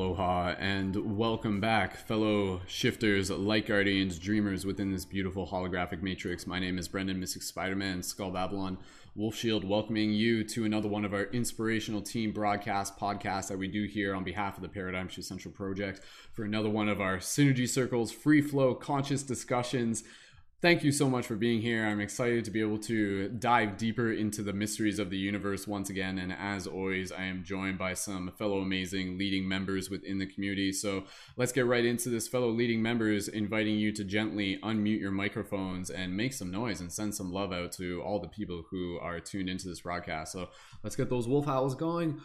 Aloha and welcome back, fellow shifters, light guardians, dreamers within this beautiful holographic matrix. My name is Brendon, Mystic Spider Man, Skull Babylon, Wolf Shield, welcoming you to another one of our inspirational team broadcast podcasts that we do here on behalf of the Paradigm Shift Central Project for another one of our Synergy Circles, free flow, conscious discussions. Thank you so much for being here. I'm excited to be able to dive deeper into the mysteries of the universe once again. And as always, I am joined by some fellow amazing leading members within the community. So let's get right into this, fellow leading members, inviting you to gently unmute your microphones and make some noise and send some love out to all the people who are tuned into this broadcast. So let's get those wolf howls going.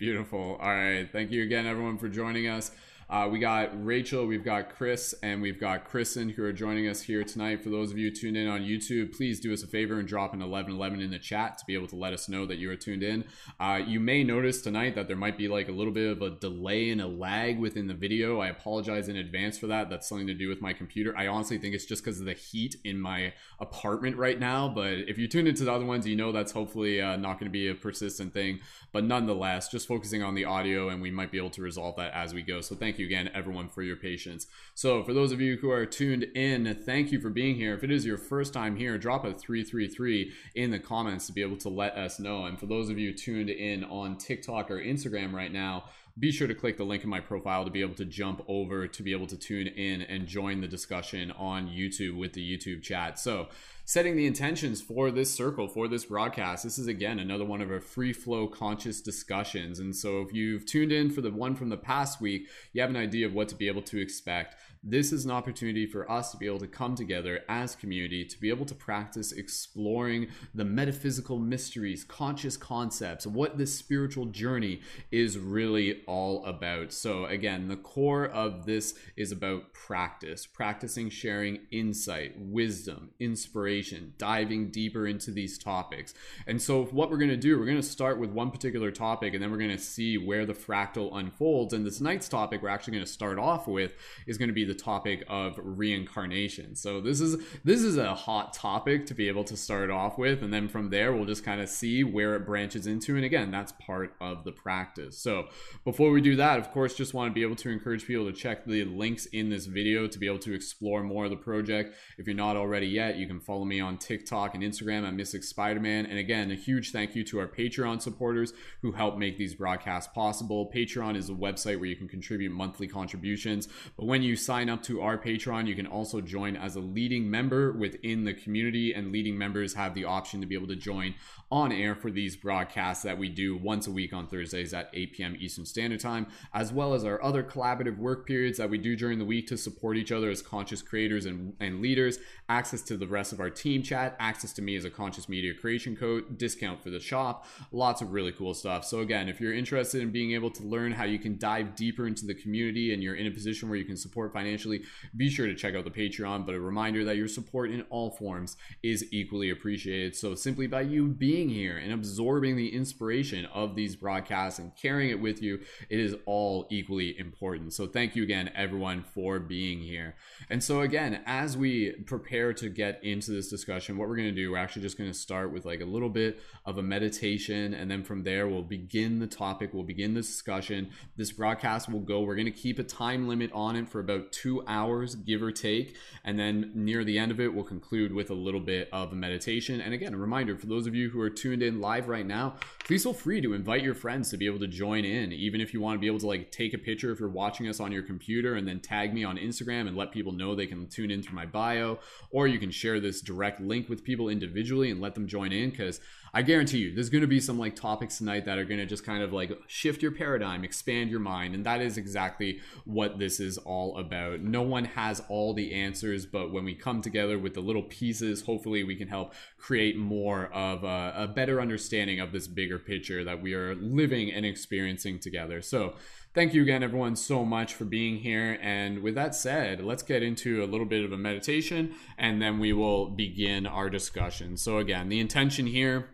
Beautiful. All right. Thank you again, everyone, for joining us. Uh, we got Rachel, we've got Chris, and we've got Kristen who are joining us here tonight. For those of you tuned in on YouTube, please do us a favor and drop an 1111 in the chat to be able to let us know that you are tuned in. Uh, you may notice tonight that there might be like a little bit of a delay and a lag within the video. I apologize in advance for that. That's something to do with my computer. I honestly think it's just because of the heat in my apartment right now. But if you tune into the other ones, you know that's hopefully uh, not going to be a persistent thing. But nonetheless, just focusing on the audio, and we might be able to resolve that as we go. So thank you again, everyone, for your patience. So for those of you who are tuned in, thank you for being here. If it is your first time here, drop a 333 in the comments to be able to let us know. And for those of you tuned in on TikTok or Instagram right now, be sure to click the link in my profile to be able to jump over to be able to tune in and join the discussion on YouTube with the YouTube chat. So, setting the intentions for this circle, for this broadcast, this is again another one of our free flow conscious discussions. And so, if you've tuned in for the one from the past week, you have an idea of what to be able to expect. This is an opportunity for us to be able to come together as community to be able to practice exploring the metaphysical mysteries, conscious concepts, what this spiritual journey is really all about. So, again, the core of this is about practice, practicing sharing insight, wisdom, inspiration, diving deeper into these topics. And so, what we're going to do, we're going to start with one particular topic and then we're going to see where the fractal unfolds. And this night's topic we're actually going to start off with is going to be the topic of reincarnation. So, this is this is a hot topic to be able to start off with and then from there we'll just kind of see where it branches into and again, that's part of the practice. So, before we do that, of course, just want to be able to encourage people to check the links in this video to be able to explore more of the project. If you're not already yet, you can follow me on TikTok and Instagram at Mystic Spider-Man. And again, a huge thank you to our Patreon supporters who help make these broadcasts possible. Patreon is a website where you can contribute monthly contributions. But when you sign up to our Patreon, you can also join as a leading member within the community, and leading members have the option to be able to join on air for these broadcasts that we do once a week on Thursdays at 8 p.m. Eastern Standard Time, as well as our other collaborative work periods that we do during the week to support each other as conscious creators and, and leaders, access to the rest of our team chat, access to me as a conscious media creation code, discount for the shop, lots of really cool stuff. So, again, if you're interested in being able to learn how you can dive deeper into the community and you're in a position where you can support financially, be sure to check out the Patreon. But a reminder that your support in all forms is equally appreciated. So, simply by you being here and absorbing the inspiration of these broadcasts and carrying it with you, it is all equally important. So, thank you again, everyone, for being here. And so, again, as we prepare to get into this discussion, what we're going to do, we're actually just going to start with like a little bit of a meditation. And then from there, we'll begin the topic, we'll begin the discussion. This broadcast will go, we're going to keep a time limit on it for about two hours, give or take. And then near the end of it, we'll conclude with a little bit of a meditation. And again, a reminder for those of you who are tuned in live right now, please feel free to invite your friends to be able to join in, even if you want to be able to like take a picture if you're watching us on your computer and then tag me on Instagram and let people know they can tune in through my bio, or you can share this direct link with people individually and let them join in because I guarantee you there's going to be some like topics tonight that are going to just kind of like shift your paradigm, expand your mind, and that is exactly what this is all about. No one has all the answers, but when we come together with the little pieces, hopefully we can help create more of a, a better understanding of this bigger picture that we are living and experiencing together. So, thank you again, everyone, so much for being here. And with that said, let's get into a little bit of a meditation and then we will begin our discussion. So, again, the intention here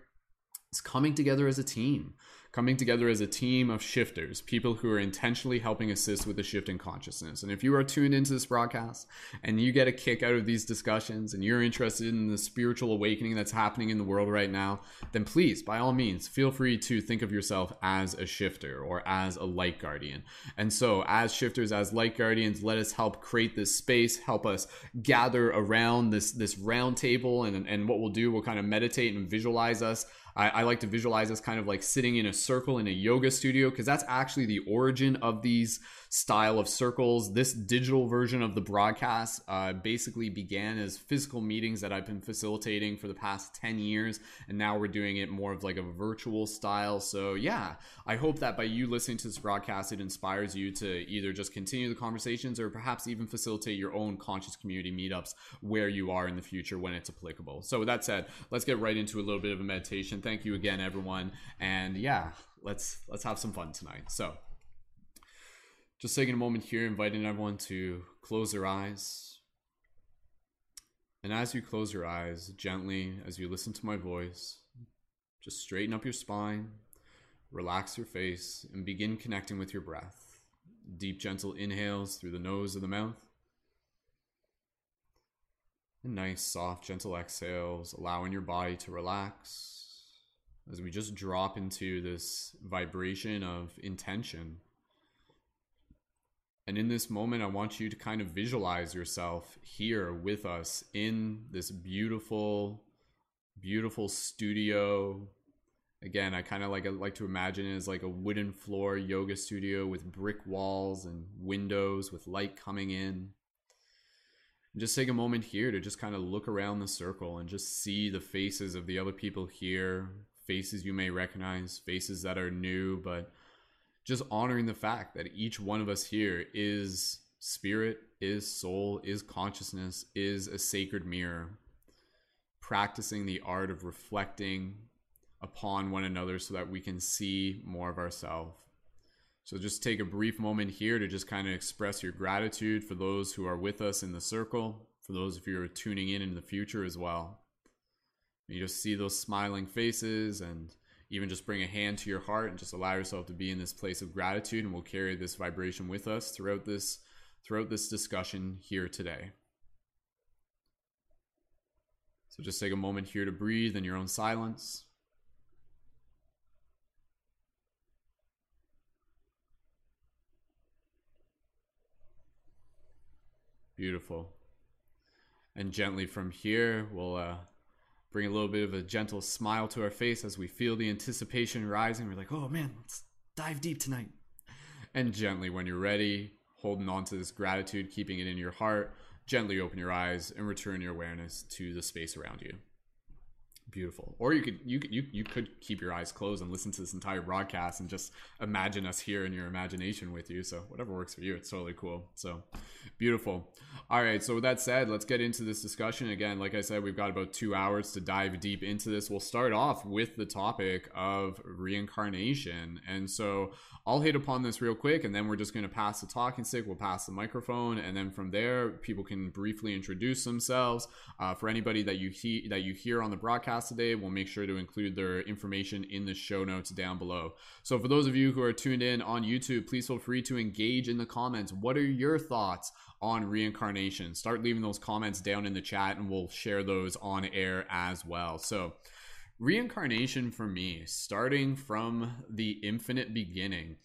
is coming together as a team coming together as a team of shifters, people who are intentionally helping assist with the shift in consciousness. And if you are tuned into this broadcast and you get a kick out of these discussions and you're interested in the spiritual awakening that's happening in the world right now, then please, by all means, feel free to think of yourself as a shifter or as a light guardian. And so, as shifters, as light guardians, let us help create this space, help us gather around this this round table, and and what we'll do, we'll kind of meditate and visualize us I, I like to visualize this kind of like sitting in a circle in a yoga studio because that's actually the origin of these style of circles. This digital version of the broadcast uh, basically began as physical meetings that I've been facilitating for the past 10 years, and now we're doing it more of like a virtual style. So, yeah, I hope that by you listening to this broadcast, it inspires you to either just continue the conversations or perhaps even facilitate your own conscious community meetups where you are in the future when it's applicable. So, with that said, let's get right into a little bit of a meditation. Thank you again, everyone. And yeah, let's let's have some fun tonight. So just taking a moment here, inviting everyone to close their eyes. And as you close your eyes, gently, as you listen to my voice, just straighten up your spine, relax your face, and begin connecting with your breath. Deep, gentle inhales through the nose or the mouth. And nice, soft, gentle exhales, allowing your body to relax as we just drop into this vibration of intention and in this moment, I want you to kind of visualize yourself here with us in this beautiful, beautiful studio. Again, I kind of like I like to imagine it as like a wooden floor yoga studio with brick walls and windows with light coming in. And just take a moment here to just kind of look around the circle and just see the faces of the other people here, faces you may recognize, faces that are new, but just honoring the fact that each one of us here is spirit, is soul, is consciousness, is a sacred mirror. Practicing the art of reflecting upon one another so that we can see more of ourselves. So just take a brief moment here to just kind of express your gratitude for those who are with us in the circle, for those of you who are tuning in in the future as well. You just see those smiling faces and even just bring a hand to your heart and just allow yourself to be in this place of gratitude and we'll carry this vibration with us throughout this throughout this discussion here today. So just take a moment here to breathe in your own silence. Beautiful. And gently from here we'll uh, bring a little bit of a gentle smile to our face as we feel the anticipation rising. We're like, oh man, let's dive deep tonight. And gently, when you're ready, holding on to this gratitude, keeping it in your heart, gently open your eyes and return your awareness to the space around you beautiful. Or you could you could you, you could keep your eyes closed and listen to this entire broadcast and just imagine us here in your imagination with you. So whatever works for you it's totally cool. So beautiful. All right. So with that said let's get into this discussion. Again like i said we've got about two hours to dive deep into this. We'll start off with the topic of reincarnation. And so I'll hit upon this real quick and then we're just going to pass the talking stick. We'll pass the microphone. And then from there, people can briefly introduce themselves. Uh, for anybody that you, he- that you hear on the broadcast today, we'll make sure to include their information in the show notes down below. So for those of you who are tuned in on YouTube, please feel free to engage in the comments. What are your thoughts on reincarnation? Start leaving those comments down in the chat and we'll share those on air as well. So, Reincarnation for me, starting from the infinite beginning,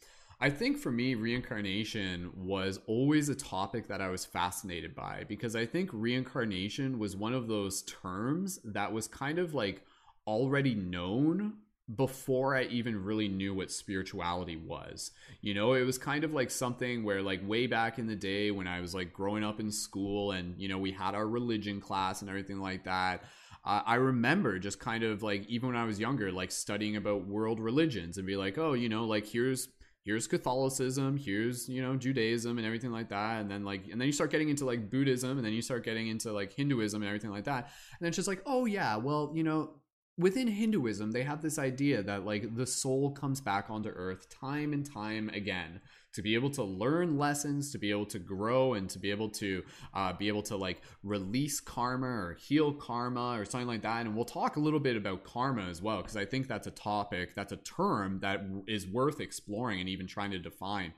I think for me, reincarnation was always a topic that I was fascinated by because I think reincarnation was one of those terms that was kind of like already known before I even really knew what spirituality was. You know, it was kind of like something where, like, way back in the day when I was like growing up in school and, you know, we had our religion class and everything like that. I remember just kind of like, even when I was younger, like studying about world religions and be like, oh, you know, like here's here's Catholicism, here's you know Judaism and everything like that, and then like and then you start getting into like Buddhism, and then you start getting into like Hinduism and everything like that, and it's just like oh yeah, well you know within Hinduism they have this idea that like the soul comes back onto Earth time and time again to be able to learn lessons, to be able to grow, and to be able to uh, be able to like release karma or heal karma or something like that. And we'll talk a little bit about karma as well because I think that's a topic, that's a term that is worth exploring and even trying to define.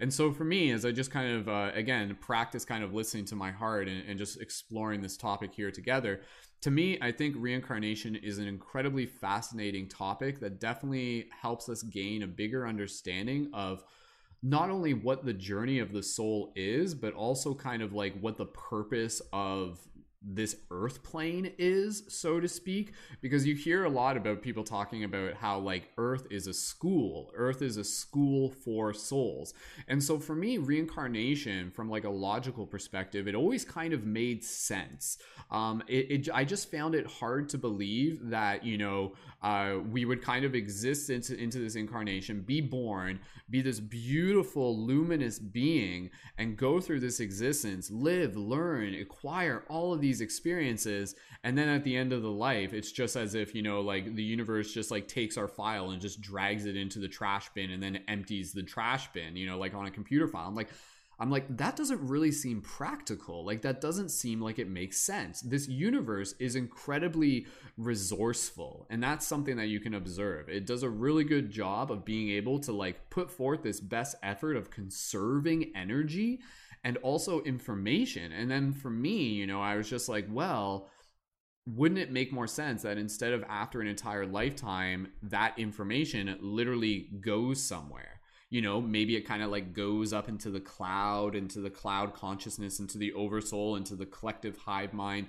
And so for me, as I just kind of uh, again practice kind of listening to my heart and, and just exploring this topic here together, to me, I think reincarnation is an incredibly fascinating topic that definitely helps us gain a bigger understanding of not only what the journey of the soul is, but also kind of like what the purpose of this earth plane is so to speak because you hear a lot about people talking about how like earth is a school. Earth is a school for souls. And so for me reincarnation from like a logical perspective it always kind of made sense. Um it, it i just found it hard to believe that you know uh, we would kind of exist into, into this incarnation, be born, be this beautiful, luminous being, and go through this existence, live, learn, acquire all of these experiences. And then at the end of the life, it's just as if, you know, like the universe just like takes our file and just drags it into the trash bin and then empties the trash bin, you know, like on a computer file. I'm like, I'm like, that doesn't really seem practical. Like, that doesn't seem like it makes sense. This universe is incredibly resourceful, and that's something that you can observe. It does a really good job of being able to, like, put forth this best effort of conserving energy and also information. And then for me, you know, I was just like, well, wouldn't it make more sense that instead of after an entire lifetime, that information literally goes somewhere? you know maybe it kind of like goes up into the cloud into the cloud consciousness into the oversoul into the collective hive mind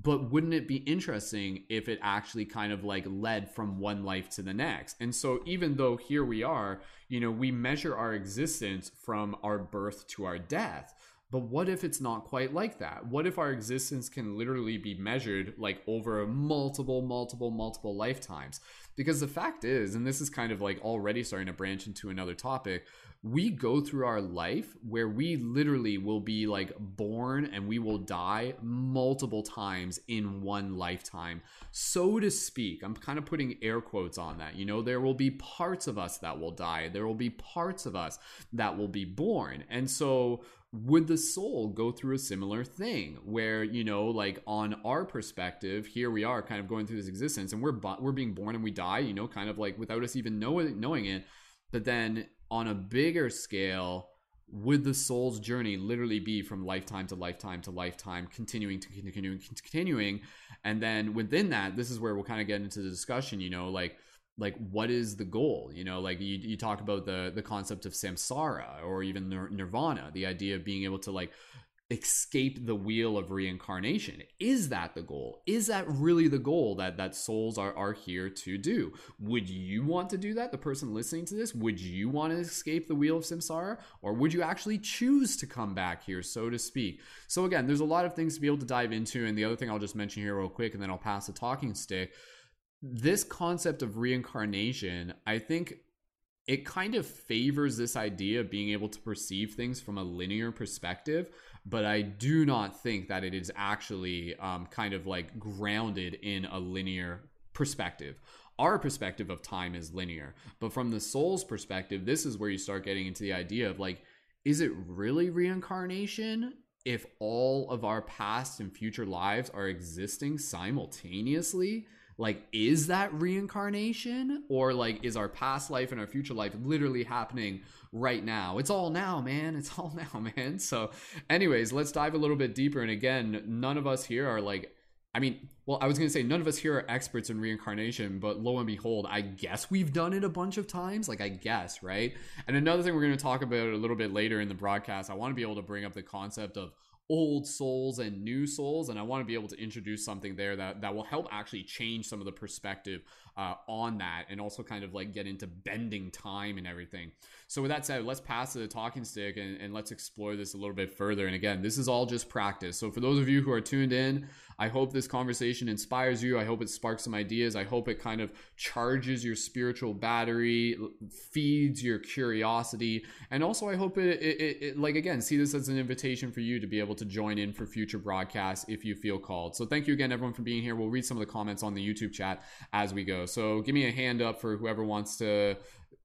but wouldn't it be interesting if it actually kind of like led from one life to the next and so even though here we are you know we measure our existence from our birth to our death but what if it's not quite like that? What if our existence can literally be measured like over multiple, multiple, multiple lifetimes? Because the fact is, and this is kind of like already starting to branch into another topic, we go through our life where we literally will be like born and we will die multiple times in one lifetime, so to speak. I'm kind of putting air quotes on that. You know, there will be parts of us that will die, there will be parts of us that will be born. And so, would the soul go through a similar thing where you know like on our perspective here we are kind of going through this existence and we're we're being born and we die you know kind of like without us even knowing knowing it but then on a bigger scale would the soul's journey literally be from lifetime to lifetime to lifetime continuing to continuing continuing? And then within that this is where we'll kind of get into the discussion you know like like what is the goal? You know like you, you talk about the the concept of samsara or even nirvana the idea of being able to like escape the wheel of reincarnation. Is that the goal? Is that really the goal that that souls are are here to do? Would you want to do that? The person listening to this would you want to escape the wheel of samsara? Or would you actually choose to come back here so to speak? So again there's a lot of things to be able to dive into and the other thing I'll just mention here real quick and then I'll pass the talking stick. This concept of reincarnation, I think it kind of favors this idea of being able to perceive things from a linear perspective, but I do not think that it is actually um, kind of like grounded in a linear perspective. Our perspective of time is linear, but from the soul's perspective, this is where you start getting into the idea of like, is it really reincarnation? If all of our past and future lives are existing simultaneously, like is that reincarnation or like is our past life and our future life literally happening right now it's all now man it's all now man so anyways let's dive a little bit deeper and again none of us here are like I mean, well, I was going to say none of us here are experts in reincarnation, but lo and behold, I guess we've done it a bunch of times. Like, I guess, right? And another thing we're going to talk about a little bit later in the broadcast, I want to be able to bring up the concept of old souls and new souls and i want to be able to introduce something there that, that will help actually change some of the perspective uh, on that and also kind of like get into bending time and everything so with that said let's pass to the talking stick and, and let's explore this a little bit further and again this is all just practice so for those of you who are tuned in i hope this conversation inspires you i hope it sparks some ideas i hope it kind of charges your spiritual battery feeds your curiosity and also i hope it, it, it, it like again see this as an invitation for you to be able to join in for future broadcasts if you feel called. So thank you again, everyone, for being here. We'll read some of the comments on the YouTube chat as we go. So give me a hand up for whoever wants to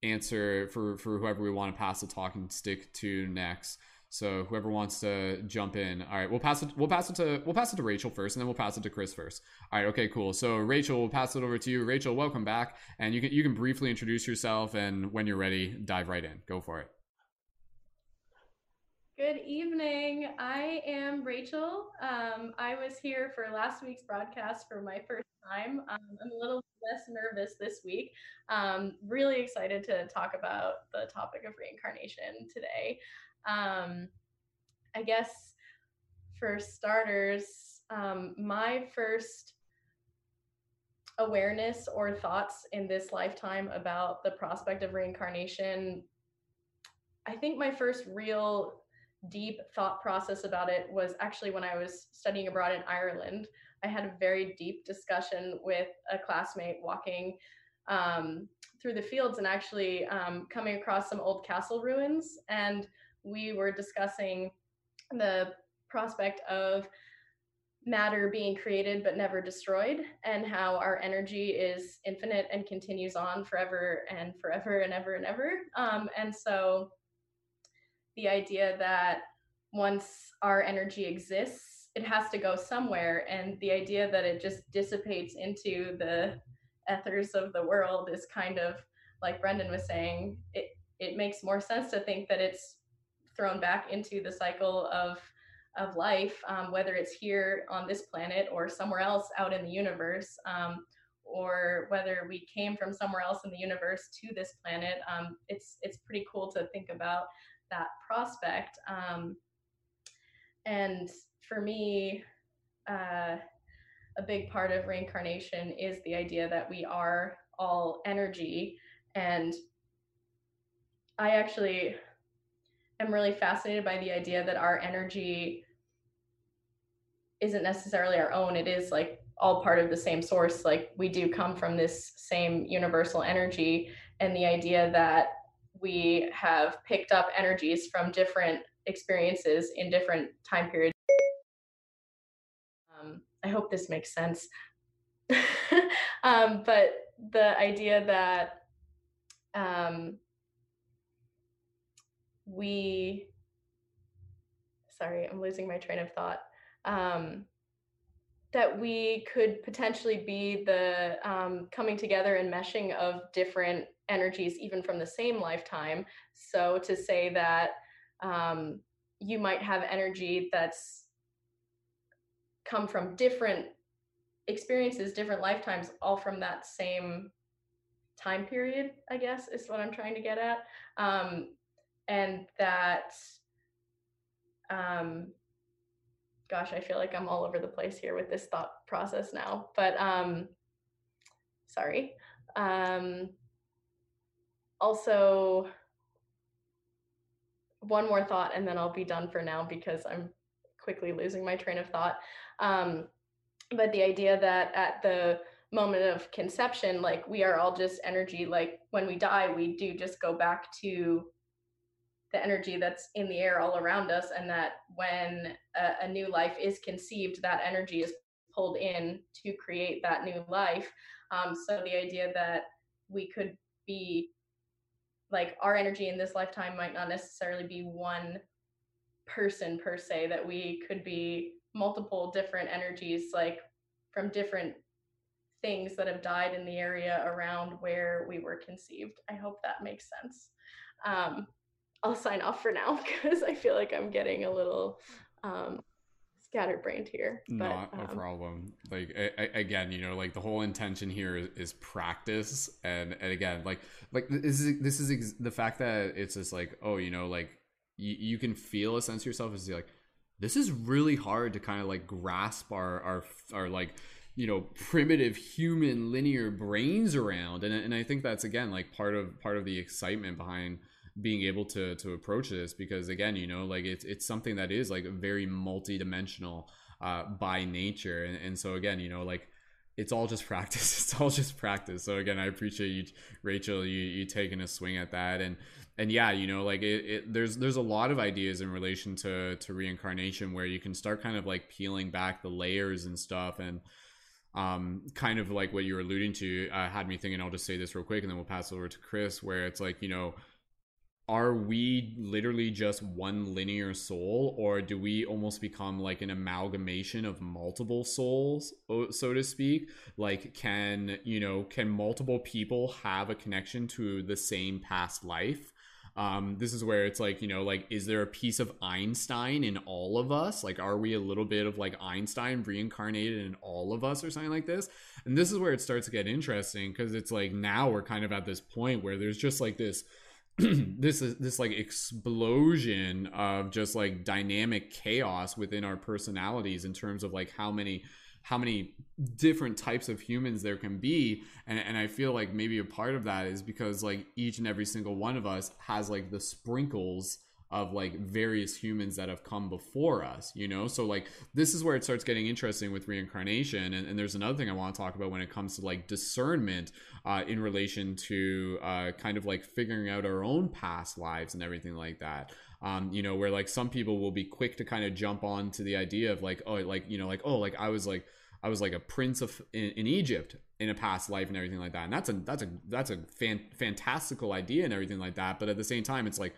answer for for whoever we want to pass the talking stick to next. So whoever wants to jump in. All right, we'll pass it. We'll pass it to we'll pass it to Rachel first, and then we'll pass it to Chris first. All right, okay, cool. So Rachel, we'll pass it over to you. Rachel, welcome back, and you can you can briefly introduce yourself, and when you're ready, dive right in. Go for it. Good evening. I am Rachel. Um, I was here for last week's broadcast for my first time. Um, I'm a little less nervous this week. Um, really excited to talk about the topic of reincarnation today. Um, I guess for starters, um, my first awareness or thoughts in this lifetime about the prospect of reincarnation I think my first real deep thought process about it was actually when I was studying abroad in Ireland. I had a very deep discussion with a classmate walking um, through the fields and actually um, coming across some old castle ruins. And we were discussing the prospect of matter being created but never destroyed, and how our energy is infinite and continues on forever and forever and ever and ever. Um, and so the idea that once our energy exists, it has to go somewhere. And the idea that it just dissipates into the ethers of the world is kind of like Brendon was saying, it, it makes more sense to think that it's thrown back into the cycle of of life, um, whether it's here on this planet or somewhere else out in the universe, um, or whether we came from somewhere else in the universe to this planet. Um, it's it's pretty cool to think about that prospect. Um, and for me, uh, a big part of reincarnation is the idea that we are all energy. And I actually am really fascinated by the idea that our energy isn't necessarily our own. It is like all part of the same source. Like we do come from this same universal energy. And the idea that we have picked up energies from different experiences in different time periods. Um, I hope this makes sense. um, but the idea that um, we, sorry, I'm losing my train of thought. Um, that we could potentially be the um, coming together and meshing of different energies, even from the same lifetime. So to say that um, you might have energy that's come from different experiences, different lifetimes, all from that same time period, I guess is what I'm trying to get at. Um, and that, um, gosh, I feel like I'm all over the place here with this thought process now, but um, sorry. Um, also, one more thought and then I'll be done for now because I'm quickly losing my train of thought. Um, but the idea that at the moment of conception, like we are all just energy, like when we die, we do just go back to the energy that's in the air all around us, and that when a, a new life is conceived, that energy is pulled in to create that new life. Um, so the idea that we could be like our energy in this lifetime might not necessarily be one person per se that we could be multiple different energies like from different things that have died in the area around where we were conceived. I hope that makes sense. Um, i'll sign off for now because i feel like i'm getting a little um, scatterbrained here. But, Not a um, problem. Like a- a- again, you know, like the whole intention here is, is practice, and and again, like like this is this is ex- the fact that it's just like oh, you know, like you, you can feel a sense of yourself as like this is really hard to kind of like grasp our our our like you know primitive human linear brains around and and I think that's again like part of part of the excitement behind being able to to approach this because again you know like it's it's something that is like very multidimensional uh by nature. And, and so again you know like it's all just practice. It's all just practice. So again i appreciate you rachel you you taking a swing at that. And and yeah you know like it, it there's there's a lot of ideas in relation to to reincarnation where you can start kind of like peeling back the layers and stuff. And um, kind of like what you're alluding to uh, had me thinking i'll just say this real quick and then we'll pass over to chris where it's like you know are we literally just one linear soul or do we almost become like an amalgamation of multiple souls so to speak? Like can you know can multiple people have a connection to the same past life? Um, this is where it's like you know like is there a piece of einstein in all of us? Like are we a little bit of like einstein reincarnated in all of us or something like this? And this is where it starts to get interesting because it's like now we're kind of at this point where there's just like this this is this like explosion of just like dynamic chaos within our personalities in terms of like how many how many different types of humans there can be. And, and i feel like maybe a part of that is because like each and every single one of us has like the sprinkles of like various humans that have come before us you know so like this is where it starts getting interesting with reincarnation and, and there's another thing i want to talk about when it comes to like discernment uh, in relation to uh, kind of like figuring out our own past lives and everything like that um, you know where like some people will be quick to kind of jump on to the idea of like oh like you know like oh like i was like I was like a prince of in, in, Egypt in a past life and everything like that. And that's a that's a that's a fan, fantastical idea and everything like that. But at the same time, it's like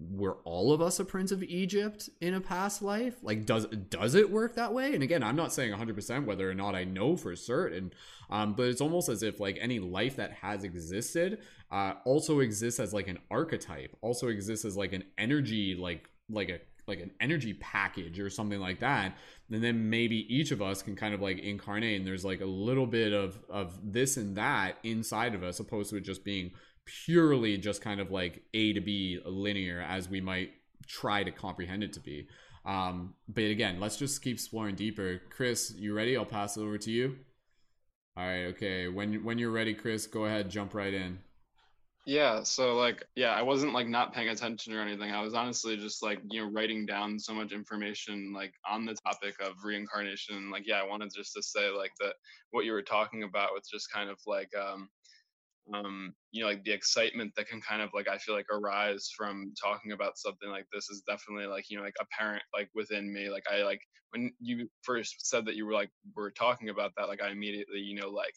were all of us a prince of egypt in a past life? Like does does it work that way? And again i'm not saying 100% whether or not i know for certain um, but it's almost as if like any life that has existed uh, also exists as like an archetype also exists as like an energy like like a like an energy package or something like that. And then maybe each of us can kind of like incarnate and there's like a little bit of of this and that inside of us opposed to it just being purely just kind of like A to B linear as we might try to comprehend it to be. Um, but again, let's just keep exploring deeper. Chris, you ready? I'll pass it over to you. All right, okay. When when you're ready, Chris, go ahead, jump right in. Yeah, so like yeah, I wasn't like not paying attention or anything. I was honestly just like, you know, writing down so much information like on the topic of reincarnation. Like yeah, I wanted just to say like that what you were talking about was just kind of like um um, you know, like the excitement that can kind of like I feel like arise from talking about something like this is definitely like you know like apparent like within me. Like I like when you first said that you were like were talking about that, like I immediately you know like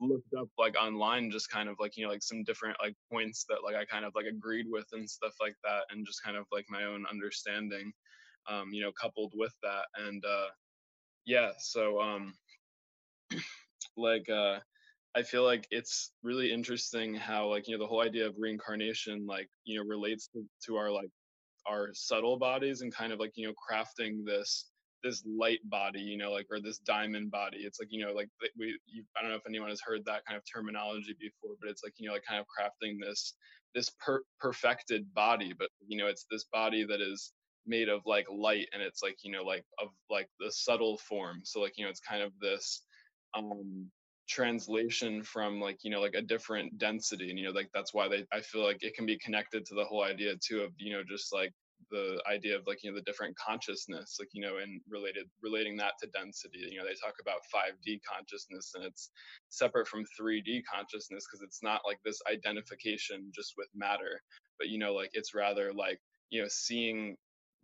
looked up like online just kind of like you know like some different like points that like I kind of like agreed with and stuff like that, and just kind of like my own understanding, um, you know, coupled with that, and uh, yeah, so um, like uh I feel like it's really interesting how like you know the whole idea of reincarnation like you know relates to, to our like our subtle bodies and kind of like you know crafting this this light body you know like or this diamond body. It's like you know like we you, i don't know if anyone has heard that kind of terminology before but it's like you know like kind of crafting this this per- perfected body but you know it's this body that is made of like light and it's like you know like of like the subtle form. So like you know it's kind of this um translation from like you know like a different density and you know like that's why they i feel like it can be connected to the whole idea too of you know just like the idea of like you know the different consciousness like you know and related relating that to density. You know they talk about 5d consciousness and it's separate from 3d consciousness because it's not like this identification just with matter but you know like it's rather like you know seeing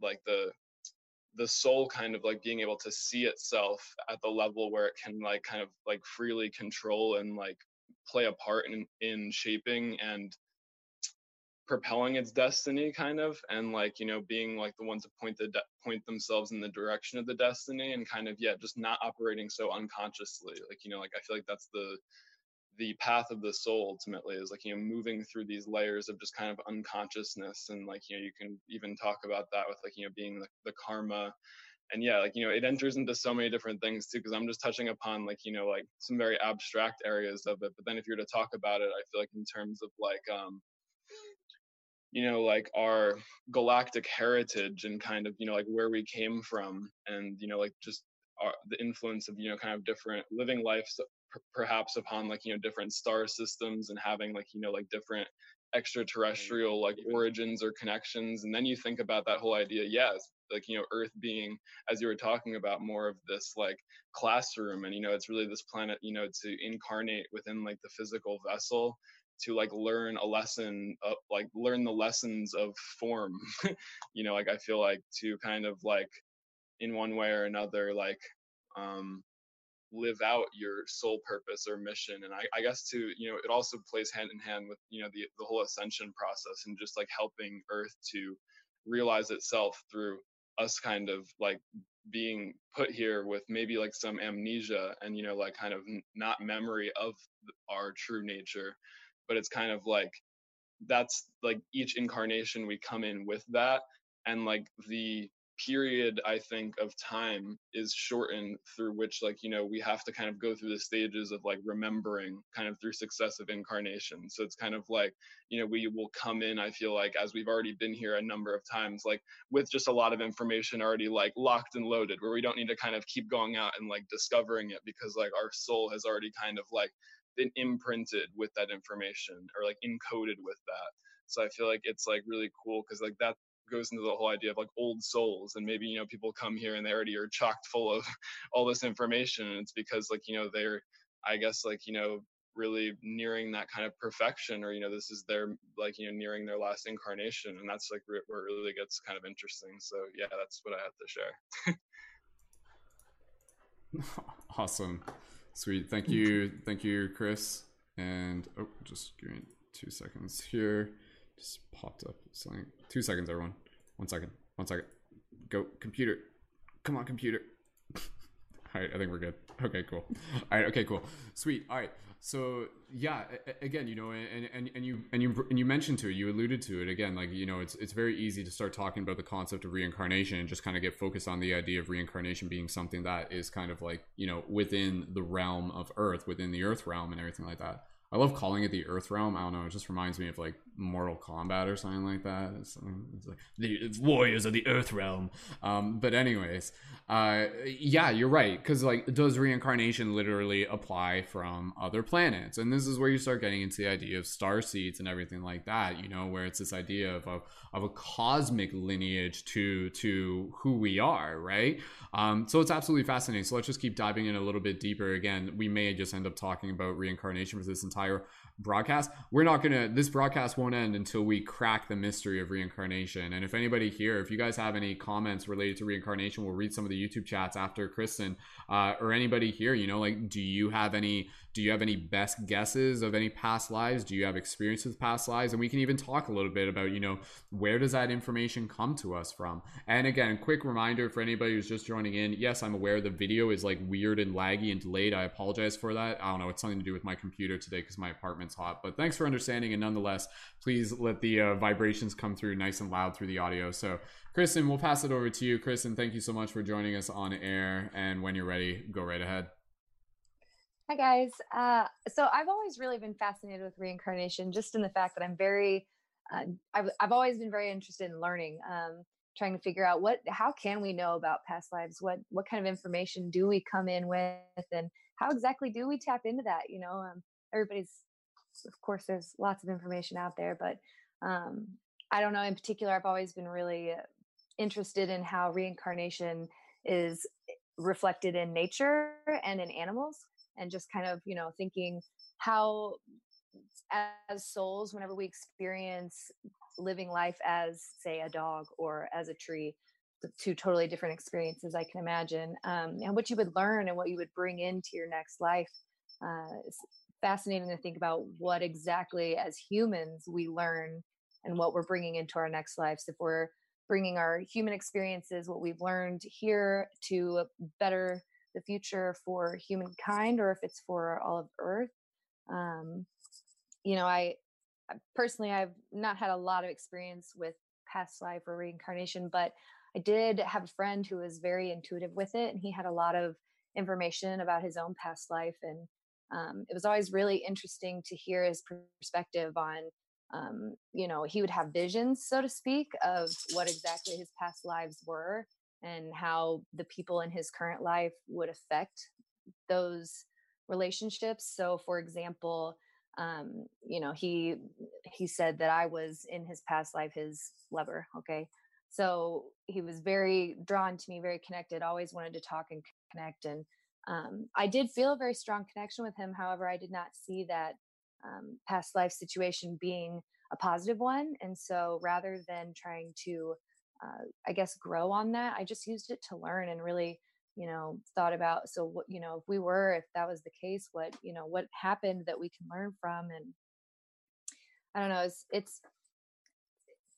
like the the soul kind of like being able to see itself at the level where it can like kind of like freely control and like play a part in in shaping and propelling its destiny kind of and like you know being like the ones to point the de- point themselves in the direction of the destiny and kind of yeah just not operating so unconsciously like you know like i feel like that's the the path of the soul ultimately is like you know moving through these layers of just kind of unconsciousness and like you know you can even talk about that with like you know being the, the karma. And yeah like you know it enters into so many different things too because i'm just touching upon like you know like some very abstract areas of it but then if you're to talk about it i feel like in terms of like um you know like our galactic heritage and kind of you know like where we came from and you know like just our, the influence of you know kind of different living perhaps upon like you know different star systems and having like you know like different extraterrestrial like origins or connections and then you think about that whole idea yes like you know earth being as you were talking about more of this like classroom and you know it's really this planet you know to incarnate within like the physical vessel to like learn a lesson of, like learn the lessons of form. You know like i feel like to kind of like in one way or another like um live out your soul purpose or mission and I, I, guess to you know it also plays hand in hand with you know the, the whole ascension process and just like helping earth to realize itself through us kind of like being put here with maybe like some amnesia and you know like kind of not memory of our true nature but it's kind of like that's like each incarnation we come in with that and like the period i think of time is shortened through which like you know we have to kind of go through the stages of like remembering kind of through successive incarnations. So it's kind of like you know we will come in i feel like as we've already been here a number of times like with just a lot of information already like locked and loaded where we don't need to kind of keep going out and like discovering it because like our soul has already kind of like been imprinted with that information or like encoded with that. So i feel like it's like really cool because like that goes into the whole idea of like old souls and maybe you know people come here and they already are chocked full of all this information and it's because like you know they're i guess like you know really nearing that kind of perfection or you know this is their like you know nearing their last incarnation and that's like where it really gets kind of interesting. So yeah that's what i have to share. Awesome. Sweet. Thank you. Mm-hmm. Thank you chris. And oh just give me two seconds here just popped up. Two seconds, everyone. One second. One second. Go, computer. Come on, computer. All right, I think we're good. Okay, cool. All right, okay, cool. Sweet. All right. So yeah, again, you know, and, and, and you and you and you mentioned to it, you alluded to it again, like you know, it's it's very easy to start talking about the concept of reincarnation and just kind of get focused on the idea of reincarnation being something that is kind of like you know within the realm of Earth, within the Earth realm, and everything like that. I love calling it the Earth realm. I don't know. It just reminds me of like Mortal Kombat or something like that. It's, it's like the warriors of the Earth realm. Um, but anyways, uh, yeah, you're right. Because like, does reincarnation literally apply from other planets? And this is where you start getting into the idea of star seeds and everything like that. You know, where it's this idea of a, of a cosmic lineage to to who we are, right? Um, so it's absolutely fascinating. So let's just keep diving in a little bit deeper. Again, we may just end up talking about reincarnation for this entire broadcast. We're not gonna. This broadcast won't end until we crack the mystery of reincarnation. And if anybody here, if you guys have any comments related to reincarnation, we'll read some of the YouTube chats after Kristen uh, or anybody here. You know, like, do you have any? Do you have any best guesses of any past lives? Do you have experience with past lives? And we can even talk a little bit about, you know, where does that information come to us from? And again, quick reminder for anybody who's just joining in. Yes, I'm aware the video is like weird and laggy and delayed. I apologize for that. I don't know. It's something to do with my computer today because my apartment's hot. But thanks for understanding. And nonetheless, please let the uh, vibrations come through nice and loud through the audio. So, Kristen, we'll pass it over to you. Kristen, thank you so much for joining us on air. And when you're ready, go right ahead. Hi, guys. Uh, so I've always really been fascinated with reincarnation, just in the fact that I'm very, uh, I've, I've always been very interested in learning, um, trying to figure out what, how can we know about past lives? What, what kind of information do we come in with, and how exactly do we tap into that? You know, um, everybody's, of course, there's lots of information out there, but um, I don't know. In particular, I've always been really uh, interested in how reincarnation is reflected in nature and in animals and just kind of you know thinking how as souls whenever we experience living life as say a dog or as a tree two totally different experiences i can imagine um, and what you would learn and what you would bring into your next life uh, it's fascinating to think about what exactly as humans we learn and what we're bringing into our next lives. If we're bringing our human experiences what we've learned here to better the future for humankind or if it's for all of Earth. Um, you know, I personally I've not had a lot of experience with past life or reincarnation, but I did have a friend who was very intuitive with it, and he had a lot of information about his own past life. And um, it was always really interesting to hear his perspective on, um, you know, he would have visions, so to speak, of what exactly his past lives were and how the people in his current life would affect those relationships. So, for example, um, you know, he he said that I was in his past life his lover. Okay, so he was very drawn to me, very connected. Always wanted to talk and connect, and um, I did feel a very strong connection with him. However, I did not see that um, past life situation being a positive one, and so rather than trying to, uh, I guess, grow on that, I just used it to learn and really you know thought about so what you know if we were if that was the case what you know what happened that we can learn from and i don't know it's it's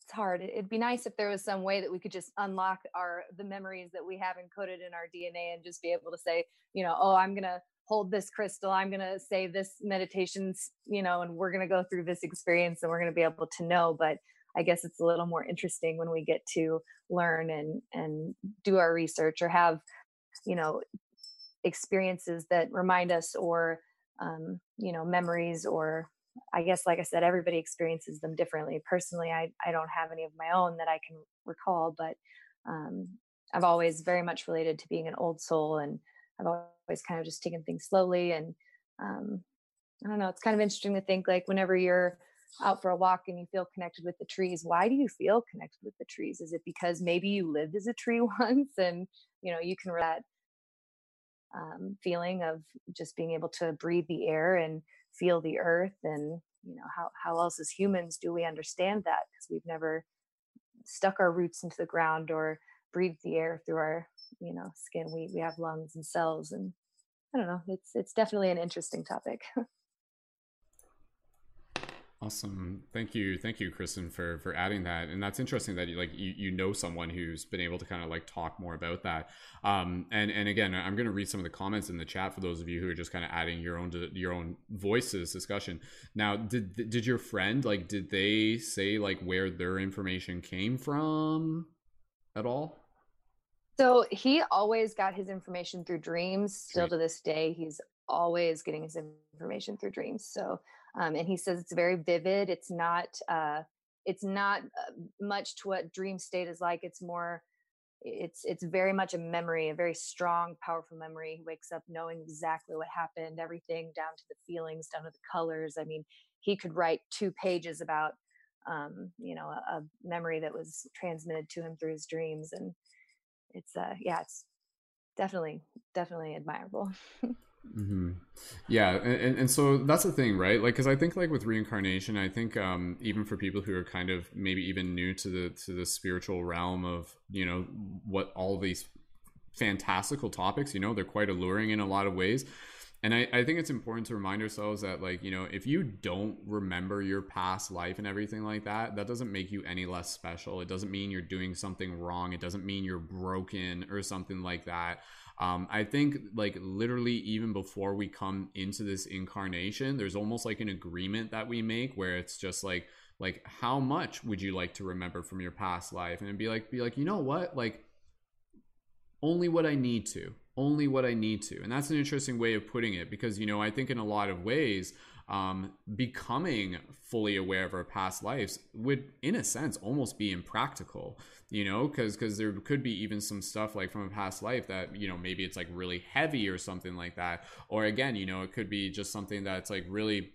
it's hard. It'd be nice if there was some way that we could just unlock our the memories that we have encoded in our dna and just be able to say you know oh i'm gonna hold this crystal. I'm gonna say this meditations you know and we're gonna go through this experience and we're gonna be able to know. But I guess it's a little more interesting when we get to learn and and do our research or have you know experiences that remind us or um, you know memories or i guess like i said everybody experiences them differently. Personally i, I don't have any of my own that i can recall but um, i've always very much related to being an old soul and i've always kind of just taken things slowly and um, i don't know it's kind of interesting to think like whenever you're out for a walk and you feel connected with the trees why do you feel connected with the trees? Is it because maybe you lived as a tree once and you know you can that um, feeling of just being able to breathe the air and feel the earth and you know how, how else as humans do we understand that? Because we've never stuck our roots into the ground or breathed the air through our you know skin. We we have lungs and cells and i don't know it's it's definitely an interesting topic Awesome. Thank you. Thank you, Kristen, for for adding that. And that's interesting that you like you, you know someone who's been able to kind of like talk more about that. Um and and again, I'm going to read some of the comments in the chat for those of you who are just kind of adding your own your own voice to this discussion. Now, did did your friend like did they say like where their information came from at all? So, he always got his information through dreams. Still to this day, he's always getting his information through dreams. So, um, and he says it's very vivid. It's not uh, it's not uh, much to what dream state is like. It's more it's it's very much a memory, a very strong, powerful memory. He wakes up knowing exactly what happened, everything down to the feelings, down to the colors. I mean, he could write two pages about um, you know a, a memory that was transmitted to him through his dreams, and it's uh yeah, it's definitely definitely admirable. Mm-hmm. Yeah, and, and so that's the thing, right? Like, because I think like with reincarnation, I think um, even for people who are kind of maybe even new to the to the spiritual realm of you know what all these fantastical topics, you know, they're quite alluring in a lot of ways. And I, I think it's important to remind ourselves that like you know if you don't remember your past life and everything like that, that doesn't make you any less special. It doesn't mean you're doing something wrong. It doesn't mean you're broken or something like that. Um, I think like literally even before we come into this incarnation, there's almost like an agreement that we make where it's just like like how much would you like to remember from your past life? And be like be like you know what? Like only what I need to only what I need to. And that's an interesting way of putting it because you know I think in a lot of ways um, becoming fully aware of our past lives would in a sense almost be impractical you know because because there could be even some stuff like from a past life that you know maybe it's like really heavy or something like that or again you know it could be just something that's like really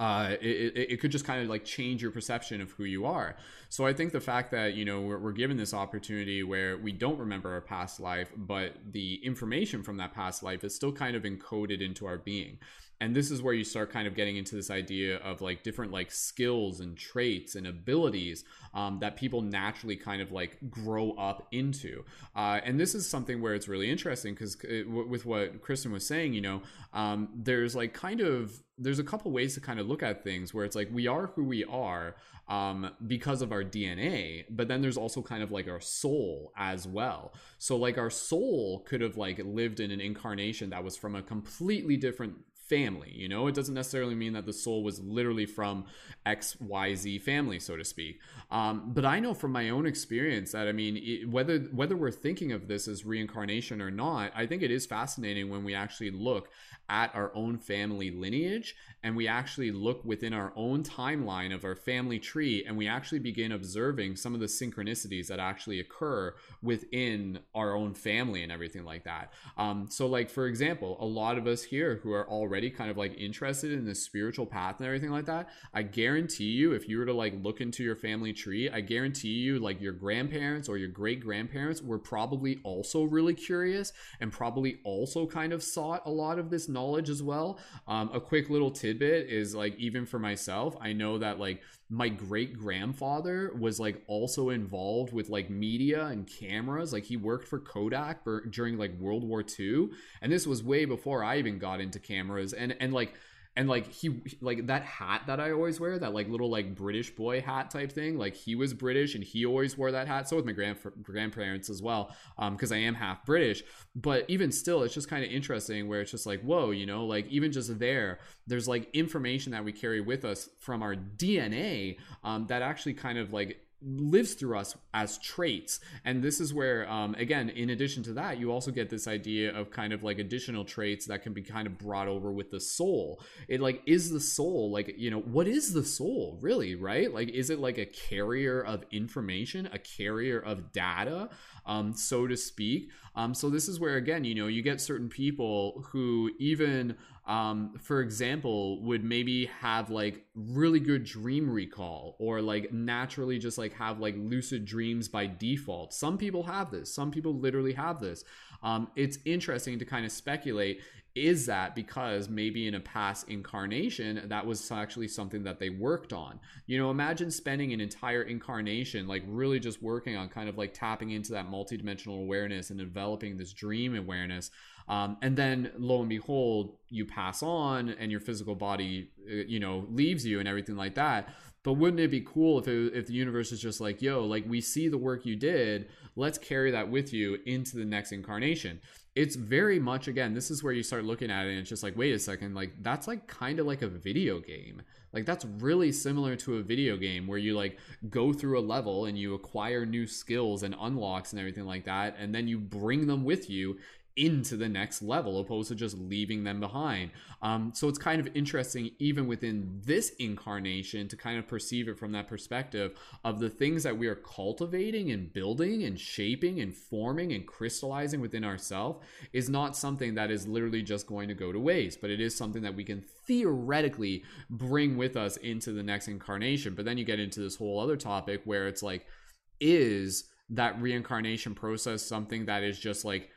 uh, it, it, could just kind of like change your perception of who you are. So I think the fact that you know we're, we're given this opportunity where we don't remember our past life, but the information from that past life is still kind of encoded into our being and this is where you start kind of getting into this idea of like different like skills and traits and abilities um, that people naturally kind of like grow up into uh, and this is something where it's really interesting because with what kristen was saying you know um, there's like kind of there's a couple ways to kind of look at things where it's like we are who we are um, because of our DNA, but then there's also kind of like our soul as well. So like our soul could have like lived in an incarnation that was from a completely different family you know? It doesn't necessarily mean that the soul was literally from xyz family so to speak. Um, but i know from my own experience that i mean it, whether whether we're thinking of this as reincarnation or not i think it is fascinating when we actually look at our own family lineage and we actually look within our own timeline of our family tree and we actually begin observing some of the synchronicities that actually occur within our own family and everything like that. Um, so like for example a lot of us here who are already kind of like interested in the spiritual path and everything like that i guarantee you if you were to like look into your family tree i guarantee you like your grandparents or your great grandparents were probably also really curious and probably also kind of sought a lot of this knowledge as well. Um, a quick little tidbit is like even for myself i know that like my great grandfather was like also involved with like media and cameras. Like he worked for kodak for, during like world war ii and this was way before i even got into cameras. And and like and like he like that hat that i always wear that like little like british boy hat type thing like he was british and he always wore that hat. So with my grand grandparents as well um because i am half british. But even still it's just kind of interesting where it's just like whoa you know like even just there there's like information that we carry with us from our dna um that actually kind of like lives through us as traits. And this is where um, again in addition to that you also get this idea of kind of like additional traits that can be kind of brought over with the soul. It like is the soul like you know what is the soul really right? Like is it like a carrier of information a carrier of data um, so to speak? Um, so this is where again you know you get certain people who even um, for example, would maybe have like really good dream recall or like naturally just like have like lucid dreams by default. Some people have this, some people literally have this. Um, it's interesting to kind of speculate is that because maybe in a past incarnation that was actually something that they worked on you know imagine spending an entire incarnation like really just working on kind of like tapping into that multidimensional awareness and developing this dream awareness um, and then lo and behold you pass on and your physical body uh, you know leaves you and everything like that. But wouldn't it be cool if it, if the universe is just like yo like we see the work you did. Let's carry that with you into the next incarnation. It's very much again this is where you start looking at it and it's just like wait a second like that's like kind of like a video game. Like that's really similar to a video game where you like go through a level and you acquire new skills and unlocks and everything like that. And then you bring them with you into the next level opposed to just leaving them behind. Um, so it's kind of interesting, even within this incarnation, to kind of perceive it from that perspective of the things that we are cultivating and building and shaping and forming and crystallizing within ourselves is not something that is literally just going to go to waste, but it is something that we can theoretically bring with us into the next incarnation. But then you get into this whole other topic where it's like, is that reincarnation process something that is just like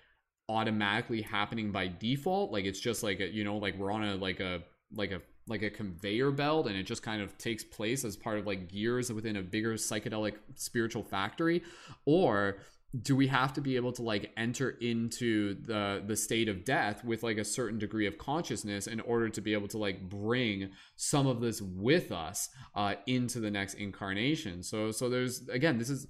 automatically happening by default. Like it's just like a, you know like we're on a like a like a like a conveyor belt and it just kind of takes place as part of like gears within a bigger psychedelic spiritual factory. Or do we have to be able to like enter into the the state of death with like a certain degree of consciousness in order to be able to like bring some of this with us uh into the next incarnation? So so there's again this is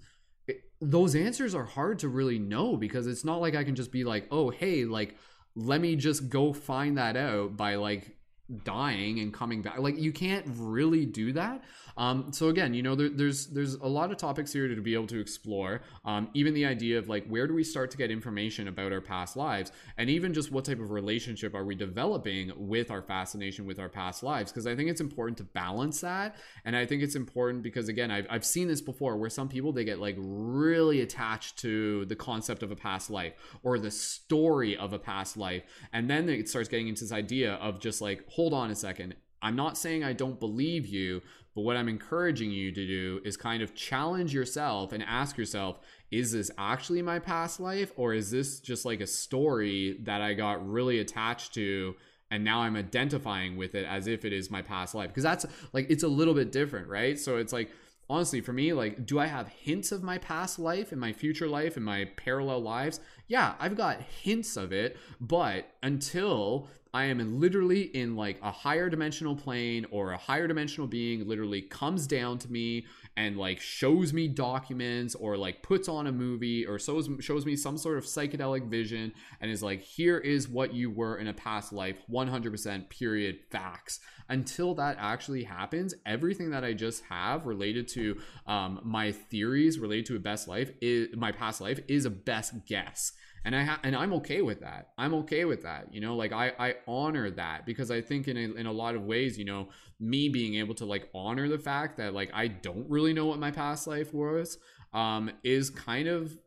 those answers are hard to really know because it's not like I can just be like, oh, hey, like, let me just go find that out by like dying and coming back. Like you can't really do that um so again you know there, there's there's a lot of topics here to be able to explore. Um even the idea of like where do we start to get information about our past lives? And even just what type of relationship are we developing with our fascination with our past lives? Because i think it's important to balance that. And i think it's important because again I've, I've seen this before where some people they get like really attached to the concept of a past life or the story of a past life. And then it starts getting into this idea of just like hold on a second. I'm not saying I don't believe you, but what I'm encouraging you to do is kind of challenge yourself and ask yourself, is this actually my past life? Or is this just like a story that I got really attached to? And now I'm identifying with it as if it is my past life. Because that's like, it's a little bit different, right? So it's like, honestly, for me, like, do I have hints of my past life and my future life and my parallel lives? Yeah, I've got hints of it, but until I am literally in like a higher dimensional plane or a higher dimensional being literally comes down to me and like shows me documents or like puts on a movie or shows shows me some sort of psychedelic vision and is like here is what you were in a past life 100% period facts. Until that actually happens everything that i just have related to um, my theories related to a best life is my past life is a best guess and I ha- and I'm okay with that. I'm okay with that. You know, like I I honor that because I think in a, in a lot of ways, you know, me being able to like honor the fact that like I don't really know what my past life was um is kind of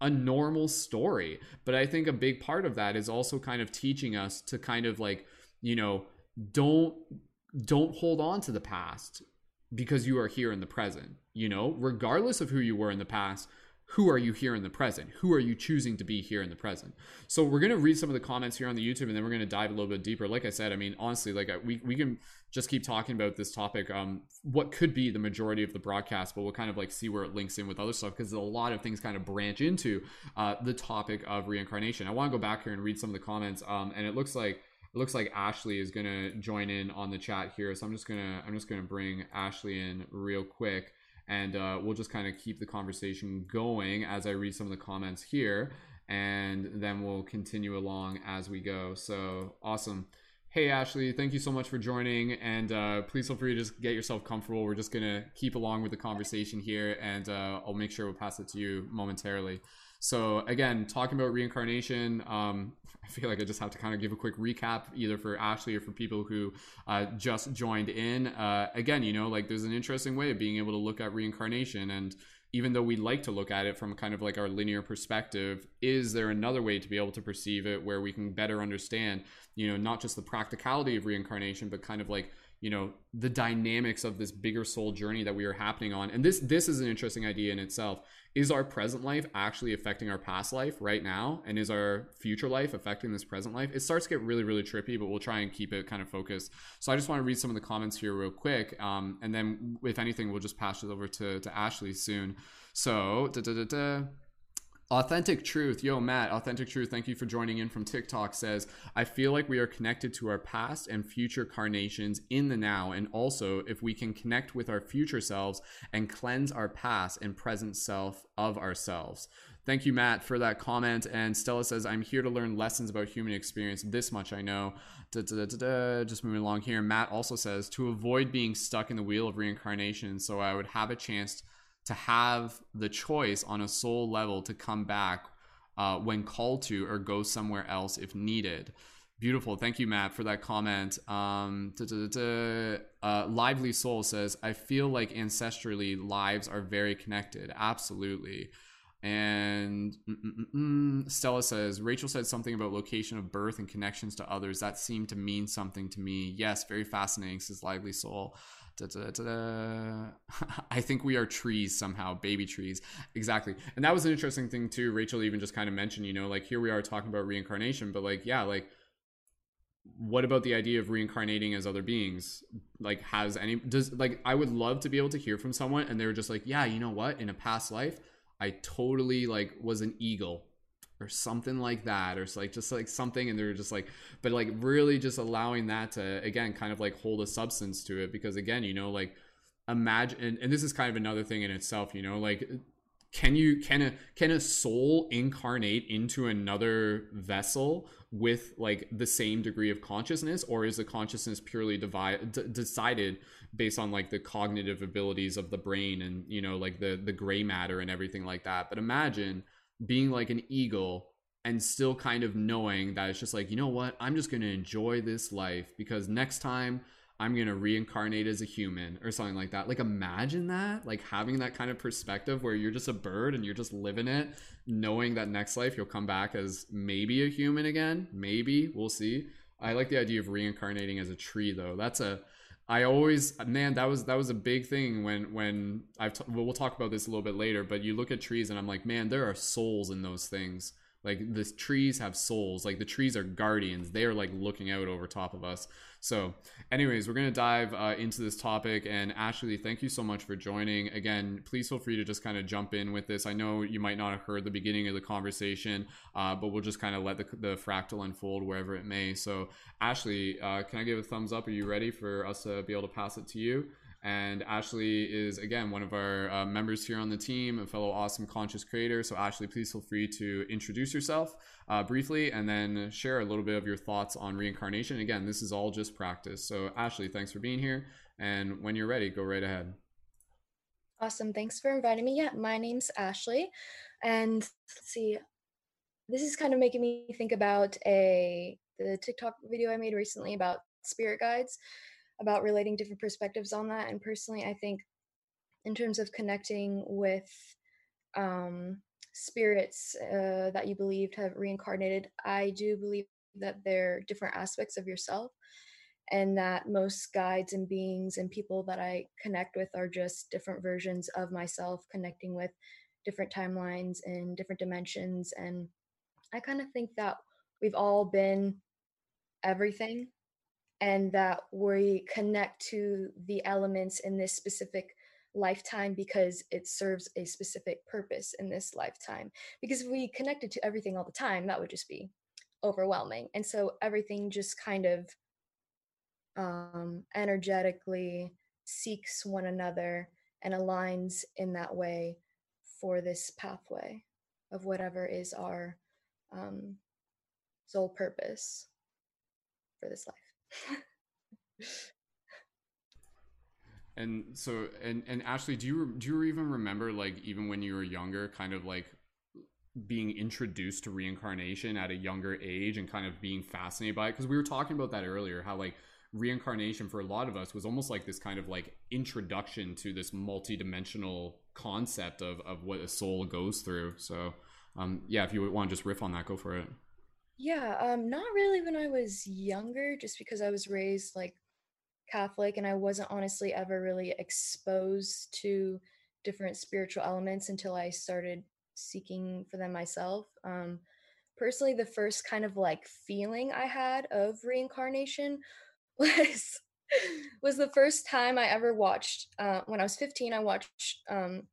a normal story. But I think a big part of that is also kind of teaching us to kind of like, you know, don't don't hold on to the past because you are here in the present, you know, regardless of who you were in the past who are you here in the present? Who are you choosing to be here in the present? So we're gonna read some of the comments here on the YouTube, and then we're gonna dive a little bit deeper. Like I said, I mean, honestly, like we we can just keep talking about this topic. Um, what could be the majority of the broadcast, but we'll kind of like see where it links in with other stuff because a lot of things kind of branch into uh, the topic of reincarnation. I want to go back here and read some of the comments. Um, and it looks like it looks like Ashley is gonna join in on the chat here. So I'm just gonna I'm just gonna bring Ashley in real quick and uh, we'll just kind of keep the conversation going as I read some of the comments here, and then we'll continue along as we go. So awesome. Hey Ashley, thank you so much for joining, and uh, please feel free to just get yourself comfortable. We're just gonna keep along with the conversation here, and uh, I'll make sure we'll pass it to you momentarily. So again, talking about reincarnation, um, I feel like I just have to kind of give a quick recap, either for Ashley or for people who uh, just joined in. Uh, again, you know, like there's an interesting way of being able to look at reincarnation, and even though we like to look at it from kind of like our linear perspective, is there another way to be able to perceive it where we can better understand, you know, not just the practicality of reincarnation, but kind of like you know the dynamics of this bigger soul journey that we are happening on. And this this is an interesting idea in itself. Is our present life actually affecting our past life right now? And is our future life affecting this present life? It starts to get really really trippy but we'll try and keep it kind of focused. So i just want to read some of the comments here real quick um, and then if anything we'll just pass it over to, to ashley soon. So da, da, da, Authentic Truth, yo, Matt, Authentic Truth, thank you for joining in from TikTok. Says, I feel like we are connected to our past and future carnations in the now, and also if we can connect with our future selves and cleanse our past and present self of ourselves. Thank you, Matt, for that comment. And Stella says, I'm here to learn lessons about human experience. This much I know. Da, da, da, Just moving along here. Matt also says, to avoid being stuck in the wheel of reincarnation, so I would have a chance to have the choice on a soul level to come back uh, when called to or go somewhere else if needed. Beautiful. Thank you, Matt, for that comment. Um, uh, Lively Soul says, I feel like ancestrally lives are very connected. Absolutely. And mm-mm-mm. Stella says, Rachel said something about location of birth and connections to others. That seemed to mean something to me. Yes, very fascinating, says Lively Soul. I think we are trees somehow, baby trees. Exactly. And that was an interesting thing too. Rachel even just kind of mentioned, you know, like here we are talking about reincarnation, but like, yeah, like what about the idea of reincarnating as other beings? Like has any does like I would love to be able to hear from someone and they were just like, yeah, you know what? In a past life, I totally like was an eagle or something like that or like just like something and they're just like but like really just allowing that to again kind of like hold a substance to it because again you know like imagine and, and this is kind of another thing in itself you know like can you can a can a soul incarnate into another vessel with like the same degree of consciousness or is the consciousness purely divide, d- decided based on like the cognitive abilities of the brain and you know like the the gray matter and everything like that? But imagine being like an eagle and still kind of knowing that it's just like, you know what, I'm just going to enjoy this life because next time I'm going to reincarnate as a human or something like that. Like, imagine that, like having that kind of perspective where you're just a bird and you're just living it, knowing that next life you'll come back as maybe a human again. Maybe we'll see. I like the idea of reincarnating as a tree, though. That's a I always man that was that was a big thing when when I've t- well, we'll talk about this a little bit later but you look at trees and I'm like man there are souls in those things like the trees have souls. Like the trees are guardians. They are like looking out over top of us. So anyways we're to dive uh, into this topic. And ashley thank you so much for joining. Again please feel free to just kind of jump in with this. I know you might not have heard the beginning of the conversation uh, but we'll just kind of let the, the fractal unfold wherever it may. So ashley uh, can i give a thumbs up? Are you ready for us to be able to pass it to you and Ashley is, again, one of our uh, members here on the team, a fellow awesome conscious creator. So, Ashley, please feel free to introduce yourself uh, briefly and then share a little bit of your thoughts on reincarnation. Again, this is all just practice. So, Ashley, thanks for being here. And when you're ready, go right ahead. Awesome. Thanks for inviting me. Yeah, my name's Ashley. And let's see, this is kind of making me think about a the TikTok video I made recently about spirit guides about relating different perspectives on that. And personally, I think in terms of connecting with um, spirits uh, that you believed have reincarnated, I do believe that they're different aspects of yourself. And that most guides and beings and people that I connect with are just different versions of myself, connecting with different timelines and different dimensions. And I kind of think that we've all been everything and that we connect to the elements in this specific lifetime because it serves a specific purpose in this lifetime. Because if we connected to everything all the time, that would just be overwhelming. And so everything just kind of um, energetically seeks one another and aligns in that way for this pathway of whatever is our um, sole purpose for this life. And so and and Ashley, do you do you even remember like even when you were younger, kind of like being introduced to reincarnation at a younger age and kind of being fascinated by it? Because we were talking about that earlier, how like reincarnation for a lot of us was almost like this kind of like introduction to this multi-dimensional concept of of what a soul goes through. So um yeah, if you want to just riff on that, go for it. Yeah, um, not really when I was younger, just because I was raised like Catholic and I wasn't honestly ever really exposed to different spiritual elements until I started seeking for them myself. Um, personally, the first kind of like feeling I had of reincarnation was was the first time I ever watched. Uh, when I was 15, I watched um,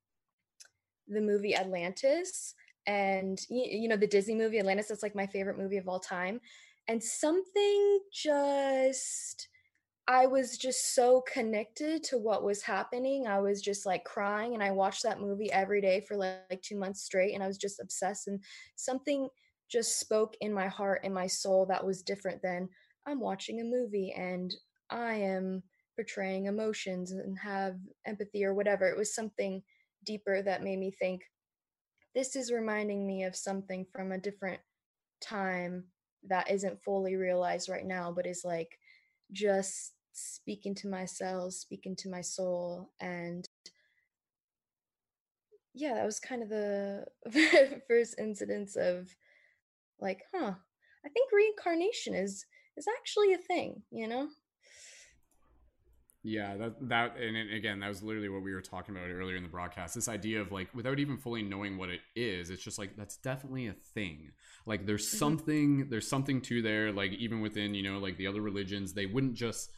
the movie Atlantis and you know the Disney movie Atlantis that's like my favorite movie of all time and something just I was just so connected to what was happening. I was just like crying and I watched that movie every day for like, like 2 months straight and I was just obsessed and something just spoke in my heart and my soul that was different than I'm watching a movie and I am portraying emotions and have empathy or whatever. It was something deeper that made me think this is reminding me of something from a different time that isn't fully realized right now, but is like just speaking to myself, speaking to my soul. And yeah, that was kind of the first incidence of like, huh, I think reincarnation is is actually a thing, you know? Yeah, that that and again, that was literally what we were talking about earlier in the broadcast. This idea of like without even fully knowing what it is, it's just like that's definitely a thing. Like there's mm-hmm. something there's something to there like even within, you know, like the other religions, they wouldn't just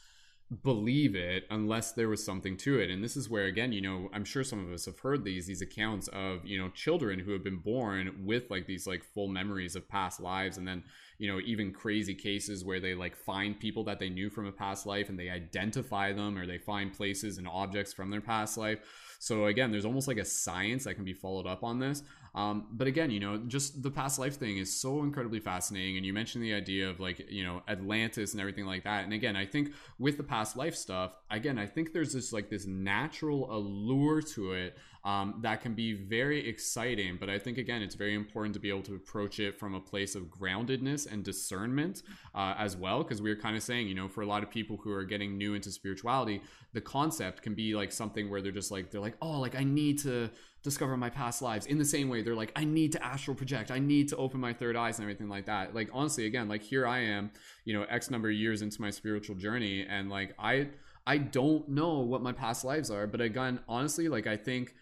believe it unless there was something to it. And this is where again you know i'm sure some of us have heard these these accounts of you know children who have been born with like these like full memories of past lives and then you know even crazy cases where they like find people that they knew from a past life and they identify them or they find places and objects from their past life. So again there's almost like a science that can be followed up on this um, but again, you know, just the past life thing is so incredibly fascinating. And you mentioned the idea of like, you know, Atlantis and everything like that. And again, I think with the past life stuff, again, I think there's this like this natural allure to it um, that can be very exciting. But I think, again, it's very important to be able to approach it from a place of groundedness and discernment uh, as well. Because we are kind of saying, you know, for a lot of people who are getting new into spirituality, the concept can be like something where they're just like, they're like, oh, like I need to discover my past lives in the same way. They're like i need to astral project. I need to open my third eyes and everything like that. Like honestly again like here i am you know x number of years into my spiritual journey. And like i i don't know what my past lives are. But again honestly like i think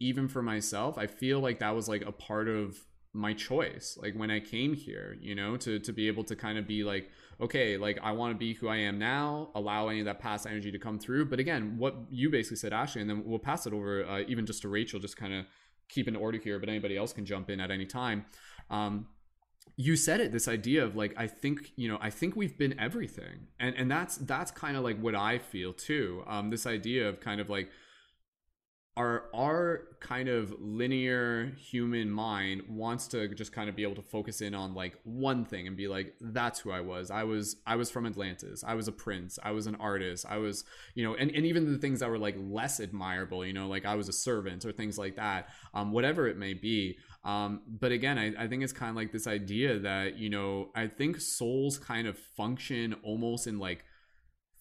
even for myself i feel like that was like a part of my choice like when i came here you know to to be able to kind of be like okay like i want to be who i am now allow any of that past energy to come through. But again what you basically said ashley and then we'll pass it over uh, even just to rachel just kind of keep an order here but anybody else can jump in at any time. Um you said it this idea of like i think you know i think we've been everything. And and that's that's kind of like what i feel too. Um this idea of kind of like our our kind of linear human mind wants to just kind of be able to focus in on like one thing and be like that's who I was. I was I was from Atlantis. I was a prince. I was an artist. I was you know and, and even the things that were like less admirable you know like I was a servant or things like that um whatever it may be um but again I, I think it's kind of like this idea that you know I think souls kind of function almost in like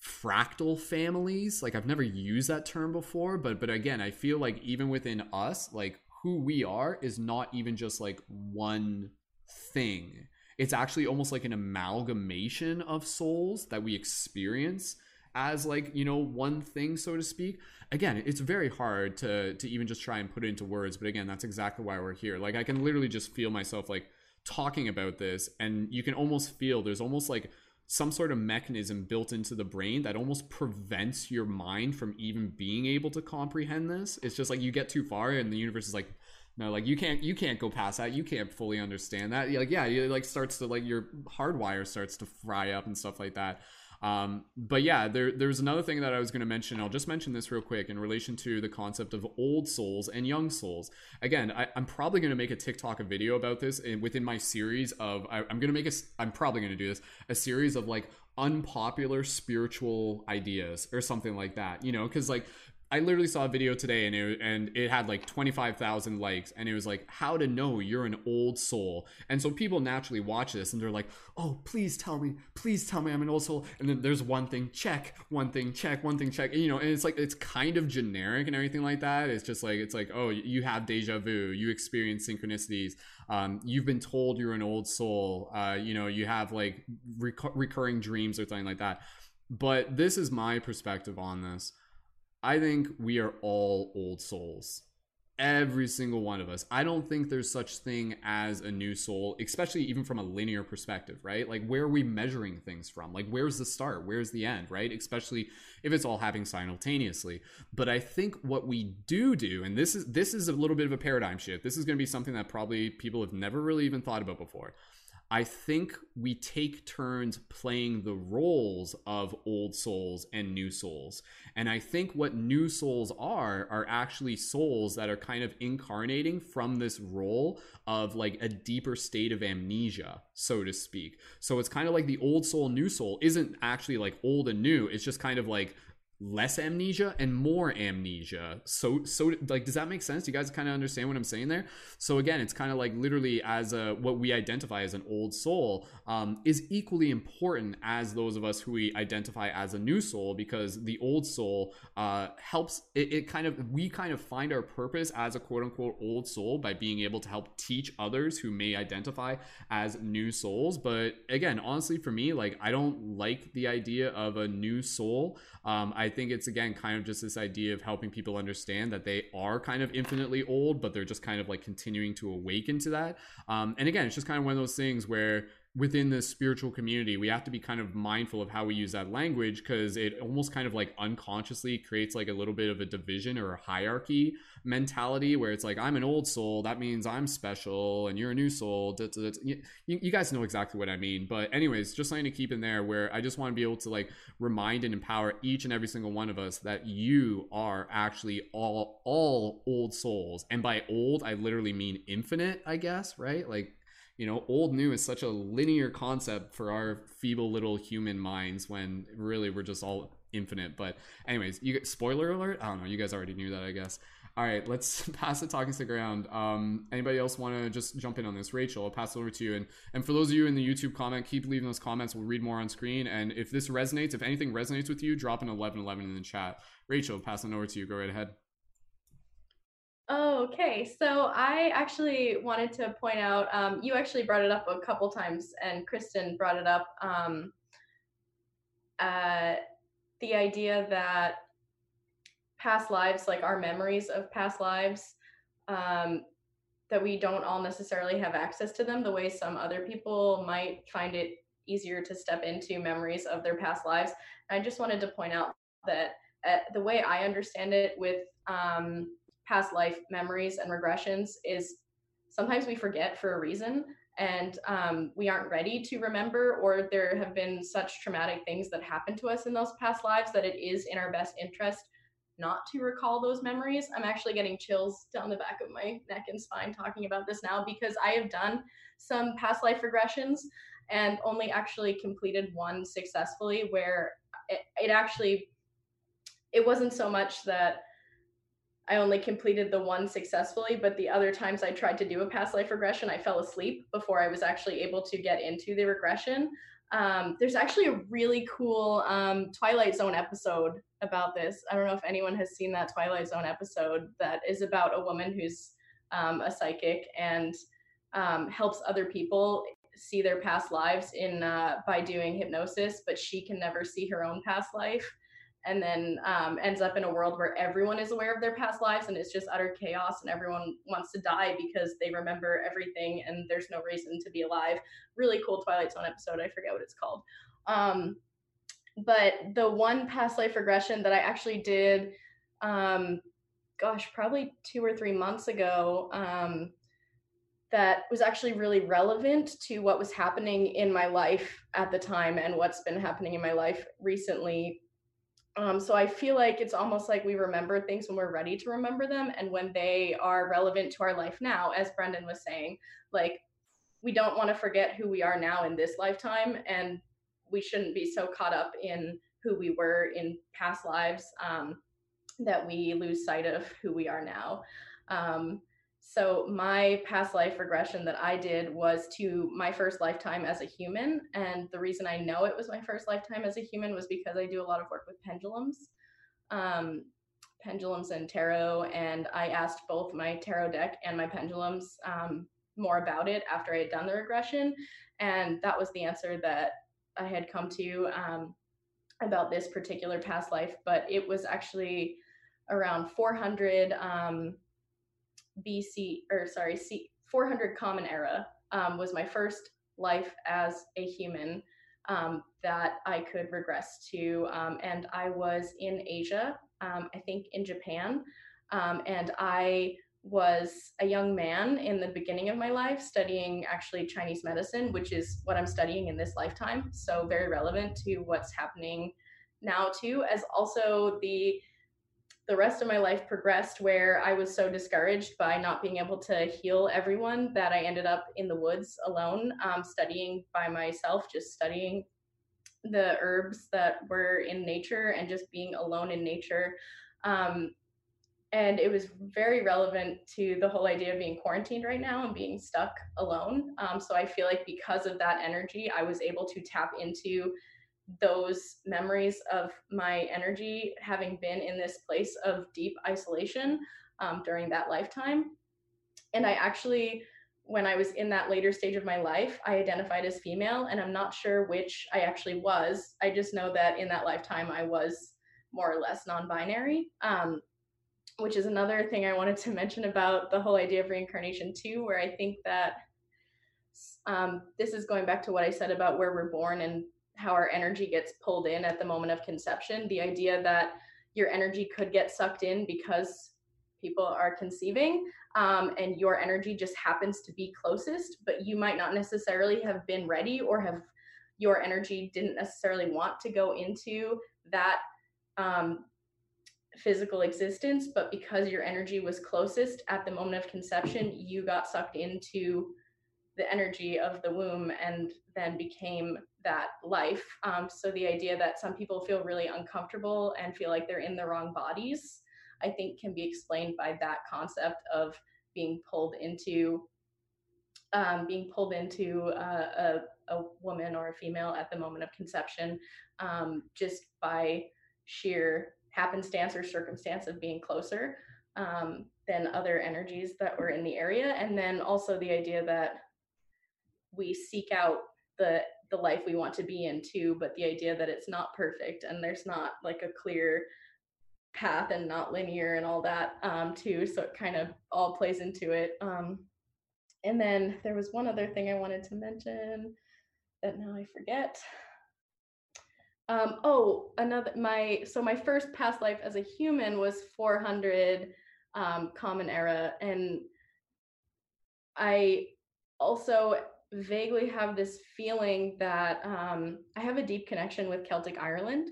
fractal families. Like i've never used that term before but but again i feel like even within us like who we are is not even just like one thing. It's actually almost like an amalgamation of souls that we experience as like you know one thing so to speak. Again it's very hard to to even just try and put it into words but again that's exactly why we're here. Like i can literally just feel myself like talking about this and you can almost feel there's almost like some sort of mechanism built into the brain that almost prevents your mind from even being able to comprehend this. It's just like you get too far and the universe is like, no, like you can't you can't go past that. You can't fully understand that. Like yeah, it like starts to like your hardwire starts to fry up and stuff like that. Um, but yeah, there, there's another thing that I was going to mention. I'll just mention this real quick in relation to the concept of old souls and young souls. Again, I, am probably going to make a TikTok video about this in, within my series of. I, I'm going to make a. I'm probably going to do this a series of like unpopular spiritual ideas or something like that. You know, because like I literally saw a video today and it and it had like 25,000 likes and it was like how to know you're an old soul. And so people naturally watch this and they're like, "Oh, please tell me. Please tell me I'm an old soul." And then there's one thing, check, one thing, check, one thing, check. And, you know, and it's like it's kind of generic and everything like that. It's just like it's like, "Oh, you have deja vu. You experience synchronicities. Um, you've been told you're an old soul. Uh, you know, you have like rec- recurring dreams or something like that." But this is my perspective on this I think we are all old souls. Every single one of us. I don't think there's such thing as a new soul, especially even from a linear perspective, right? Like where are we measuring things from? Like where's the start? Where's the end, right? Especially if it's all happening simultaneously. But I think what we do do, and this is this is a little bit of a paradigm shift. This is going to be something that probably people have never really even thought about before. I think we take turns playing the roles of old souls and new souls. And I think what new souls are, are actually souls that are kind of incarnating from this role of like a deeper state of amnesia, so to speak. So it's kind of like the old soul, new soul isn't actually like old and new. It's just kind of like less amnesia and more amnesia. So so like does that make sense? You guys kind of understand what I'm saying there? So again, it's kind of like literally as a what we identify as an old soul um, is equally important as those of us who we identify as a new soul because the old soul uh, helps it, it kind of we kind of find our purpose as a quote unquote old soul by being able to help teach others who may identify as new souls. But again, honestly, for me, like I don't like the idea of a new soul. Um, I think it's again kind of just this idea of helping people understand that they are kind of infinitely old, but they're just kind of like continuing to awaken to that. Um, and again, it's just kind of one of those things where within the spiritual community, we have to be kind of mindful of how we use that language because it almost kind of like unconsciously creates like a little bit of a division or a hierarchy mentality where it's like, I'm an old soul, that means I'm special, and you're a new soul. You, you guys know exactly what I mean. But, anyways, just something to keep in there where I just want to be able to like remind and empower each and every single one of us that you are actually all, all old souls. And by old, I literally mean infinite, I guess, right? Like, you know old new is such a linear concept for our feeble little human minds when really we're just all infinite. But anyways you get spoiler alert? I don't know. You guys already knew that i guess. All right let's pass the talking stick around. Um anybody else want to just jump in on this? Rachel i'll pass it over to you. And and for those of you in the youtube comment keep leaving those comments. We'll read more on screen. And if this resonates if anything resonates with you drop an 1111 in the chat. Rachel passing over to you. Go right ahead Oh, okay. So I actually wanted to point out, um, you actually brought it up a couple times, and Kristen brought it up. Um, uh, the idea that past lives, like our memories of past lives, um, that we don't all necessarily have access to them the way some other people might find it easier to step into memories of their past lives. And I just wanted to point out that uh, the way I understand it with um, past life memories and regressions is sometimes we forget for a reason and um, we aren't ready to remember, or there have been such traumatic things that happened to us in those past lives that it is in our best interest not to recall those memories. I'm actually getting chills down the back of my neck and spine talking about this now because I have done some past life regressions and only actually completed one successfully where it, it actually it wasn't so much that I only completed the one successfully, but the other times I tried to do a past life regression, I fell asleep before I was actually able to get into the regression. Um, there's actually a really cool um, Twilight Zone episode about this. I don't know if anyone has seen that Twilight Zone episode that is about a woman who's um, a psychic and um, helps other people see their past lives in uh, by doing hypnosis, but she can never see her own past life and then um, ends up in a world where everyone is aware of their past lives and it's just utter chaos and everyone wants to die because they remember everything and there's no reason to be alive. Really cool twilight zone episode i forget what it's called. Um, but the one past life regression that i actually did um, gosh probably two or three months ago um, that was actually really relevant to what was happening in my life at the time and what's been happening in my life recently um, so I feel like it's almost like we remember things when we're ready to remember them and when they are relevant to our life now, as Brendon was saying, like we don't want to forget who we are now in this lifetime and we shouldn't be so caught up in who we were in past lives um, that we lose sight of who we are now. Um, so my past life regression that I did was to my first lifetime as a human. And the reason I know it was my first lifetime as a human was because I do a lot of work with pendulums, um, pendulums and tarot. And I asked both my tarot deck and my pendulums um, more about it after I had done the regression. And that was the answer that I had come to um, about this particular past life. But it was actually around 400 um, BC or sorry, C 400 Common Era um, was my first life as a human um, that I could regress to, um, and I was in Asia, um, I think in Japan, um, and I was a young man in the beginning of my life studying actually Chinese medicine, which is what I'm studying in this lifetime. So very relevant to what's happening now too, as also the the rest of my life progressed where I was so discouraged by not being able to heal everyone that I ended up in the woods alone, um, studying by myself, just studying the herbs that were in nature and just being alone in nature. Um, and it was very relevant to the whole idea of being quarantined right now and being stuck alone. Um, so I feel like because of that energy, I was able to tap into those memories of my energy having been in this place of deep isolation um, during that lifetime. And I actually, when I was in that later stage of my life, I identified as female, and I'm not sure which I actually was. I just know that in that lifetime, I was more or less non binary. Um, which is another thing I wanted to mention about the whole idea of reincarnation, too, where I think that um, this is going back to what I said about where we're born and how our energy gets pulled in at the moment of conception. The idea that your energy could get sucked in because people are conceiving um, and your energy just happens to be closest, but you might not necessarily have been ready or have your energy didn't necessarily want to go into that um, physical existence, but because your energy was closest at the moment of conception, you got sucked into the energy of the womb and then became that life. Um, so the idea that some people feel really uncomfortable and feel like they're in the wrong bodies, I think can be explained by that concept of being pulled into um, being pulled into uh, a, a woman or a female at the moment of conception um, just by sheer happenstance or circumstance of being closer um, than other energies that were in the area. And then also the idea that we seek out the the life we want to be in too but the idea that it's not perfect and there's not like a clear path and not linear and all that um too so it kind of all plays into it um and then there was one other thing I wanted to mention that now I forget. Um, oh, another my so my first past life as a human was 400 um, Common Era, and I also vaguely have this feeling that um, I have a deep connection with Celtic Ireland,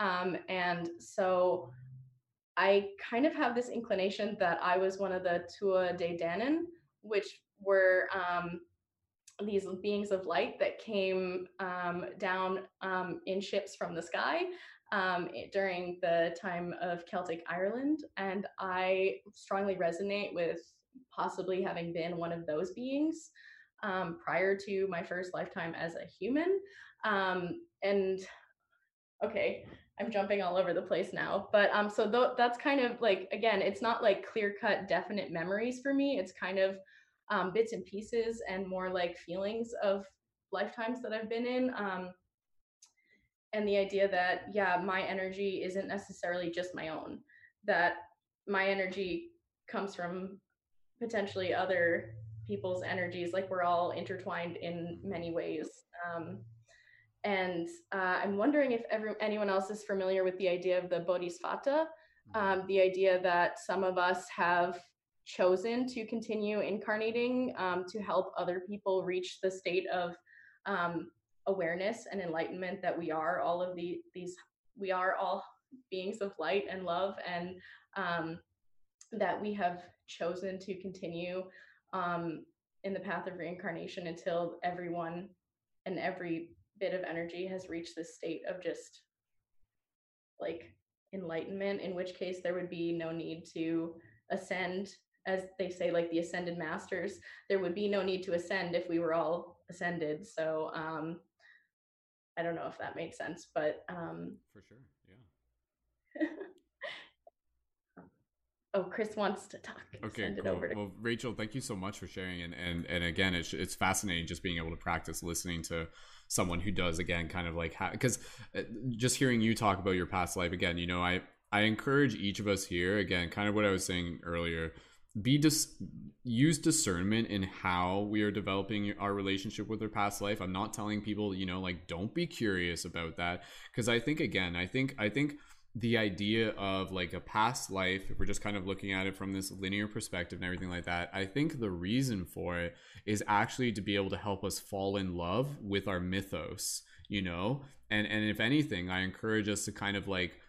um, and so I kind of have this inclination that I was one of the Tuatha Dé Danann, which were um, these beings of light that came um, down um, in ships from the sky um, during the time of Celtic Ireland. And I strongly resonate with possibly having been one of those beings um, prior to my first lifetime as a human. Um, and okay, I'm jumping all over the place now. But um, so tho- that's kind of like, again, it's not like clear cut, definite memories for me. It's kind of um, bits and pieces and more like feelings of lifetimes that I've been in. Um, and the idea that, yeah, my energy isn't necessarily just my own, that my energy comes from potentially other people's energies. Like we're all intertwined in many ways. Um, and uh, I'm wondering if ever, anyone else is familiar with the idea of the bodhisattva, um, the idea that some of us have chosen to continue incarnating um, to help other people reach the state of um, awareness and enlightenment that we are all of the, these, we are all beings of light and love, and um, that we have chosen to continue um, in the path of reincarnation until everyone and every bit of energy has reached this state of just like enlightenment in which case there would be no need to ascend as they say like the ascended masters there would be no need to ascend if we were all ascended so um i don't know if that makes sense but um For sure. Yeah. oh chris wants to talk Okay, cool. to Well, Rachel, thank you so much for sharing, and and and again, it's it's fascinating just being able to practice listening to someone who does again kind of like because uh, just hearing you talk about your past life again, you know, I I encourage each of us here again, kind of what I was saying earlier. Be dis- use discernment in how we are developing our relationship with our past life. I'm not telling people, you know, like don't be curious about that because I think again, I think I think the idea of like a past life if we're just kind of looking at it from this linear perspective and everything like that i think the reason for it is actually to be able to help us fall in love with our mythos you know? And and if anything i encourage us to kind of like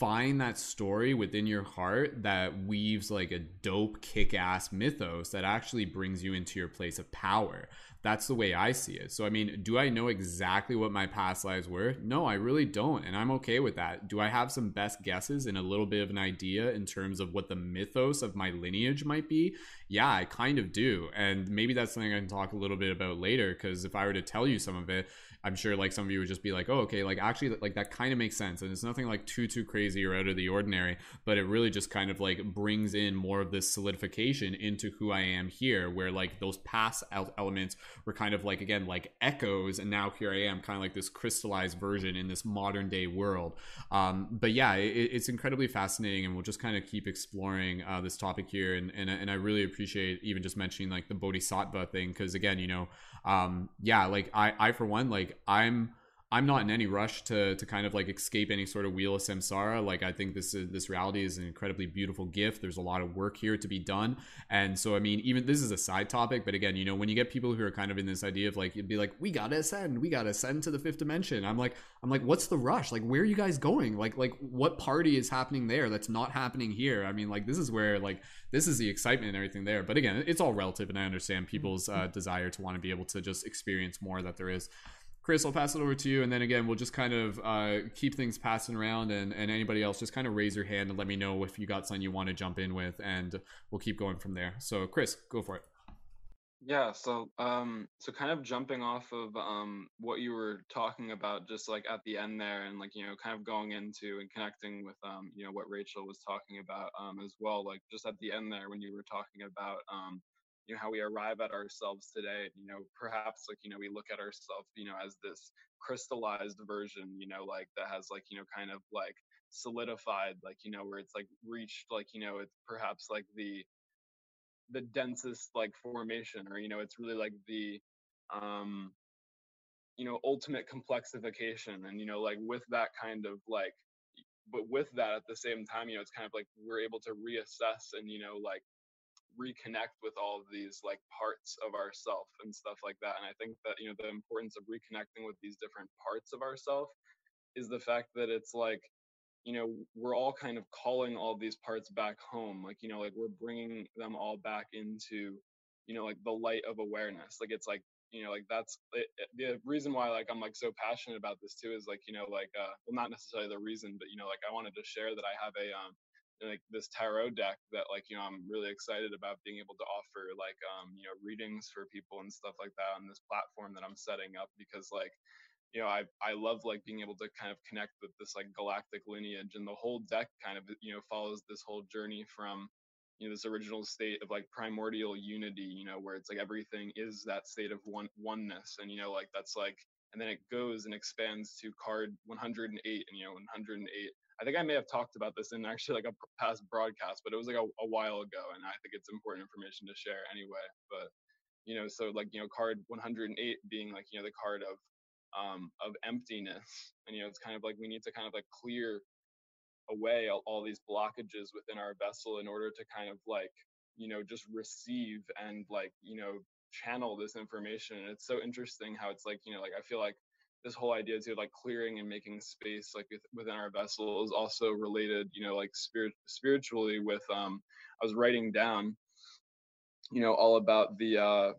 find that story within your heart that weaves like a dope kick-ass mythos that actually brings you into your place of power. That's the way i see it. So i mean do i know exactly what my past lives were? No i really don't and i'm okay with that. Do i have some best guesses and a little bit of an idea in terms of what the mythos of my lineage might be? Yeah i kind of do and maybe that's something i can talk a little bit about later because if i were to tell you some of it i'm sure like some of you would just be like oh okay like actually like that kind of makes sense and it's nothing like too too crazy or out of the ordinary but it really just kind of like brings in more of this solidification into who i am here where like those past elements were kind of like again like echoes and now here i am kind of like this crystallized version in this modern day world. Um, but yeah it, it's incredibly fascinating and we'll just kind of keep exploring uh, this topic here and, and and i really appreciate even just mentioning like the bodhisattva thing because again you know um yeah like i i for one like i'm I'm not in any rush to to kind of like escape any sort of wheel of samsara. Like I think this is this reality is an incredibly beautiful gift. There's a lot of work here to be done, and so I mean, even this is a side topic, but again, you know, when you get people who are kind of in this idea of like you'd be like, we gotta ascend, we gotta ascend to the fifth dimension. I'm like, I'm like, what's the rush? Like, where are you guys going? Like, like what party is happening there that's not happening here? I mean, like this is where like this is the excitement and everything there. But again, it's all relative, and I understand people's uh, desire to want to be able to just experience more that there is. Chris, I'll pass it over to you, and then again, we'll just kind of uh, keep things passing around, and, and anybody else, just kind of raise your hand and let me know if you got something you want to jump in with, and we'll keep going from there. So, Chris, go for it. Yeah, so um so kind of jumping off of um what you were talking about just like at the end there and like you know kind of going into and connecting with um you know what Rachel was talking about um as well like just at the end there when you were talking about um you know how we arrive at ourselves today you know perhaps like you know we look at ourselves you know as this crystallized version you know like that has like you know kind of like solidified like you know where it's like reached like you know it's perhaps like the the densest like formation or you know it's really like the um you know ultimate complexification and you know like with that kind of like but with that at the same time you know it's kind of like we're able to reassess and you know like reconnect with all of these like parts of ourself and stuff like that and i think that you know the importance of reconnecting with these different parts of ourself is the fact that it's like you know we're all kind of calling all these parts back home like you know like we're bringing them all back into you know like the light of awareness like it's like you know like that's it, the reason why like i'm like so passionate about this too is like you know like uh well not necessarily the reason but you know like i wanted to share that i have a um like this tarot deck that like you know i'm really excited about being able to offer like um you know readings for people and stuff like that on this platform that i'm setting up because like you know i i love like being able to kind of connect with this like galactic lineage and the whole deck kind of you know follows this whole journey from you know this original state of like primordial unity you know where it's like everything is that state of one oneness and you know like that's like and then it goes and expands to card 108 and you know 108 I think I may have talked about this in actually like a past broadcast, but it was like a, a while ago, and I think it's important information to share anyway. But you know, so like you know, card 108 being like you know the card of um of emptiness, and you know, it's kind of like we need to kind of like clear away all, all these blockages within our vessel in order to kind of like you know just receive and like you know channel this information and it's so interesting how it's like you know like i feel like this whole idea too like clearing and making space like within our vessel is also related you know like spirit spiritually with um i was writing down you know all about the uh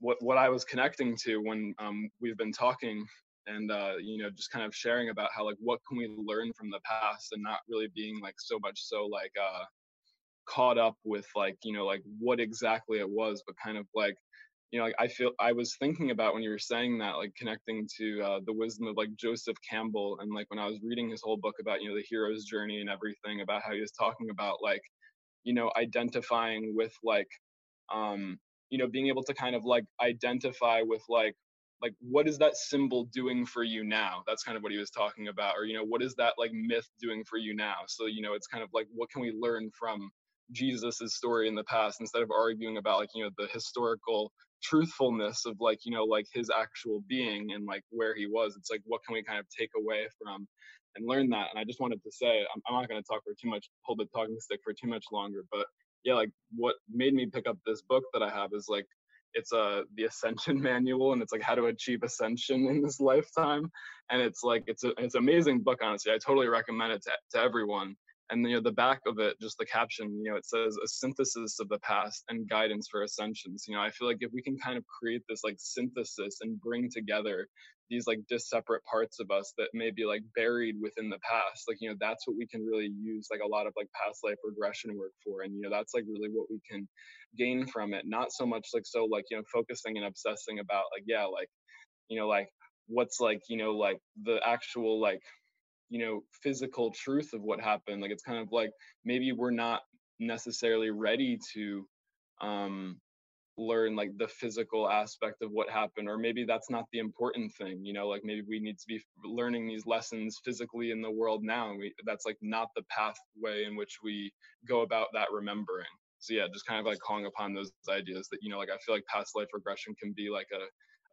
what what i was connecting to when um we've been talking and uh you know just kind of sharing about how like what can we learn from the past and not really being like so much so like uh caught up with like you know like what exactly it was but kind of like you know, like I feel I was thinking about when you were saying that, like connecting to uh, the wisdom of like Joseph Campbell, and like when I was reading his whole book about you know the hero's journey and everything about how he was talking about like, you know, identifying with like, um, you know, being able to kind of like identify with like, like what is that symbol doing for you now? That's kind of what he was talking about, or you know, what is that like myth doing for you now? So you know, it's kind of like what can we learn from Jesus's story in the past instead of arguing about like you know the historical truthfulness of like you know like his actual being and like where he was it's like what can we kind of take away from and learn that and i just wanted to say i'm, I'm not going to talk for too much hold the talking stick for too much longer but yeah like what made me pick up this book that i have is like it's a uh, the ascension manual and it's like how to achieve ascension in this lifetime and it's like it's a it's an amazing book honestly i totally recommend it to, to everyone and you know the back of it just the caption you know it says a synthesis of the past and guidance for ascensions. You know i feel like if we can kind of create this like synthesis and bring together these like disseparate parts of us that may be like buried within the past like you know that's what we can really use like a lot of like past life regression work for and you know that's like really what we can gain from it not so much like so like you know focusing and obsessing about like yeah like you know like what's like you know like the actual like you know physical truth of what happened like it's kind of like maybe we're not necessarily ready to um learn like the physical aspect of what happened or maybe that's not the important thing you know like maybe we need to be learning these lessons physically in the world now and we that's like not the pathway in which we go about that remembering. So yeah just kind of like calling upon those ideas that you know like i feel like past life regression can be like a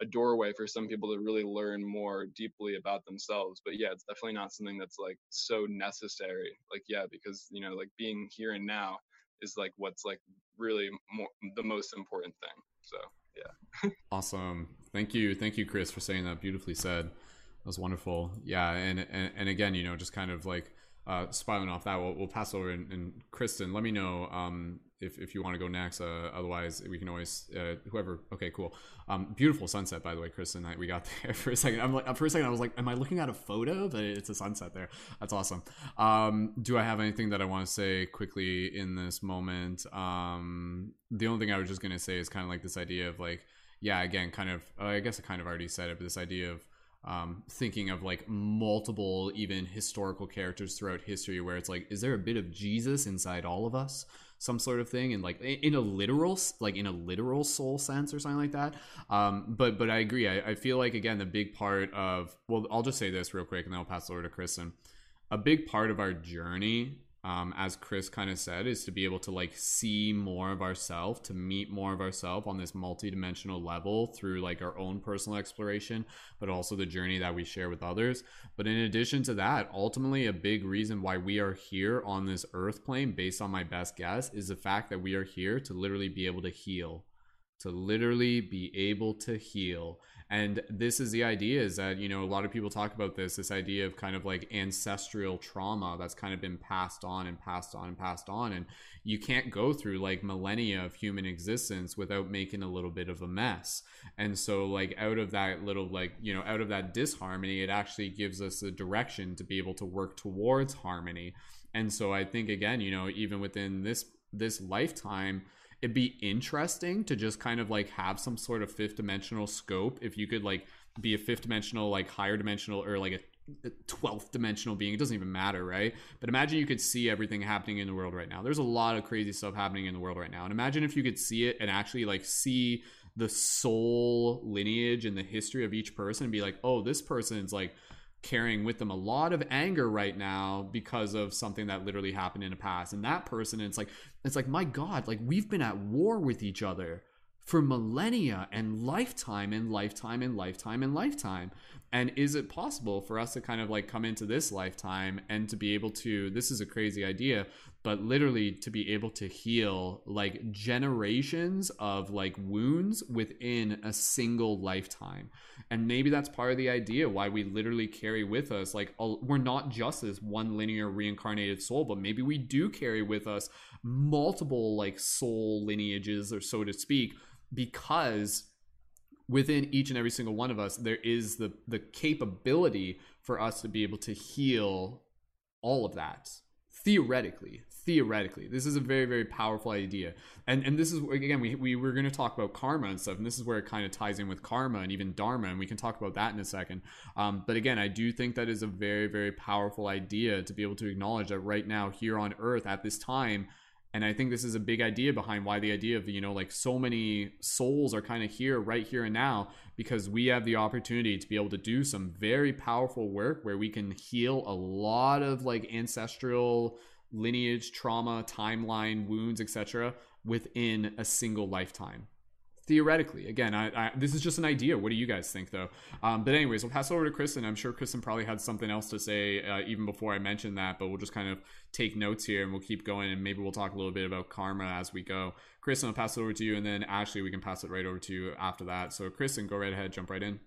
a doorway for some people to really learn more deeply about themselves but yeah it's definitely not something that's like so necessary like yeah because you know like being here and now is like what's like really more the most important thing so yeah. Awesome. Thank you thank you chris for saying that beautifully said. That was wonderful. Yeah and and, and again you know just kind of like uh, spiraling off that, we'll, we'll pass over and, and Kristen, let me know um, if, if you want to go next. Uh, otherwise, we can always uh, whoever. Okay, cool. Um, beautiful sunset, by the way, Kristen. I, we got there for a second. I'm like for a second, I was like, am I looking at a photo? But it's a sunset there. That's awesome. Um, do I have anything that I want to say quickly in this moment? Um, the only thing I was just gonna say is kind of like this idea of like, yeah, again, kind of. I guess I kind of already said it, but this idea of um, thinking of like multiple even historical characters throughout history where it's like is there a bit of jesus inside all of us? Some sort of thing and like in a literal like in a literal soul sense or something like that. Um, but but i agree. I, I feel like again the big part of well i'll just say this real quick and then i'll pass it over to kristen. A big part of our journey um, as Chris kind of said, is to be able to like see more of ourselves, to meet more of ourselves on this multidimensional level through like our own personal exploration, but also the journey that we share with others. But in addition to that, ultimately, a big reason why we are here on this earth plane, based on my best guess, is the fact that we are here to literally be able to heal to literally be able to heal and this is the idea is that you know a lot of people talk about this this idea of kind of like ancestral trauma that's kind of been passed on and passed on and passed on. And you can't go through like millennia of human existence without making a little bit of a mess. And so like out of that little like you know out of that disharmony it actually gives us a direction to be able to work towards harmony. And so i think again you know even within this this lifetime it'd be interesting to just kind of like have some sort of fifth dimensional scope. If you could like be a fifth dimensional like higher dimensional or like a 12th dimensional being it doesn't even matter right? But imagine you could see everything happening in the world right now. There's a lot of crazy stuff happening in the world right now. And imagine if you could see it and actually like see the soul lineage and the history of each person and be like oh this person's like carrying with them a lot of anger right now because of something that literally happened in the past. And that person it's like it's like my god like we've been at war with each other for millennia and lifetime and lifetime and lifetime and lifetime and is it possible for us to kind of like come into this lifetime and to be able to this is a crazy idea but literally to be able to heal like generations of like wounds within a single lifetime? And maybe that's part of the idea why we literally carry with us like we're not just this one linear reincarnated soul but maybe we do carry with us multiple like soul lineages or so to speak because within each and every single one of us there is the the capability for us to be able to heal all of that. Theoretically theoretically. This is a very very powerful idea. And and this is again we, we were going to talk about karma and stuff and this is where it kind of ties in with karma and even dharma and we can talk about that in a second. Um, but again i do think that is a very very powerful idea to be able to acknowledge that right now here on earth at this time and i think this is a big idea behind why the idea of you know like so many souls are kind of here right here and now because we have the opportunity to be able to do some very powerful work where we can heal a lot of like ancestral lineage trauma timeline wounds etc within a single lifetime theoretically. Again I, I, this is just an idea. What do you guys think though? Um, but anyways we'll pass over to kristen. I'm sure kristen probably had something else to say uh, even before i mentioned that but we'll just kind of take notes here and we'll keep going and maybe we'll talk a little bit about karma as we go. Kristen i'll pass it over to you and then ashley we can pass it right over to you after that. So kristen go right ahead jump right in.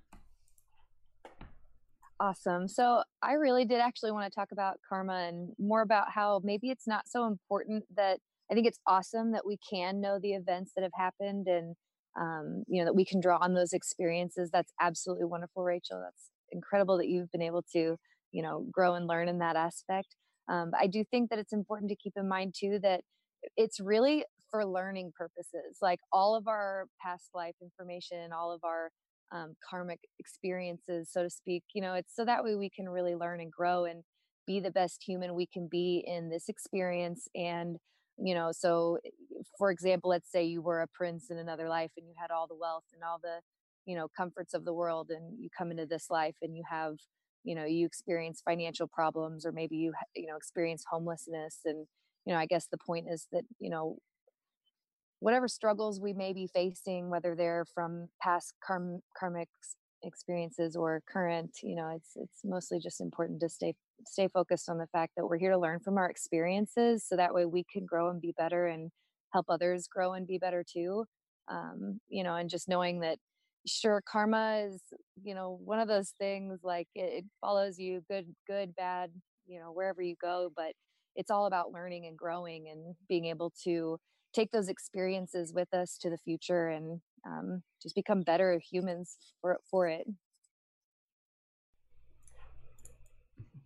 Awesome. So I really did actually want to talk about karma and more about how maybe it's not so important that I think it's awesome that we can know the events that have happened and um, you know that we can draw on those experiences. That's absolutely wonderful, Rachel. That's incredible that you've been able to you know grow and learn in that aspect. Um, I do think that it's important to keep in mind too that it's really for learning purposes. Like all of our past life information, all of our um, karmic experiences, so to speak. You know, it's so that way we can really learn and grow and be the best human we can be in this experience. And, you know, so eh, for example, let's say you were a prince in another life and you had all the wealth and all the, you know, comforts of the world, and you come into this life and you have, you know, you experience financial problems or maybe you, you know, experience homelessness. And, you know, I guess the point is that, you know, whatever struggles we may be facing, whether they're from past karm- karmic experiences or current, you know, it's it's mostly just important to stay stay focused on the fact that we're here to learn from our experiences, so that way we can grow and be better and help others grow and be better too. Um, you know, and just knowing that sure karma is you know one of those things like it, it follows you good good bad you know wherever you go but it's all about learning and growing and being able to take those experiences with us to the future and um, just become better humans for for it.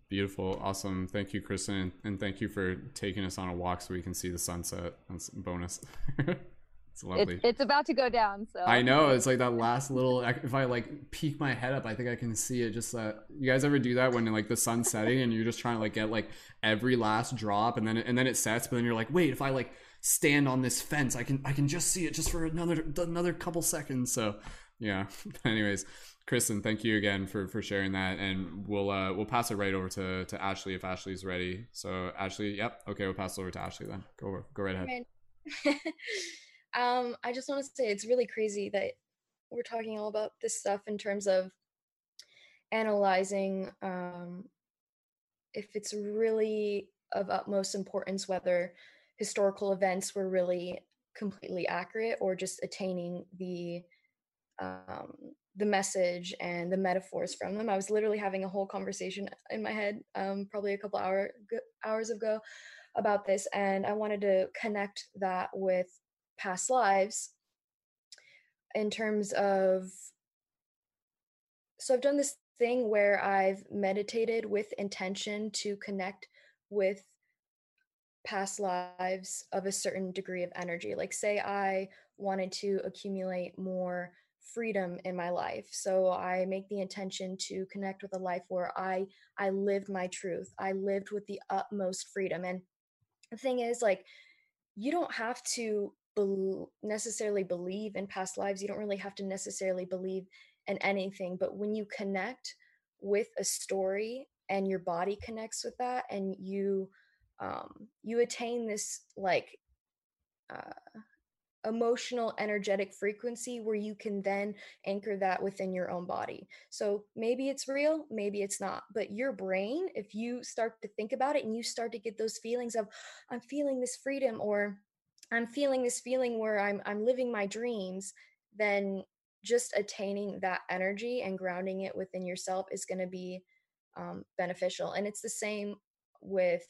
Beautiful, awesome. Thank you, Kristen, and thank you for taking us on a walk so we can see the sunset. That's a bonus. it's lovely. It's, it's, about to go down, so I know it's like that last little. If I like peek my head up, I think I can see it. Just uh, you guys ever do that when like the sun's setting and you're just trying to like get like every last drop, and then and then it sets, but then you're like, wait, if I like stand on this fence. I can I can just see it just for another another couple seconds. So yeah. Anyways, Kristen, thank you again for for sharing that, and we'll uh, we'll pass it right over to to Ashley if Ashley's ready. So Ashley, yep, okay, we'll pass it over to Ashley then. Go over, go right ahead. Um, I just want to say it's really crazy that we're talking all about this stuff in terms of analyzing um, if it's really of utmost importance whether historical events were really completely accurate or just attaining the um, the message and the metaphors from them. I was literally having a whole conversation in my head, um, probably a couple hour hours ago, about this, and I wanted to connect that with past lives in terms of. So I've done this thing where I've meditated with intention to connect with past lives of a certain degree of energy. Like, say, I wanted to accumulate more freedom in my life so i make the intention to connect with a life where i i lived my truth. I lived with the utmost freedom. And the thing is like you don't have to be- necessarily believe in past lives. You don't really have to necessarily believe in anything. But when you connect with a story and your body connects with that and you um you attain this like uh emotional energetic frequency where you can then anchor that within your own body. So maybe it's real maybe it's not but your brain if you start to think about it and you start to get those feelings of i'm feeling this freedom or i'm feeling this feeling where i'm i'm living my dreams then just attaining that energy and grounding it within yourself is going to be um, beneficial. And it's the same with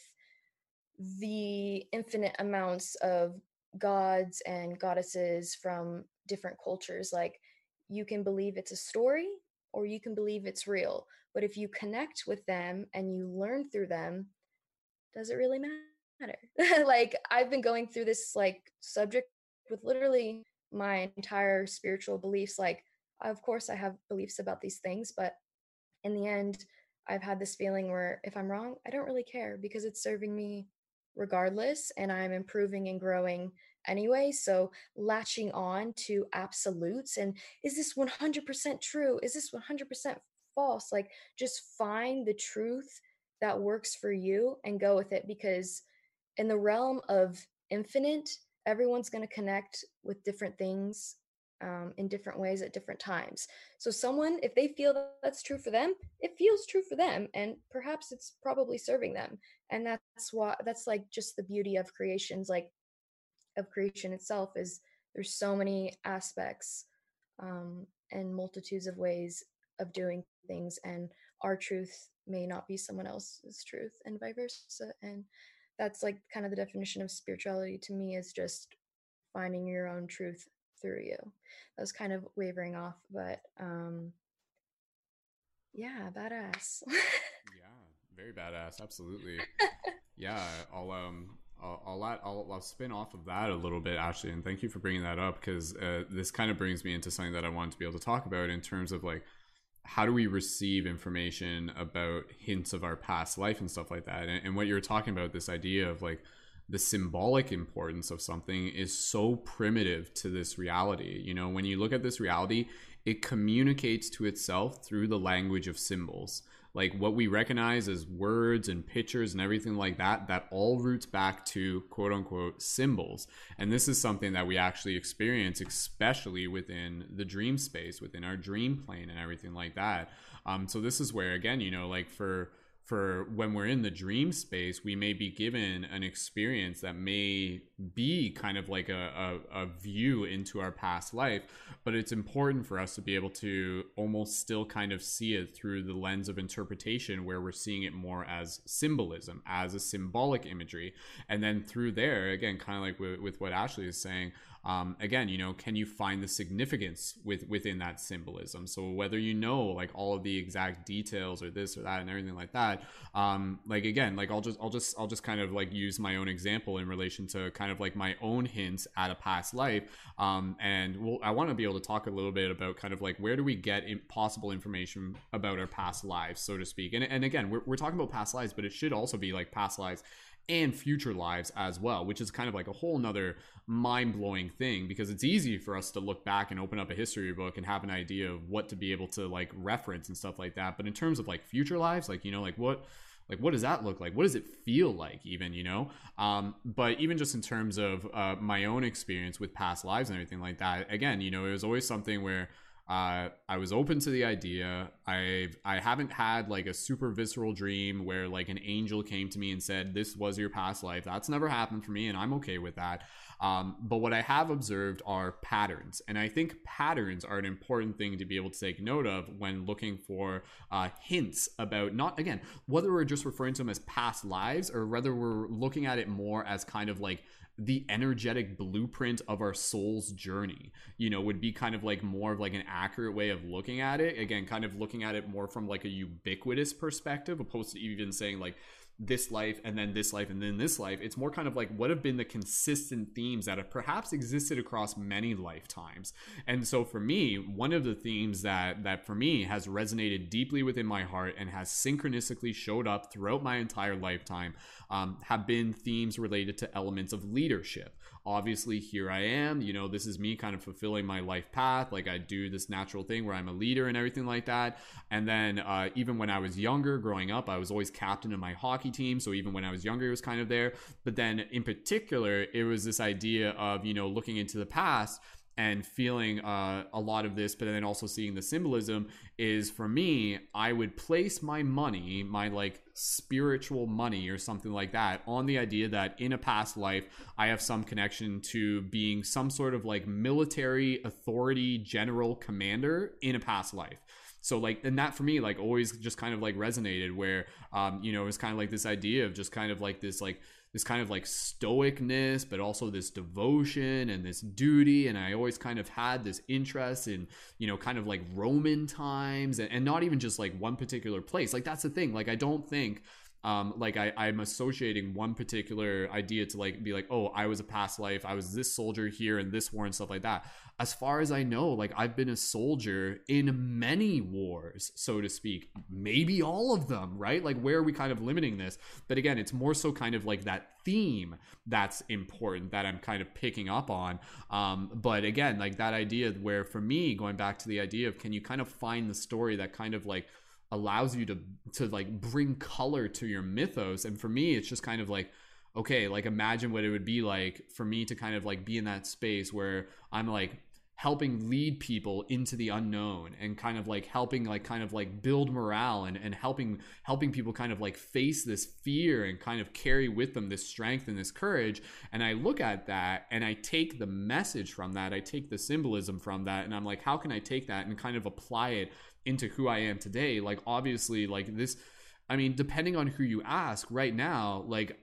the infinite amounts of gods and goddesses from different cultures like you can believe it's a story or you can believe it's real but if you connect with them and you learn through them does it really matter? Like i've been going through this like subject with literally my entire spiritual beliefs like of course i have beliefs about these things but in the end i've had this feeling where if i'm wrong i don't really care because it's serving me regardless and i'm improving and growing anyway so latching on to absolutes and is this 100% true? Is this 100% false? Like just find the truth that works for you and go with it because in the realm of infinite everyone's going to connect with different things um, in different ways at different times. So someone if they feel that that's true for them it feels true for them and perhaps it's probably serving them. And that's why that's like just the beauty of creations like of creation itself is there's so many aspects um, and multitudes of ways of doing things and our truth may not be someone else's truth and vice versa. And that's like kind of the definition of spirituality to me is just finding your own truth through you. That was kind of wavering off but um yeah badass. Yeah very badass absolutely. Yeah i'll um I'll, I'll, I'll, I'll spin off of that a little bit, actually, and thank you for bringing that up because uh, this kind of brings me into something that I wanted to be able to talk about in terms of like how do we receive information about hints of our past life and stuff like that, and, and what you're talking about, this idea of like the symbolic importance of something is so primitive to this reality. You know, when you look at this reality, it communicates to itself through the language of symbols. Like what we recognize as words and pictures and everything like that that all roots back to quote unquote symbols. And this is something that we actually experience especially within the dream space within our dream plane and everything like that. Um, so this is where again you know like for for when we're in the dream space, we may be given an experience that may be kind of like a, a, a, view into our past life, but it's important for us to be able to almost still kind of see it through the lens of interpretation where we're seeing it more as symbolism, as a symbolic imagery. And then through there, again, kind of like with, with what Ashley is saying, um, again you know can you find the significance with within that symbolism so whether you know like all of the exact details or this or that and everything like that um, like again like i'll just i'll just i'll just kind of like use my own example in relation to kind of like my own hints at a past life. Um, and we'll, I want to be able to talk a little bit about kind of like where do we get possible information about our past lives, so to speak. And, and again, we're, we're talking about past lives, but it should also be like past lives and future lives as well, which is kind of like a whole nother mind blowing thing because it's easy for us to look back and open up a history book and have an idea of what to be able to like reference and stuff like that. But in terms of like future lives, like, you know, like what like what does that look like what does it feel like even you know um, but even just in terms of uh, my own experience with past lives and everything like that again you know it was always something where uh, I was open to the idea. I've I haven't had like a super visceral dream where like an angel came to me and said this was your past life. That's never happened for me, and I'm okay with that. Um, but what I have observed are patterns, and I think patterns are an important thing to be able to take note of when looking for uh, hints about not again whether we're just referring to them as past lives or whether we're looking at it more as kind of like the energetic blueprint of our soul's journey you know would be kind of like more of like an accurate way of looking at it. Again kind of looking at it more from like a ubiquitous perspective opposed to even saying like this life and then this life and then this life. It's more kind of like what have been the consistent themes that have perhaps existed across many lifetimes? And so for me one of the themes that that for me has resonated deeply within my heart and has synchronistically showed up throughout my entire lifetime um, have been themes related to elements of leadership obviously here i am you know this is me kind of fulfilling my life path like i do this natural thing where i'm a leader and everything like that. And then uh, even when i was younger growing up i was always captain of my hockey team so even when i was younger it was kind of there. But then in particular it was this idea of you know looking into the past and feeling uh, a lot of this, but then also seeing the symbolism is for me, I would place my money, my like spiritual money or something like that, on the idea that in a past life, I have some connection to being some sort of like military authority general commander in a past life. So like, and that for me, like always just kind of like resonated where, um, you know, it was kind of like this idea of just kind of like this, like, this kind of like stoicness, but also this devotion and this duty. And I always kind of had this interest in, you know, kind of like Roman times and, and not even just like one particular place. Like that's the thing. Like I don't think um, like I, I'm associating one particular idea to like be like, oh, I was a past life, I was this soldier here and this war and stuff like that. As far as I know, like I've been a soldier in many wars, so to speak, maybe all of them, right? Like where are we kind of limiting this? But again, it's more so kind of like that theme that's important that I'm kind of picking up on. Um, but again, like that idea where for me, going back to the idea of can you kind of find the story that kind of like allows you to to like bring color to your mythos. And for me it's just kind of like okay like imagine what it would be like for me to kind of like be in that space where i'm like helping lead people into the unknown and kind of like helping like kind of like build morale and, and helping helping people kind of like face this fear and kind of carry with them this strength and this courage. And i look at that and i take the message from that. I take the symbolism from that and i'm like how can i take that and kind of apply it into who i am today like obviously like this i mean depending on who you ask right now like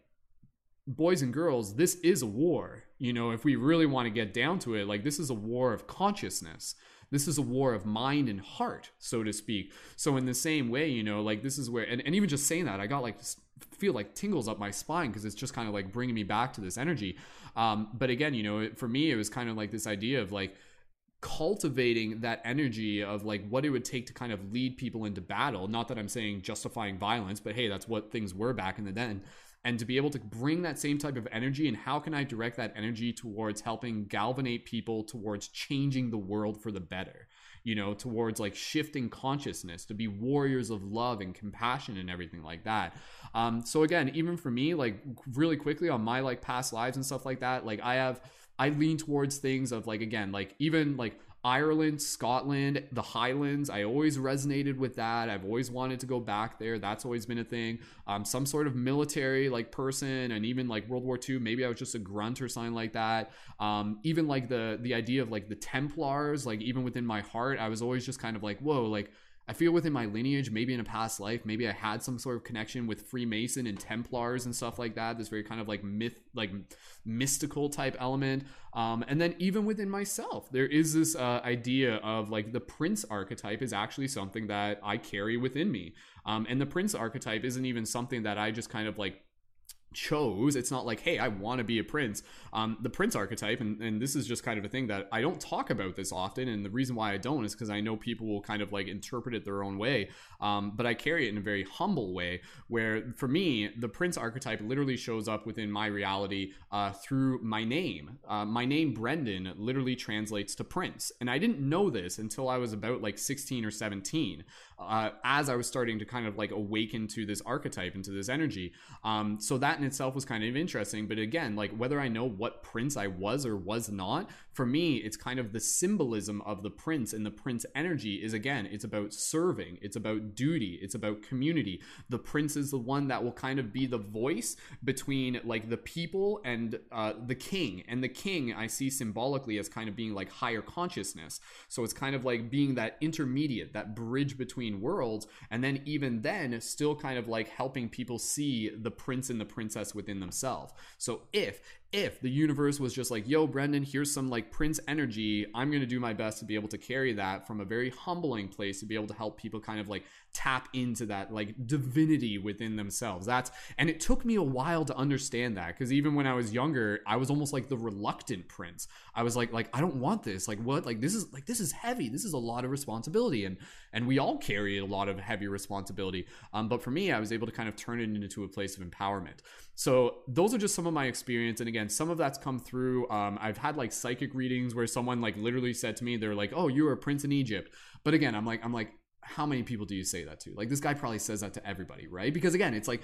boys and girls, this is a war. You know, if we really want to get down to it, like this is a war of consciousness. This is a war of mind and heart, so to speak. So in the same way, you know, like this is where, and, and even just saying that, I got like feel like tingles up my spine because it's just kind of like bringing me back to this energy. Um, but again, you know, for me, it was kind of like this idea of like cultivating that energy of like what it would take to kind of lead people into battle. Not that I'm saying justifying violence, but hey, that's what things were back in the then and to be able to bring that same type of energy and how can I direct that energy towards helping galvanate people towards changing the world for the better? You know towards like shifting consciousness to be warriors of love and compassion and everything like that. Um so again even for me like really quickly on my like past lives and stuff like that like I have I lean towards things of like again like even like Ireland, Scotland, the Highlands. I always resonated with that. I've always wanted to go back there. That's always been a thing. Um, some sort of military like person, and even like World War II. Maybe I was just a grunt or something like that. Um, even like the the idea of like the Templars, like even within my heart, I was always just kind of like, whoa, like I feel within my lineage, maybe in a past life, maybe I had some sort of connection with Freemason and Templars and stuff like that. This very kind of like myth, like mystical type element. Um, and then even within myself, there is this uh, idea of like the prince archetype is actually something that I carry within me. Um, and the prince archetype isn't even something that I just kind of like chose it's not like hey i want to be a prince. Um, the prince archetype and, and this is just kind of a thing that i don't talk about this often and the reason why i don't is because i know people will kind of like interpret it their own way. Um, but i carry it in a very humble way where for me the prince archetype literally shows up within my reality uh, through my name. Uh, my name brendon literally translates to prince. And i didn't know this until i was about like 16 or 17 uh, as i was starting to kind of like awaken to this archetype and to this energy um, so that in itself was kind of interesting. But again, like whether I know what prince I was or was not, for me, it's kind of the symbolism of the prince and the prince energy is again, it's about serving, it's about duty, it's about community. The prince is the one that will kind of be the voice between like the people and uh, the king. And the king I see symbolically as kind of being like higher consciousness. So it's kind of like being that intermediate, that bridge between worlds. And then even then, still kind of like helping people see the prince and the princess within themselves. So if if the universe was just like, yo, Brendon, here's some like Prince energy, I'm going to do my best to be able to carry that from a very humbling place to be able to help people kind of like tap into that like divinity within themselves. That's, and it took me a while to understand that because even when I was younger, I was almost like the reluctant Prince. I was like, like, I don't want this. Like, what? Like, this is like, this is heavy. This is a lot of responsibility. And, and we all carry a lot of heavy responsibility. Um, but for me, I was able to kind of turn it into a place of empowerment. So those are just some of my experience. And again, some of that's come through. Um, I've had like psychic readings where someone like literally said to me, they're like, "Oh, you were a prince in Egypt." But again, I'm like, I'm like, how many people do you say that to? Like this guy probably says that to everybody, right? Because again, it's like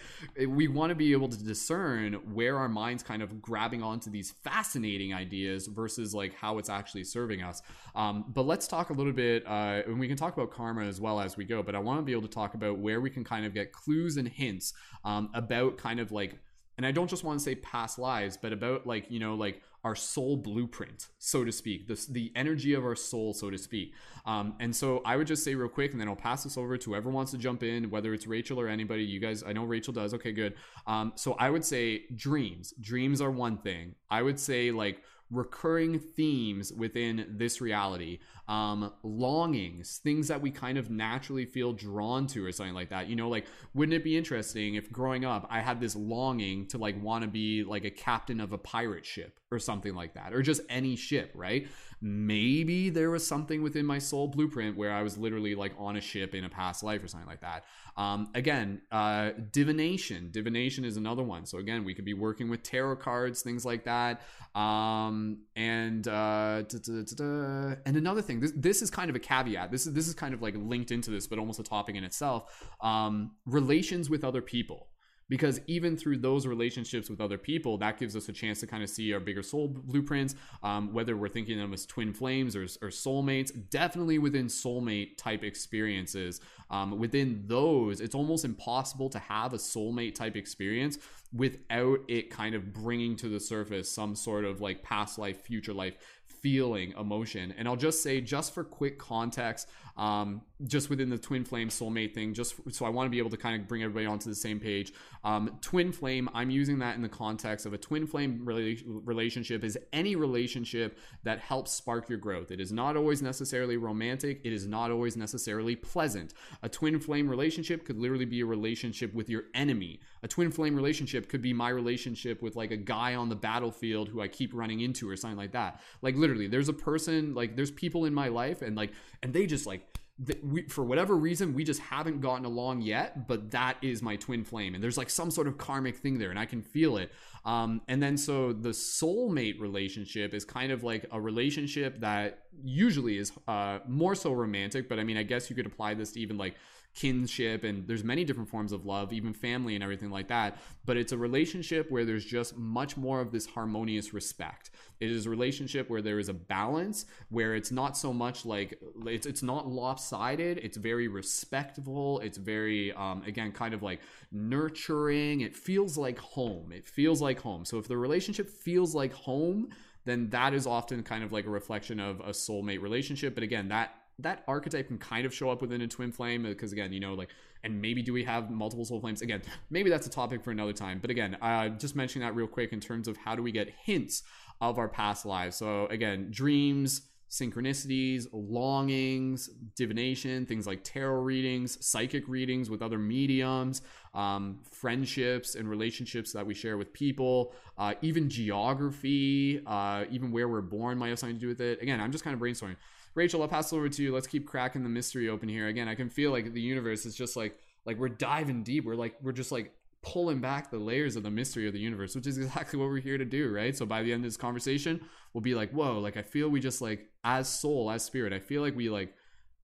we want to be able to discern where our minds kind of grabbing onto these fascinating ideas versus like how it's actually serving us. Um, but let's talk a little bit, uh, and we can talk about karma as well as we go. But I want to be able to talk about where we can kind of get clues and hints um, about kind of like and I don't just want to say past lives, but about like you know like our soul blueprint, so to speak, the the energy of our soul, so to speak. Um, and so I would just say real quick, and then I'll pass this over to whoever wants to jump in, whether it's Rachel or anybody. You guys, I know Rachel does. Okay, good. Um, so I would say dreams. Dreams are one thing. I would say like recurring themes within this reality um longings things that we kind of naturally feel drawn to or something like that. You know like wouldn't it be interesting if growing up i had this longing to like want to be like a captain of a pirate ship or something like that or just any ship right? Maybe there was something within my soul blueprint where i was literally like on a ship in a past life or something like that. Um, again uh, divination. Divination is another one. So again we could be working with tarot cards things like that. Um, and uh, and another thing this, this is kind of a caveat. This is this is kind of like linked into this but almost a topic in itself. Um, relations with other people. Because even through those relationships with other people that gives us a chance to kind of see our bigger soul blueprints. Um, whether we're thinking of them as twin flames or, or soulmates definitely within soulmate type experiences. Um, within those it's almost impossible to have a soulmate type experience without it kind of bringing to the surface some sort of like past life future life feeling emotion. And i'll just say just for quick context um, just within the twin flame soulmate thing just so i want to be able to kind of bring everybody onto the same page. Um, twin flame i'm using that in the context of a twin flame rela- relationship is any relationship that helps spark your growth. It is not always necessarily romantic. It is not always necessarily pleasant. A twin flame relationship could literally be a relationship with your enemy a twin flame relationship could be my relationship with like a guy on the battlefield who i keep running into or something like that. Like literally there's a person like there's people in my life and like and they just like th- we, for whatever reason we just haven't gotten along yet but that is my twin flame. And there's like some sort of karmic thing there and i can feel it. Um, and then so the soulmate relationship is kind of like a relationship that usually is uh, more so romantic but i mean i guess you could apply this to even like kinship and there's many different forms of love even family and everything like that but it's a relationship where there's just much more of this harmonious respect. It is a relationship where there is a balance where it's not so much like it's it's not lopsided it's very respectful it's very um, again kind of like nurturing it feels like home it feels like home. So if the relationship feels like home then that is often kind of like a reflection of a soulmate relationship but again that that archetype can kind of show up within a twin flame because again you know like and maybe do we have multiple soul flames again maybe that's a topic for another time but again uh, just mentioning that real quick in terms of how do we get hints of our past lives so again dreams synchronicities, longings, divination, things like tarot readings, psychic readings with other mediums, um, friendships and relationships that we share with people, uh, even geography, uh, even where we're born might have something to do with it. Again, I'm just kind of brainstorming. Rachel, I'll pass it over to you. Let's keep cracking the mystery open here. Again, I can feel like the universe is just like like we're diving deep. We're like we're just like pulling back the layers of the mystery of the universe, which is exactly what we're here to do, right? So by the end of this conversation, we'll be like, whoa, like I feel we just like as soul, as spirit, I feel like we like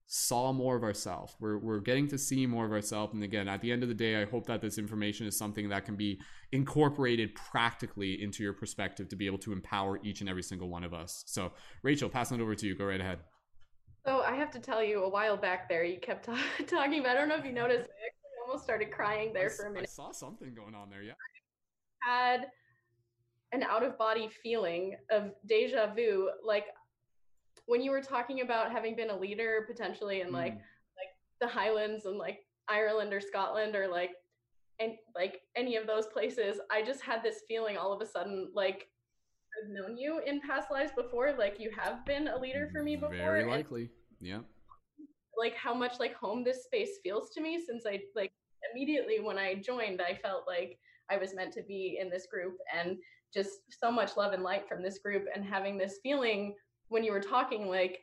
saw more of ourselves. We're we're getting to see more of ourselves. And again, at the end of the day, I hope that this information is something that can be incorporated practically into your perspective to be able to empower each and every single one of us. So Rachel, passing it over to you. Go right ahead. So I have to tell you, a while back there, you kept talking about. I don't know if you noticed. I actually almost started crying there for a minute. I saw something going on there. Yeah. I Had an out of body feeling of deja vu, like when you were talking about having been a leader potentially in like Mm. like the Highlands and like Ireland or Scotland or like and like any of those places. I just had this feeling all of a sudden like known you in past lives before, like you have been a leader for me before. Very likely. Yeah. like how much like home this space feels to me since I like immediately when I joined, I felt like I was meant to be in this group and just so much love and light from this group and having this feeling when you were talking like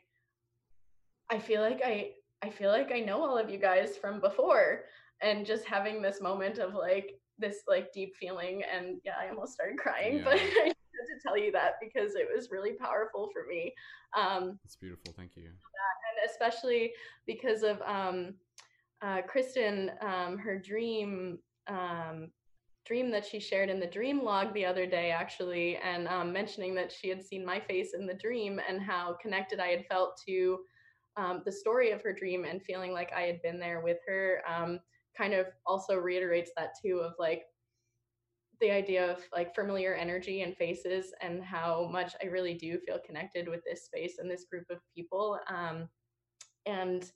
I feel like I I feel like I know all of you guys from before and just having this moment of like this like deep feeling and yeah, I almost started crying, but Yeah. I had to tell you that because it was really powerful for me. Um It's beautiful. Thank you. and especially because of um, uh, Kristen, um, her dream um, dream that she shared in the dream log the other day, actually, and um, mentioning that she had seen my face in the dream and how connected I had felt to um, the story of her dream and feeling like I had been there with her. Um, kind of also reiterates that too of like the idea of like familiar energy and faces and how much I really do feel connected with this space and this group of people. Um, and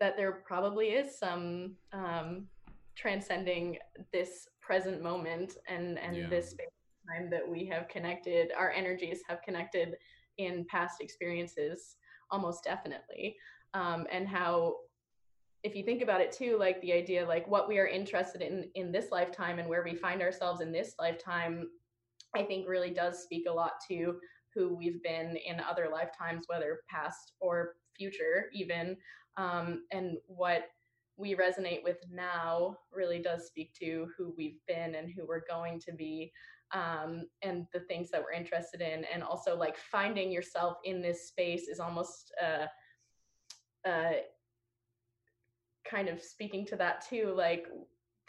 that there probably is some um, transcending this present moment and and Yeah. this space time that we have connected our energies have connected in past experiences almost definitely um, and how if you think about it too like the idea like what we are interested in in this lifetime and where we find ourselves in this lifetime i think really does speak a lot to who we've been in other lifetimes whether past or future even um, and what we resonate with now really does speak to who we've been and who we're going to be um, and the things that we're interested in and also like finding yourself in this space is almost uh, uh, kind of speaking to that too like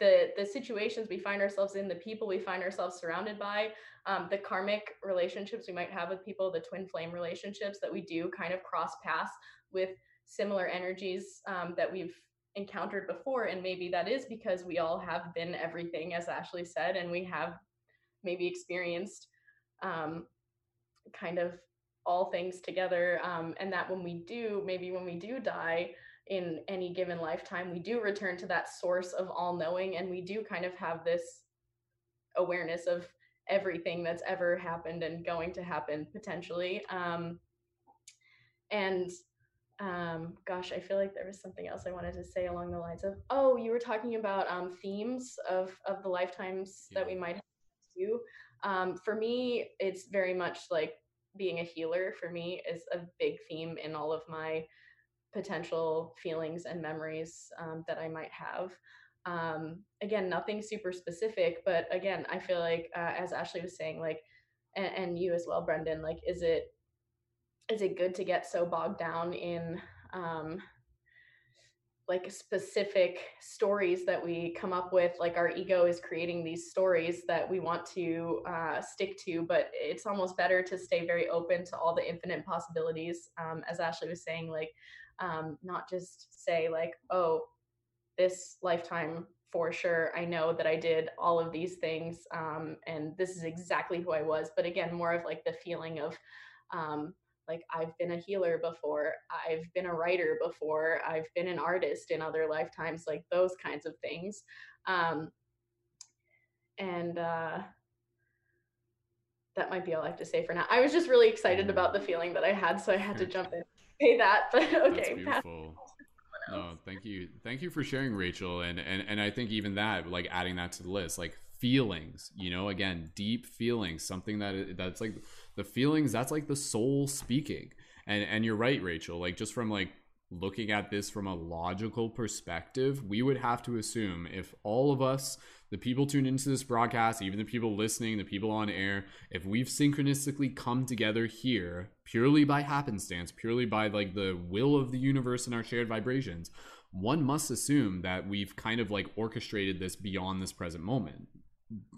the the situations we find ourselves in the people we find ourselves surrounded by um, the karmic relationships we might have with people the twin flame relationships that we do kind of cross paths with similar energies um, that we've encountered before. And maybe that is because we all have been everything as ashley said and we have maybe experienced um, kind of all things together um, and that when we do maybe when we do die in any given lifetime we do return to that source of all knowing and we do kind of have this awareness of everything that's ever happened and going to happen potentially. Um, and um gosh i feel like there was something else i wanted to say along the lines of oh you were talking about um themes of of the lifetimes that we might have to um for me it's very much like being a healer. For me is a big theme in all of my potential feelings and memories um, that i might have. Um again nothing super specific but again i feel like uh, as ashley was saying like and, and you as well brendon like is it is it good to get so bogged down in um like specific stories that we come up with? Like our ego is creating these stories that we want to uh, stick to but it's almost better to stay very open to all the infinite possibilities um, as ashley was saying like um, not just say like oh this lifetime for sure i know that i did all of these things um, and this is exactly who i was but again more of like the feeling of um, like I've been a healer before, I've been a writer before, I've been an artist in other lifetimes, like those kinds of things. Um, and uh, that might be all I have to say for now. I was just really excited about the feeling that I had, so I had to jump in say that. But That's okay, pass beautiful. No, thank you. Thank you for sharing, Rachel. And and and I think even that, like adding that to the list, like feelings, you know, again, deep feelings, something that that's like the feelings, that's like the soul speaking. And and you're right, Rachel. Like just from like looking at this from a logical perspective, we would have to assume if all of us, the people tuned into this broadcast, even the people listening, the people on air, if we've synchronistically come together here purely by happenstance, purely by like the will of the universe and our shared vibrations, one must assume that we've kind of like orchestrated this beyond this present moment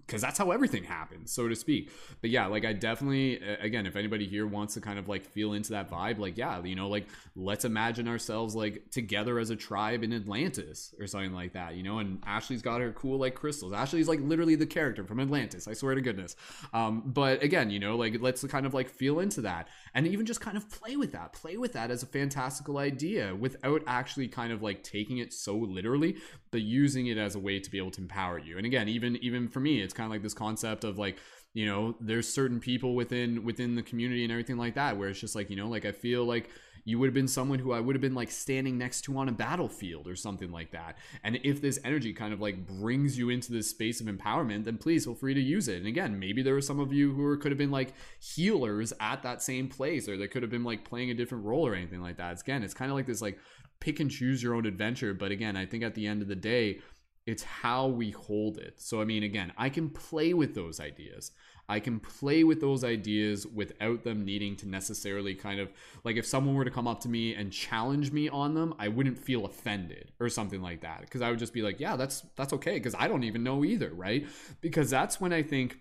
because that's how everything happens, so to speak. But yeah, like I definitely, again, if anybody here wants to kind of like feel into that vibe, like yeah, you know, like let's imagine ourselves like together as a tribe in Atlantis or something like that, you know. And Ashley's got her cool like crystals. Ashley's like literally the character from Atlantis. I swear to goodness. Um, but again, you know, like let's kind of like feel into that and even just kind of play with that, play with that as a fantastical idea without actually kind of like taking it so literally, but using it as a way to be able to empower you. And again, even even for me, it's kind of like this concept of like you know there's certain people within within the community and everything like that where it's just like you know like i feel like you would have been someone who i would have been like standing next to on a battlefield or something like that. And if this energy kind of like brings you into this space of empowerment then please feel free to use it. And again maybe there were some of you who could have been like healers at that same place or they could have been like playing a different role or anything like that. It's, again it's kind of like this like pick and choose your own adventure. But again i think at the end of the day it's how we hold it. So, I mean, again, I can play with those ideas. I can play with those ideas without them needing to necessarily kind of like if someone were to come up to me and challenge me on them, I wouldn't feel offended or something like that because I would just be like, yeah, that's that's okay because I don't even know either, right? Because that's when I think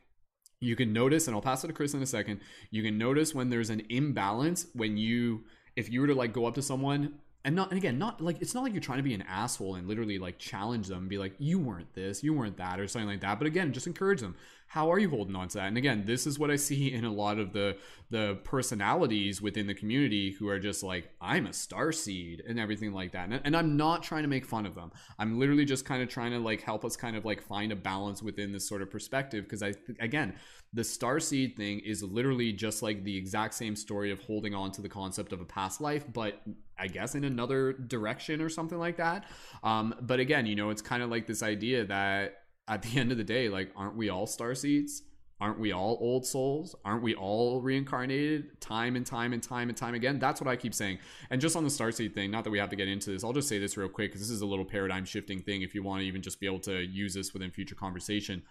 you can notice and I'll pass it to Chris in a second. You can notice when there's an imbalance when you if you were to like go up to someone and not and again not like it's not like you're trying to be an asshole and literally like challenge them and be like you weren't this you weren't that or something like that. But again just encourage them how are you holding on to that? And again this is what i see in a lot of the the personalities within the community who are just like i'm a star seed and everything like that. And, and i'm not trying to make fun of them. I'm literally just kind of trying to like help us kind of like find a balance within this sort of perspective because i again the star seed thing is literally just like the exact same story of holding on to the concept of a past life but i guess in another direction or something like that. Um, but again you know it's kind of like this idea that at the end of the day like aren't we all star seeds aren't we all old souls aren't we all reincarnated time and time and time and time again that's what i keep saying and just on the star seed thing not that we have to get into this i'll just say this real quick because this is a little paradigm shifting thing if you want to even just be able to use this within future conversation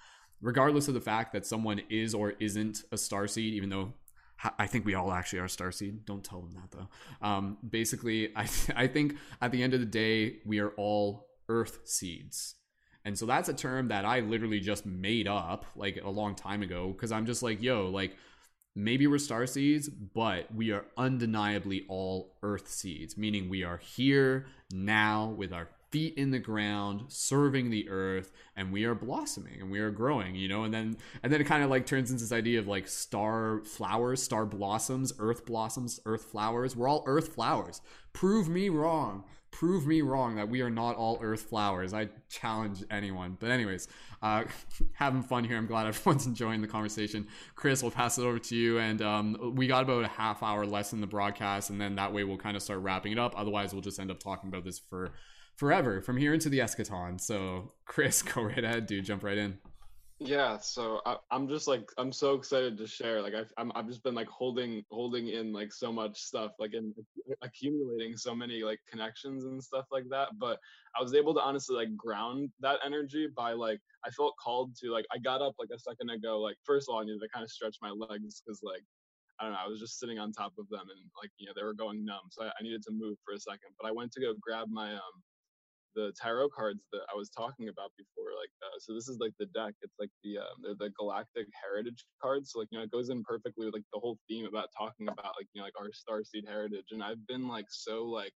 regardless of the fact that someone is or isn't a star seed, even though I think we all actually are star seed. Don't tell them that though. Um, basically, I I think at the end of the day, we are all Earth seeds. And so that's a term that I literally just made up like a long time ago because I'm just like, yo, like maybe we're star seeds, but we are undeniably all earth seeds, meaning we are here now with our feet in the ground serving the earth and we are blossoming and we are growing you know? And then and then it kind of like turns into this idea of like star flowers star blossoms earth blossoms earth flowers. We're all earth flowers. Prove me wrong prove me wrong that we are not all earth flowers i challenge anyone but anyways uh having fun here i'm glad everyone's enjoying the conversation chris we'll pass it over to you and um we got about a half hour less in the broadcast and then that way we'll kind of start wrapping it up otherwise we'll just end up talking about this for forever from here into the eschaton. So, Chris, go right ahead, dude. Jump right in. Yeah, so I, I'm just like I'm so excited to share. Like I've I'm, I've just been like holding holding in like so much stuff, like and accumulating so many like connections and stuff like that. But I was able to honestly like ground that energy by like I felt called to like I got up like a second ago. Like first of all, I needed to kind of stretch my legs because like I don't know, I was just sitting on top of them and like you know they were going numb, so I, I needed to move for a second. But I went to go grab my um the tarot cards that I was talking about before. Like, uh, so this is like the deck. It's like the um, they're the Galactic Heritage cards. So like you know it goes in perfectly with like the whole theme about talking about like you know like our starseed heritage. And I've been like so like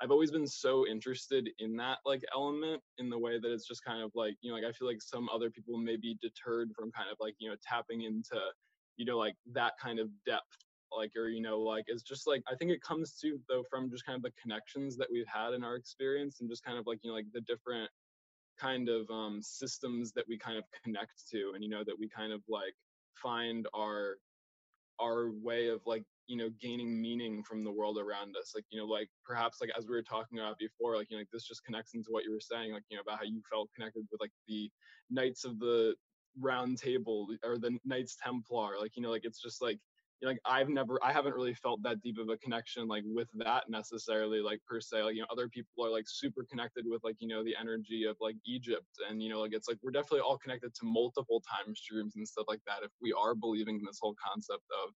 I've always been so interested in that like element in the way that it's just kind of like you know like I feel like some other people may be deterred from kind of like you know tapping into you know like that kind of depth like or you know like it's just like i think it comes to though from just kind of the connections that we've had in our experience and just kind of like you know like the different kind of um systems that we kind of connect to and you know that we kind of like find our our way of like you know gaining meaning from the world around us. Like you know like perhaps like as we were talking about before like you know like this just connects into what you were saying like you know about how you felt connected with like the knights of the round table or the knights templar. Like you know like it's just like you know, like I've never I haven't really felt that deep of a connection like with that necessarily like per se like you know other people are like super connected with like you know the energy of like Egypt and you know like it's like we're definitely all connected to multiple time streams and stuff like that if we are believing in this whole concept of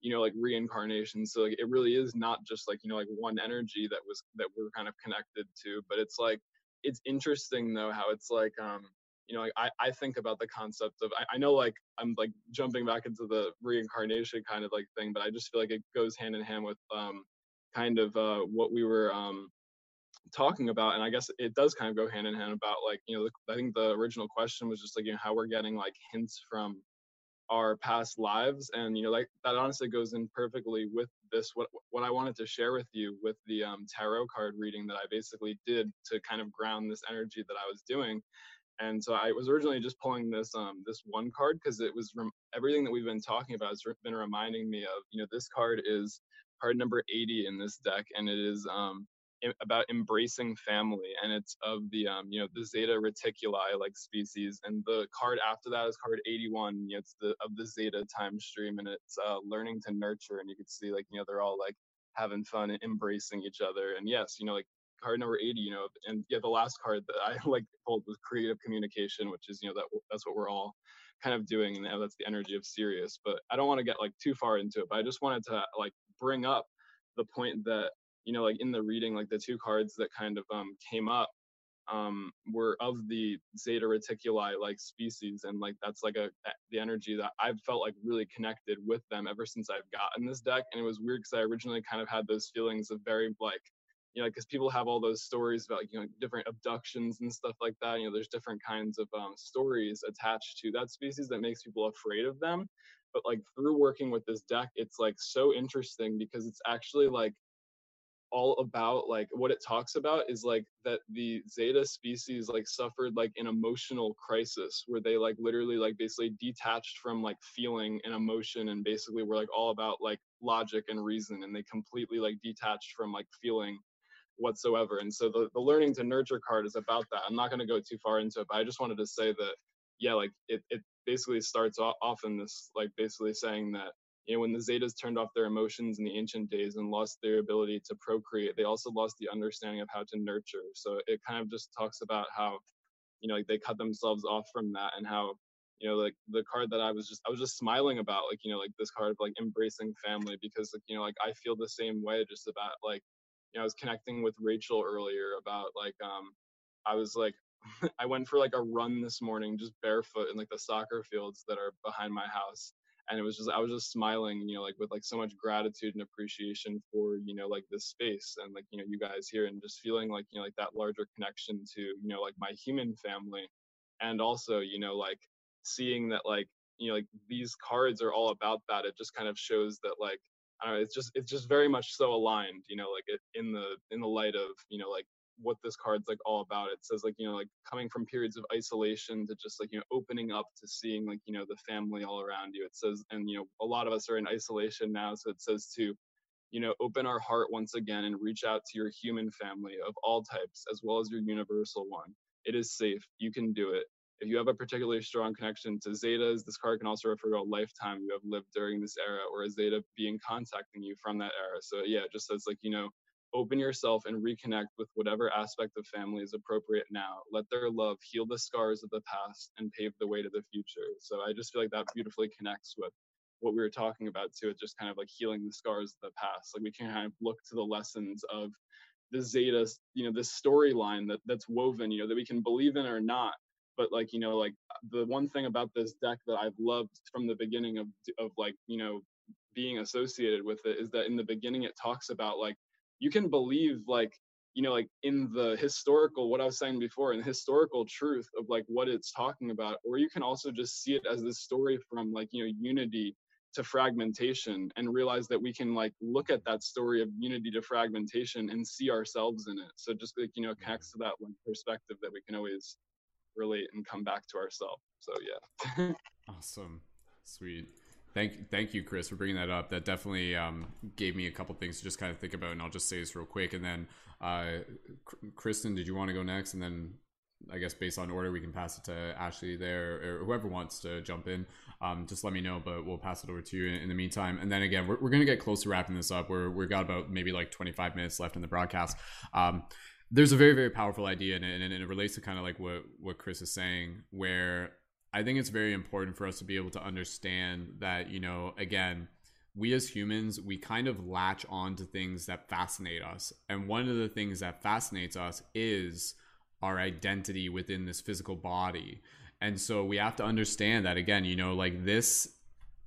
you know like reincarnation. So like it really is not just like you know like one energy that was that we're kind of connected to but it's like it's interesting though how it's like um you know, like I, I think about the concept of I, I know like I'm like jumping back into the reincarnation kind of like thing, but I just feel like it goes hand in hand with um kind of uh what we were um talking about and i guess it does kind of go hand in hand about like you know the, i think the original question was just like you know how we're getting like hints from our past lives and you know like that honestly goes in perfectly with this what what i wanted to share with you with the um, tarot card reading that i basically did to kind of ground this energy that i was doing and so I was originally just pulling this um this one card because it was rem- everything that we've been talking about has been reminding me of you know this card is card number 80 in this deck and it is um about embracing family and it's of the um you know the zeta reticuli like species and the card after that is card 81 you know, it's the of the zeta time stream and it's uh learning to nurture and you can see like you know they're all like having fun and embracing each other and yes you know like card number 80 you know and yeah the last card that i like pulled was creative communication which is you know that that's what we're all kind of doing and that's the energy of sirius but i don't want to get like too far into it but i just wanted to like bring up the point that you know like in the reading like the two cards that kind of um came up um were of the zeta reticuli like species and like that's like a the energy that i've felt like really connected with them ever since i've gotten this deck and it was weird because i originally kind of had those feelings of very like you know, because people have all those stories about you know different abductions and stuff like that. You know, there's different kinds of um, stories attached to that species that makes people afraid of them. But like through working with this deck, it's like so interesting because it's actually like all about like what it talks about is like that the zeta species like suffered like an emotional crisis where they like literally like basically detached from like feeling and emotion and basically were like all about like logic and reason and they completely like detached from like feeling whatsoever. And so the, the learning to nurture card is about that. I'm not going to go too far into it, but I just wanted to say that, yeah, like it, it basically starts off in this, like basically saying that, you know, when the Zetas turned off their emotions in the ancient days and lost their ability to procreate, they also lost the understanding of how to nurture. So it kind of just talks about how, you know, like they cut themselves off from that and how, you know, like the card that I was just, I was just smiling about, like, you know, like this card of like embracing family because, like, you know, like I feel the same way just about like, you know, I was connecting with Rachel earlier about like um I was like I went for like a run this morning just barefoot in like the soccer fields that are behind my house and it was just I was just smiling, you know, like with like so much gratitude and appreciation for, you know, like this space and like, you know, you guys here and just feeling like, you know, like that larger connection to, you know, like my human family and also, you know, like seeing that like, you know, like these cards are all about that. It just kind of shows that like know, it's just it's just very much so aligned, you know, like it, in the in the light of you know like what this card's like all about. It says like you know like coming from periods of isolation to just like you know opening up to seeing like you know the family all around you. It says and you know a lot of us are in isolation now, so it says to you know open our heart once again and reach out to your human family of all types as well as your universal one. It is safe. You can do it. If you have a particularly strong connection to Zetas, this card can also refer to a lifetime you have lived during this era or a Zeta being contacting you from that era. So yeah, it just says like, you know, open yourself and reconnect with whatever aspect of family is appropriate now. Let their love heal the scars of the past and pave the way to the future. So I just feel like that beautifully connects with what we were talking about too. It's just kind of like healing the scars of the past. Like we can kind of look to the lessons of the Zeta, you know, this storyline that that's woven, you know, that we can believe in or not, but like you know like the one thing about this deck that i've loved from the beginning of of like you know being associated with it is that in the beginning it talks about like you can believe like you know like in the historical what i was saying before in the historical truth of like what it's talking about or you can also just see it as this story from like you know unity to fragmentation and realize that we can like look at that story of unity to fragmentation and see ourselves in it. So just like you know connects to that one perspective that we can always relate and come back to ourselves. So yeah. awesome. Sweet. Thank, thank you, Chris, for bringing that up. That definitely um, gave me a couple things to just kind of think about, and I'll just say this real quick. And then, uh, Kristen, did you want to go next? And then, I guess based on order, we can pass it to Ashley there, or whoever wants to jump in. Um, just let me know, but we'll pass it over to you in, in the meantime. And then again, we're, we're going to get close to wrapping this up. We're we've got about maybe like 25 minutes left in the broadcast. Um, there's a very very powerful idea, and, and, and it relates to kind of like what what Chris is saying, where I think it's very important for us to be able to understand that, you know, again, we as humans, we kind of latch on to things that fascinate us. And one of the things that fascinates us is our identity within this physical body. And so we have to understand that, again, you know, like this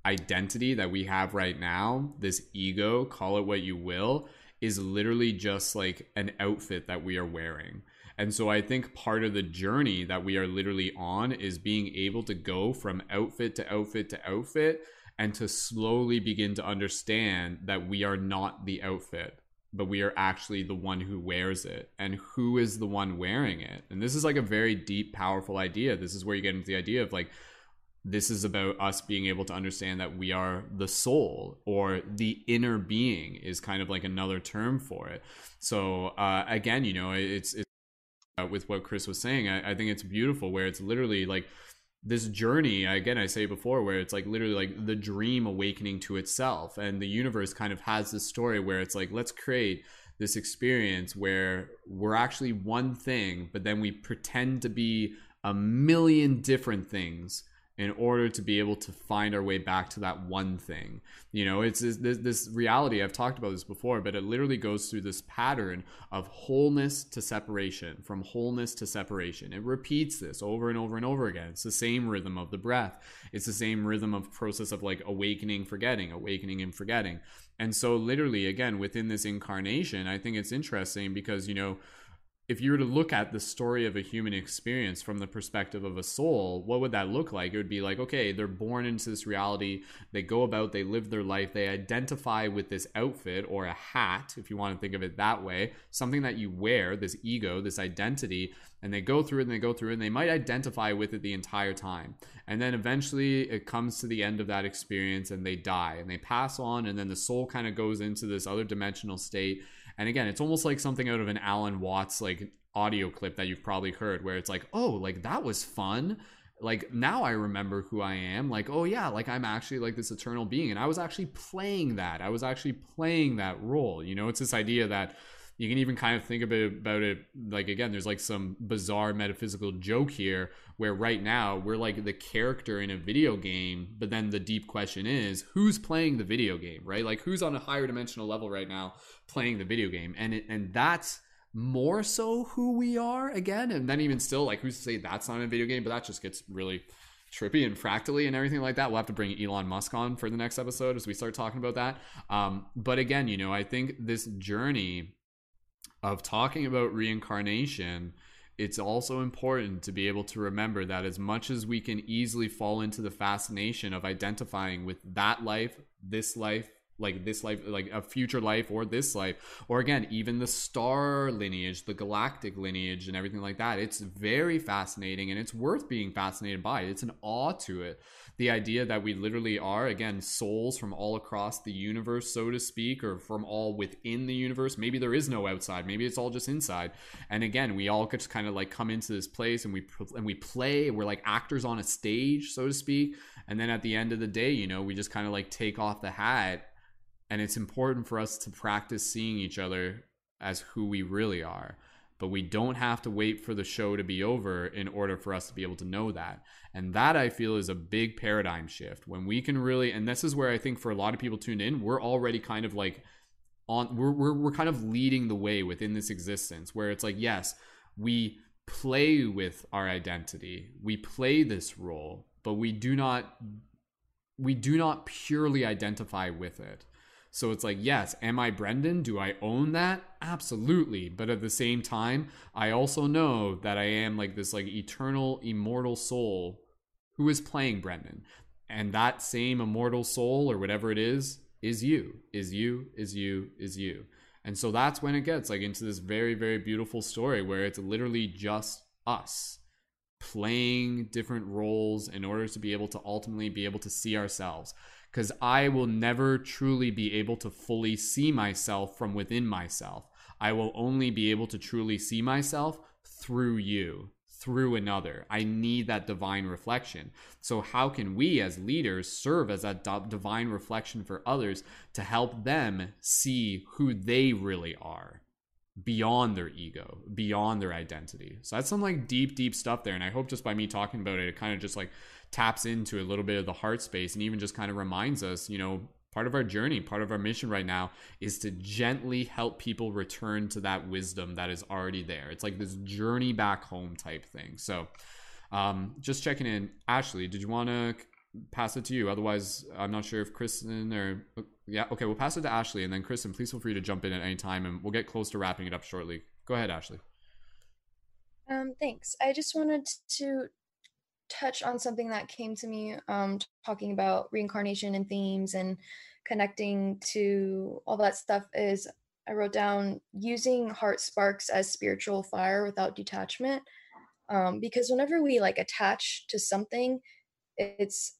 identity that we have right now, this ego, call it what you will, is literally just like an outfit that we are wearing. And so I think part of the journey that we are literally on is being able to go from outfit to outfit to outfit and to slowly begin to understand that we are not the outfit, but we are actually the one who wears it. And who is the one wearing it? And this is like a very deep, powerful idea. This is where you get into the idea of like, this is about us being able to understand that we are the soul or the inner being is kind of like another term for it. So uh, again you know it's, it's uh, with what Chris was saying, I, I think it's beautiful where it's literally like this journey again i say before where it's like literally like the dream awakening to itself. And the universe kind of has this story where it's like let's create this experience where we're actually one thing but then we pretend to be a million different things in order to be able to find our way back to that one thing. You know, it's this, this, reality. I've talked about this before, but it literally goes through this pattern of wholeness to separation, from wholeness to separation. It repeats this over and over and over again. It's the same rhythm of the breath. It's the same rhythm of process of like awakening, forgetting, awakening and forgetting. And so literally again within this incarnation, I think it's interesting because, you know, if you were to look at the story of a human experience from the perspective of a soul, what would that look like? It would be like, okay, they're born into this reality. They go about, they live their life, they identify with this outfit or a hat, if you want to think of it that way, something that you wear, this ego, this identity, and they go through it and they go through it and they might identify with it the entire time. And then eventually it comes to the end of that experience and they die and they pass on, and then the soul kind of goes into this other dimensional state and again, it's almost like something out of an Alan Watts like audio clip that you've probably heard where it's like, "Oh, like that was fun." Like now I remember who I am. Like, "Oh yeah, like I'm actually like this eternal being." And I was actually playing that. I was actually playing that role. You know, it's this idea that you can even kind of think about it, about it like again there's like some bizarre metaphysical joke here where right now we're like the character in a video game but then the deep question is who's playing the video game right like who's on a higher dimensional level right now playing the video game and it, and that's more so who we are again and then even still like who's to say that's not a video game but that just gets really trippy and fractally and everything like that. We'll have to bring Elon Musk on for the next episode as we start talking about that. Um, but again, you know, I think this journey of talking about reincarnation, it's also important to be able to remember that as much as we can easily fall into the fascination of identifying with that life, this life, like this life like a future life or this life or again even the star lineage the galactic lineage and everything like that it's very fascinating and it's worth being fascinated by. It's an awe to it the idea that we literally are again souls from all across the universe so to speak or from all within the universe. Maybe there is no outside. Maybe it's all just inside. And again we all just kind of like come into this place and we and we play. We're like actors on a stage so to speak. And then at the end of the day you know we just kind of like take off the hat. And it's important for us to practice seeing each other as who we really are. But we don't have to wait for the show to be over in order for us to be able to know that. And that I feel is a big paradigm shift when we can really, and this is where I think for a lot of people tuned in, we're already kind of like on, we're, we're, we're kind of leading the way within this existence where it's like, yes, we play with our identity, we play this role, but we do not, we do not purely identify with it so it's like, yes, am I Brendon? Do I own that? Absolutely. But at the same time, I also know that I am like this like eternal, immortal soul who is playing Brendon. And that same immortal soul or whatever it is, is you, is you, is you, is you. And so that's when it gets like into this very, very beautiful story where it's literally just us. playing different roles in order to be able to ultimately be able to see ourselves because I will never truly be able to fully see myself from within myself. I will only be able to truly see myself through you, through another. I need that divine reflection. So, how can we as leaders serve as that divine reflection for others to help them see who they really are? beyond their ego, beyond their identity. So that's some like deep, deep stuff there. And I hope just by me talking about it, it kind of just like taps into a little bit of the heart space and even just kind of reminds us, you know, part of our journey, part of our mission right now is to gently help people return to that wisdom that is already there. It's like this journey back home type thing. So um, just checking in. Ashley, did you want to pass it to you? Otherwise, I'm not sure if Kristen or yeah, okay, we'll pass it to Ashley, and then Kristen, please feel free to jump in at any time, and we'll get close to wrapping it up shortly. Go ahead, Ashley. Um, thanks. I just wanted to touch on something that came to me um, talking about reincarnation and themes and connecting to all that stuff is I wrote down using heart sparks as spiritual fire without detachment. Um, because whenever we like attach to something, it's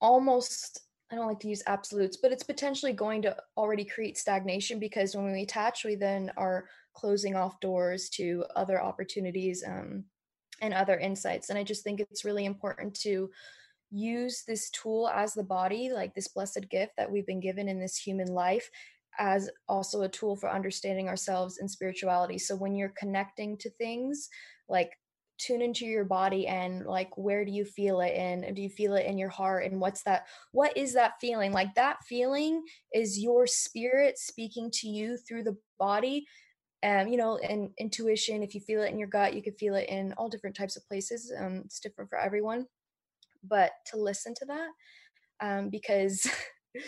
almost I don't like to use absolutes, but it's potentially going to already create stagnation because when we attach, we then are closing off doors to other opportunities um, and other insights. And I just think it's really important to use this tool as the body, like this blessed gift that we've been given in this human life, as also a tool for understanding ourselves and spirituality. So when you're connecting to things like tune into your body and like where do you feel it in do you feel it in your heart and what's that what is that feeling like that feeling is your spirit speaking to you through the body um you know and intuition if you feel it in your gut you could feel it in all different types of places um it's different for everyone but to listen to that um because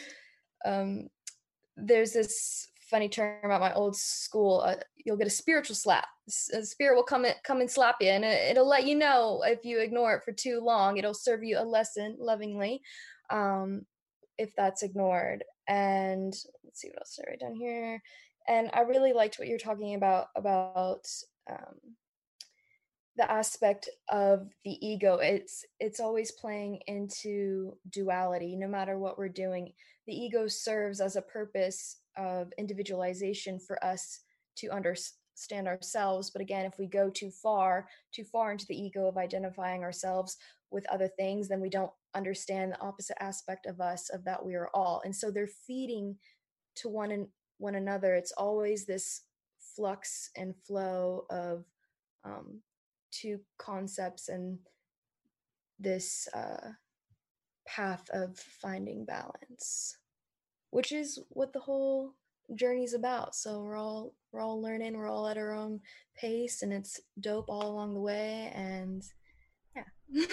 um there's this funny term at my old school uh, you'll get a spiritual slap a spirit will come and come and slap you and it'll let you know if you ignore it for too long it'll serve you a lesson lovingly um, if that's ignored and let's see what else i write down here and i really liked what you're talking about about um, the aspect of the ego. It's it's always playing into duality no matter what we're doing. The ego serves as a purpose of individualization for us to understand ourselves but again if we go too far too far into the ego of identifying ourselves with other things then we don't understand the opposite aspect of us of that we are all. And so they're feeding to one and one another it's always this flux and flow of um, two concepts and this uh, path of finding balance which is what the whole journey's about. So we're all we're all learning, we're all at our own pace and it's dope all along the way and yeah.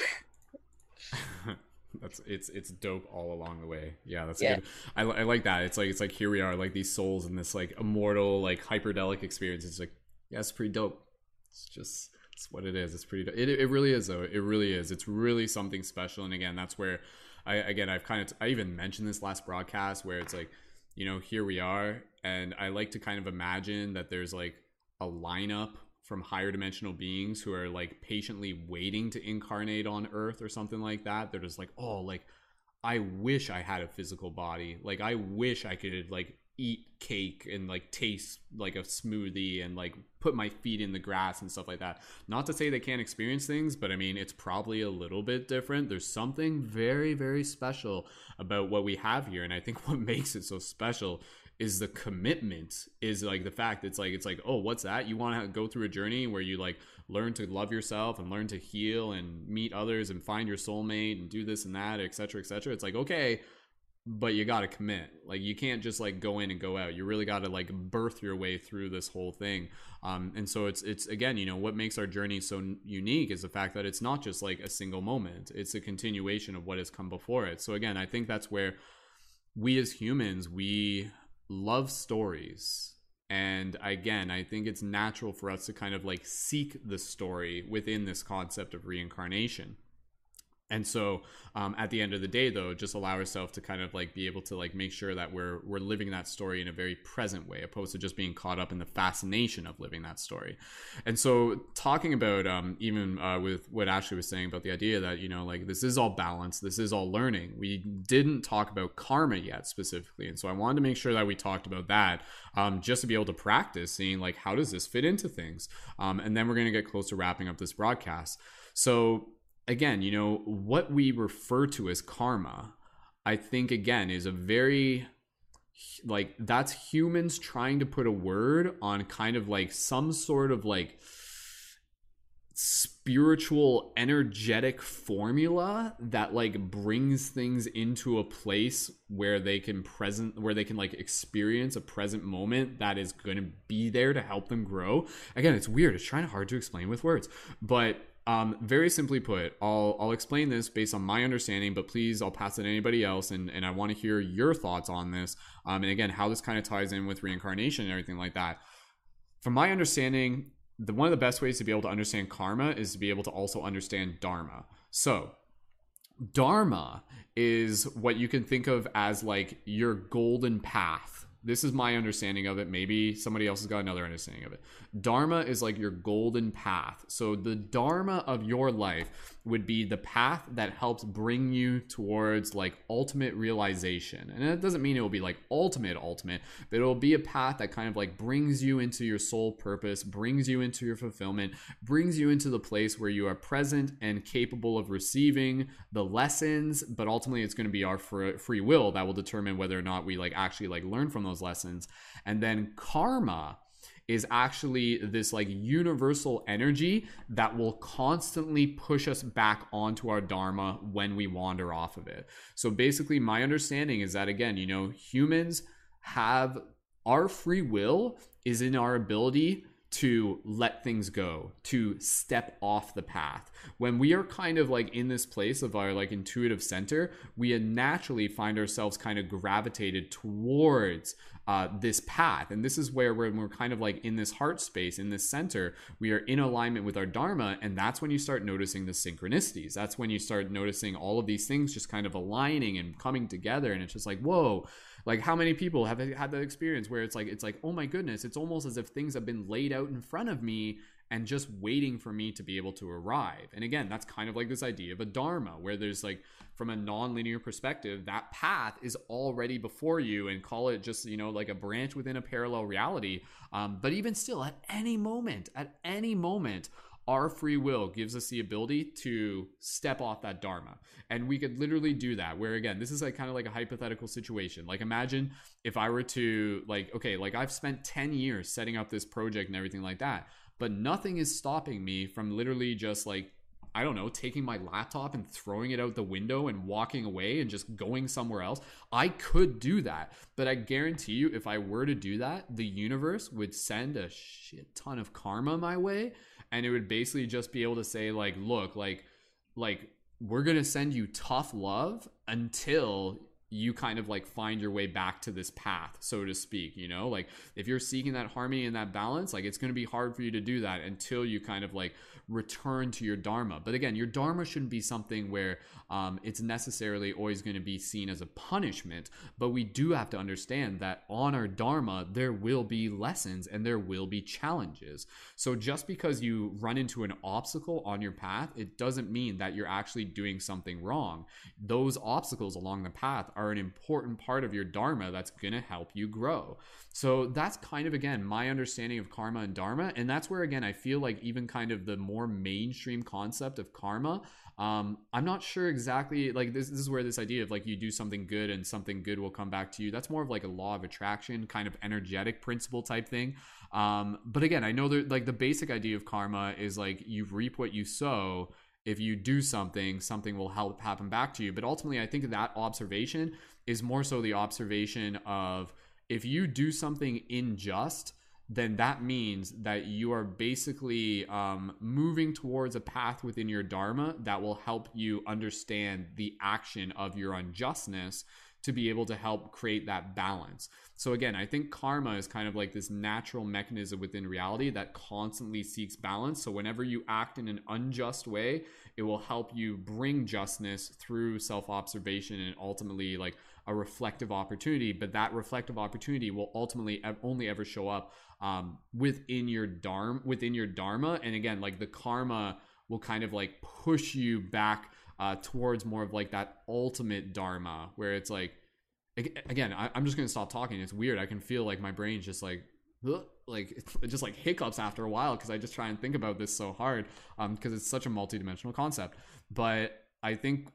that's it's it's dope all along the way. Yeah, that's yeah. good. I, I like that. It's like it's like here we are, like these souls in this like immortal, like hyperdelic experience. It's like yeah, it's pretty dope. It's just it's what it is. It's pretty. It it really is though. It really is. It's really something special. And again, that's where I again I've kind of I even mentioned this last broadcast where it's like, you know, here we are, and I like to kind of imagine that there's like a lineup from higher dimensional beings who are like patiently waiting to incarnate on Earth or something like that. They're just like, oh, like I wish I had a physical body. Like I wish I could like eat cake and like taste like a smoothie and like put my feet in the grass and stuff like that. Not to say they can't experience things, but I mean, it's probably a little bit different. There's something very, very special about what we have here. And I think what makes it so special is the commitment is like the fact it's like it's like oh what's that? You want to go through a journey where you like learn to love yourself and learn to heal and meet others and find your soulmate and do this and that etc etc it's like okay but you got to commit. Like you can't just like go in and go out. You really got to like birth your way through this whole thing. Um, and so it's it's again you know what makes our journey so unique is the fact that it's not just like a single moment. It's a continuation of what has come before it. So again i think that's where we as humans we love stories. And again i think it's natural for us to kind of like seek the story within this concept of reincarnation and so um, at the end of the day though just allow ourselves to kind of like be able to like make sure that we're we're living that story in a very present way opposed to just being caught up in the fascination of living that story. And so talking about um, even uh, with what ashley was saying about the idea that you know like this is all balance this is all learning we didn't talk about karma yet specifically. And so i wanted to make sure that we talked about that um, just to be able to practice seeing like how does this fit into things? Um, and then we're going to get close to wrapping up this broadcast. So again, you know, what we refer to as karma, I think again is a very like that's humans trying to put a word on kind of like some sort of like spiritual energetic formula that like brings things into a place where they can present where they can like experience a present moment that is going to be there to help them grow. Again it's weird. It's trying hard to explain with words. But um, very simply put, I'll, I'll explain this based on my understanding, but please, I'll pass it to anybody else, and, and I want to hear your thoughts on this. Um, and again, how this kind of ties in with reincarnation and everything like that. From my understanding, the one of the best ways to be able to understand karma is to be able to also understand dharma. So, dharma is what you can think of as like your golden path this is my understanding of it. Maybe somebody else has got another understanding of it. Dharma is like your golden path. So the Dharma of your life would be the path that helps bring you towards like ultimate realization. And it doesn't mean it will be like ultimate, ultimate, but it'll be a path that kind of like brings you into your soul purpose, brings you into your fulfillment, brings you into the place where you are present and capable of receiving the lessons. But ultimately, it's going to be our free will that will determine whether or not we like actually like learn from those lessons. And then karma is actually this like universal energy that will constantly push us back onto our dharma when we wander off of it. So basically my understanding is that again, you know, humans have our free will is in our ability to let things go, to step off the path. When we are kind of like in this place of our like intuitive center, we naturally find ourselves kind of gravitated towards uh, this path. And this is where we're kind of like in this heart space, in this center, we are in alignment with our Dharma. And that's when you start noticing the synchronicities. That's when you start noticing all of these things just kind of aligning and coming together. And it's just like, whoa, like how many people have had that experience where it's like, it's like, oh my goodness, it's almost as if things have been laid out in front of me and just waiting for me to be able to arrive. And again, that's kind of like this idea of a dharma where there's like from a non-linear perspective, that path is already before you and call it just, you know, like a branch within a parallel reality. Um, but even still at any moment, at any moment, our free will gives us the ability to step off that dharma and we could literally do that where again this is like kind of like a hypothetical situation like imagine if i were to like okay like i've spent 10 years setting up this project and everything like that but nothing is stopping me from literally just like I don't know, taking my laptop and throwing it out the window and walking away and just going somewhere else. I could do that. But I guarantee you, if I were to do that, the universe would send a shit ton of karma my way. And it would basically just be able to say, like, look, like, like, we're going to send you tough love until you kind of like find your way back to this path, so to speak. You know, like if you're seeking that harmony and that balance, like it's going to be hard for you to do that until you kind of like return to your dharma. But again, your dharma shouldn't be something where um, it's necessarily always going to be seen as a punishment. But we do have to understand that on our dharma, there will be lessons and there will be challenges. So just because you run into an obstacle on your path, it doesn't mean that you're actually doing something wrong. Those obstacles along the path are an important part of your dharma that's going to help you grow. So that's kind of again my understanding of karma and dharma, and that's where again I feel like even kind of the more mainstream concept of karma. Um, I'm not sure exactly like this, this is where this idea of like you do something good and something good will come back to you. That's more of like a law of attraction kind of energetic principle type thing. Um, but again, I know that like the basic idea of karma is like you reap what you sow if you do something, something will help happen back to you. But ultimately, I think that observation is more so the observation of if you do something unjust, then that means that you are basically um, moving towards a path within your dharma that will help you understand the action of your unjustness to be able to help create that balance. So again, I think karma is kind of like this natural mechanism within reality that constantly seeks balance. So whenever you act in an unjust way, it will help you bring justness through self-observation and ultimately like a reflective opportunity. But that reflective opportunity will ultimately only ever show up um, within your dharma, within your dharma. And again, like the karma will kind of like push you back uh, towards more of like that ultimate dharma, where it's like again, I, I'm just gonna stop talking. It's weird. I can feel like my brain's just like "Ugh," like just like hiccups after a while because I just try and think about this so hard um because it's such a multidimensional concept. But I think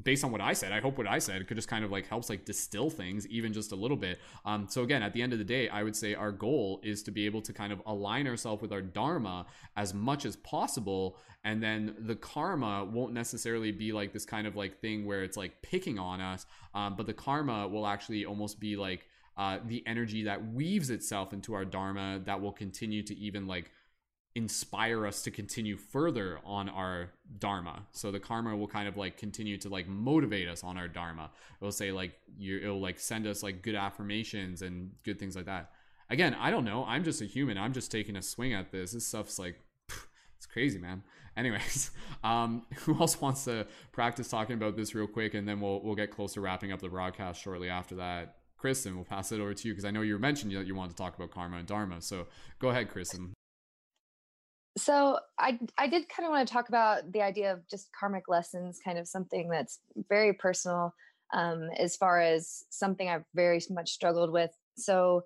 based on what I said, I hope what I said could just kind of like helps like distill things even just a little bit. Um, so again, at the end of the day, I would say our goal is to be able to kind of align ourselves with our dharma as much as possible, and then the karma won't necessarily be like this kind of like thing where it's like picking on us, um, but the karma will actually almost be like uh, the energy that weaves itself into our dharma that will continue to even like inspire us to continue further on our dharma. So the karma will kind of like continue to like motivate us on our dharma. It'll say like you it'll like send us like good affirmations and good things like that. Again i don't know. I'm just a human. I'm just taking a swing at this. This stuff's like it's crazy man. Anyways um who else wants to practice talking about this real quick? And then we'll we'll get close to wrapping up the broadcast shortly after that. Kristen we'll pass it over to you because i know you mentioned that you wanted to talk about karma and dharma. So go ahead kristen so i i did kind of want to talk about the idea of just karmic lessons kind of something that's very personal um, as far as something i've very much struggled with. So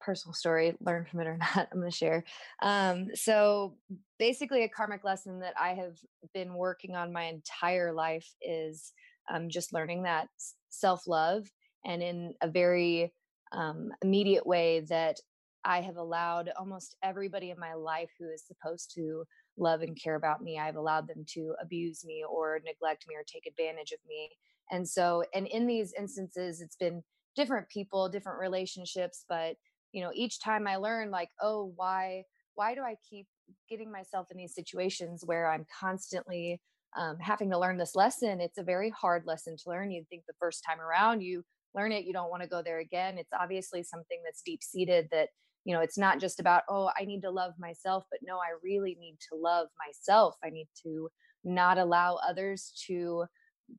personal story learn from it or not i'm going to share. Um, so basically a karmic lesson that i have been working on my entire life is um, just learning that self-love and in a very um, immediate way that I have allowed almost everybody in my life who is supposed to love and care about me, I've allowed them to abuse me or neglect me or take advantage of me. And so, and in these instances, it's been different people, different relationships, but you know, each time I learn, like, oh, why, why do I keep getting myself in these situations where I'm constantly um, having to learn this lesson? It's a very hard lesson to learn. You'd think the first time around you learn it, you don't want to go there again. It's obviously something that's deep seated that you know it's not just about oh i need to love myself but no i really need to love myself. I need to not allow others to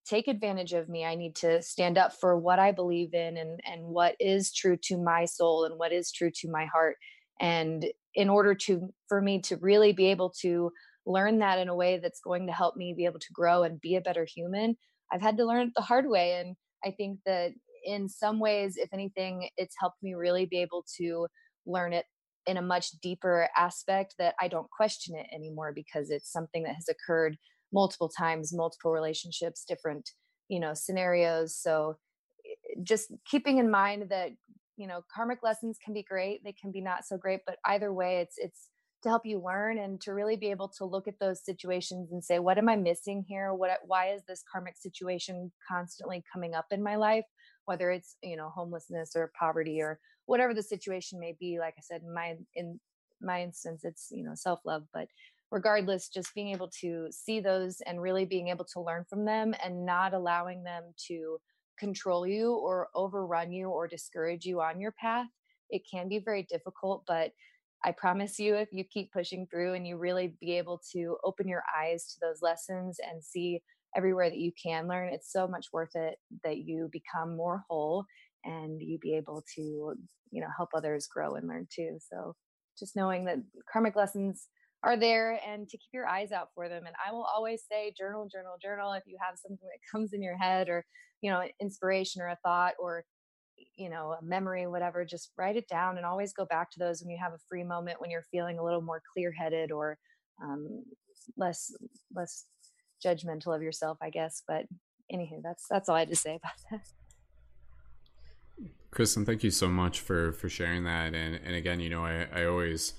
take advantage of me. I need to stand up for what i believe in and and what is true to my soul and what is true to my heart. And in order to for me to really be able to learn that in a way that's going to help me be able to grow and be a better human i've had to learn it the hard way. And i think that in some ways if anything it's helped me really be able to learn it in a much deeper aspect that I don't question it anymore because it's something that has occurred multiple times, multiple relationships, different, you know, scenarios. So eh, just keeping in mind that, you know, karmic lessons can be great, they can be not so great, but either way it's it's to help you learn and to really be able to look at those situations and say what am i missing here what why is this karmic situation constantly coming up in my life whether it's you know homelessness or poverty or whatever the situation may be like i said in my in my instance it's you know self love but regardless just being able to see those and really being able to learn from them and not allowing them to control you or overrun you or discourage you on your path it can be very difficult but i promise you if you keep pushing through and you really be able to open your eyes to those lessons and see everywhere that you can learn it's so much worth it that you become more whole and you be able to you know help others grow and learn too. So just knowing that karmic lessons are there and to keep your eyes out for them. And i will always say journal journal journal if you have something that comes in your head or you know inspiration or a thought or you know a memory whatever just write it down and always go back to those when you have a free moment when you're feeling a little more clear headed or um, less less judgmental of yourself i guess. But anywho that's that's all i had to say about that Kristen, thank you so much for for sharing that. And and again, you know, I, I always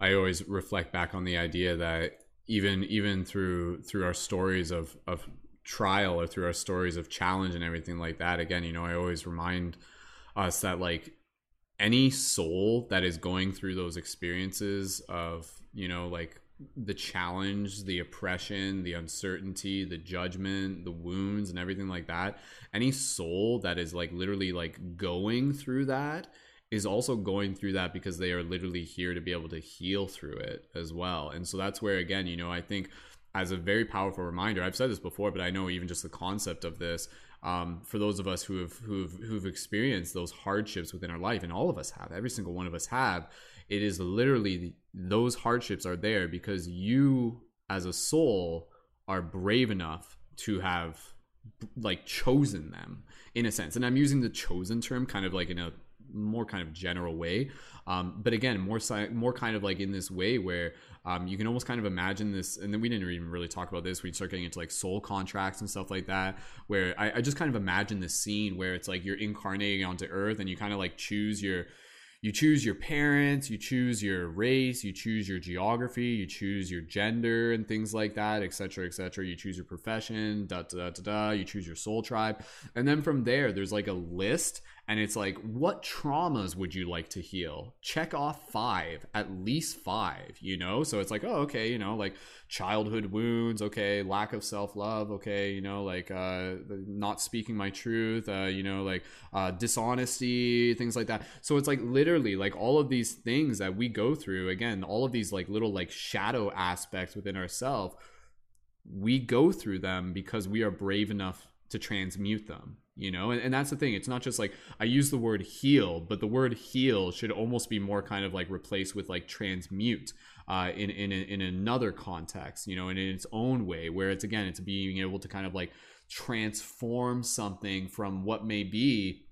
I always reflect back on the idea that even even through through our stories of of trial or through our stories of challenge and everything like that, again, you know, I always remind us that like any soul that is going through those experiences of, you know, like the challenge, the oppression, the uncertainty, the judgment, the wounds, and everything like that. Any soul that is like literally like going through that is also going through that because they are literally here to be able to heal through it as well. And so that's where, again, you know, I think as a very powerful reminder, I've said this before, but I know even just the concept of this. Um, for those of us who have who've who've experienced those hardships within our life, and all of us have, every single one of us have, it is literally those hardships are there because you as a soul are brave enough to have like chosen them in a sense. And i'm using the chosen term kind of like in a more kind of general way. Um, but again more si- more kind of like in this way where um, you can almost kind of imagine this and then we didn't even really talk about this. We start getting into like soul contracts and stuff like that where I, I just kind of imagine this scene where it's like you're incarnating onto earth and you kind of like choose your you choose your parents, you choose your race, you choose your geography, you choose your gender and things like that, etc., etc. You choose your profession, da da da da. You choose your soul tribe, and then from there, there's like a list, and it's like, what traumas would you like to heal? Check off five, at least five. You know, so it's like, oh, okay, you know, like childhood wounds, okay, lack of self love, okay, you know, like uh, not speaking my truth, uh, you know, like uh, dishonesty, things like that. So it's like literally like all of these things that we go through. Again, all of these like little like shadow aspects within ourselves. We go through them because we are brave enough to transmute them you know? And, and that's the thing. It's not just like i use the word heal but the word heal should almost be more kind of like replaced with like transmute uh, in in in another context, you know, and in its own way, where it's again, it's being able to kind of like transform something from what may be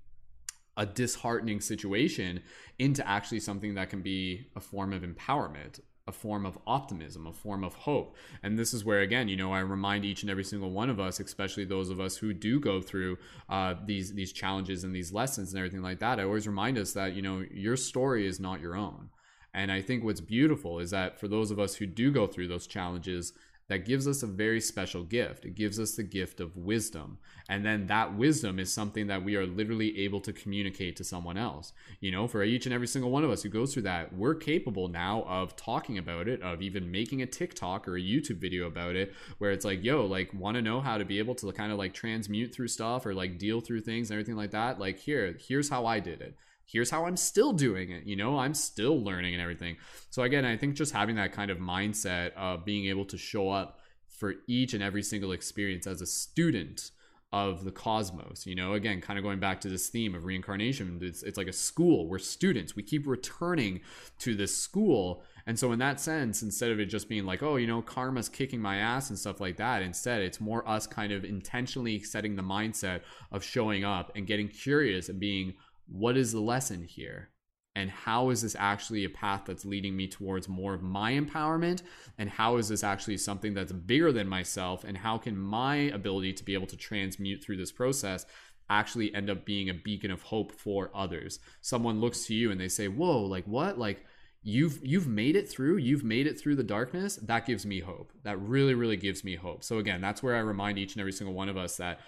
a disheartening situation into actually something that can be a form of empowerment a form of optimism, a form of hope. And this is where, again, you know, I remind each and every single one of us, especially those of us who do go through uh, these these challenges and these lessons and everything like that. I always remind us that you know your story is not your own. And I think what's beautiful is that for those of us who do go through those challenges, that gives us a very special gift. It gives us the gift of wisdom. And then that wisdom is something that we are literally able to communicate to someone else. You know, for each and every single one of us who goes through that, we're capable now of talking about it, of even making a TikTok or a YouTube video about it, where it's like, yo, like, want to know how to be able to kind of like transmute through stuff or like deal through things and everything like that? Like, here, here's how I did it here's how I'm still doing it. You know, I'm still learning and everything. So again, I think just having that kind of mindset of being able to show up for each and every single experience as a student of the cosmos you know again kind of going back to this theme of reincarnation it's, it's like a school we're students we keep returning to this school and so in that sense instead of it just being like oh you know karma's kicking my ass and stuff like that instead it's more us kind of intentionally setting the mindset of showing up and getting curious and being what is the lesson here? And how is this actually a path that's leading me towards more of my empowerment? And how is this actually something that's bigger than myself? And how can my ability to be able to transmute through this process actually end up being a beacon of hope for others? Someone looks to you and they say, Whoa, like what? Like, you've you've made it through you've made it through the darkness that gives me hope that really really gives me hope so again that's where i remind each and every single one of us that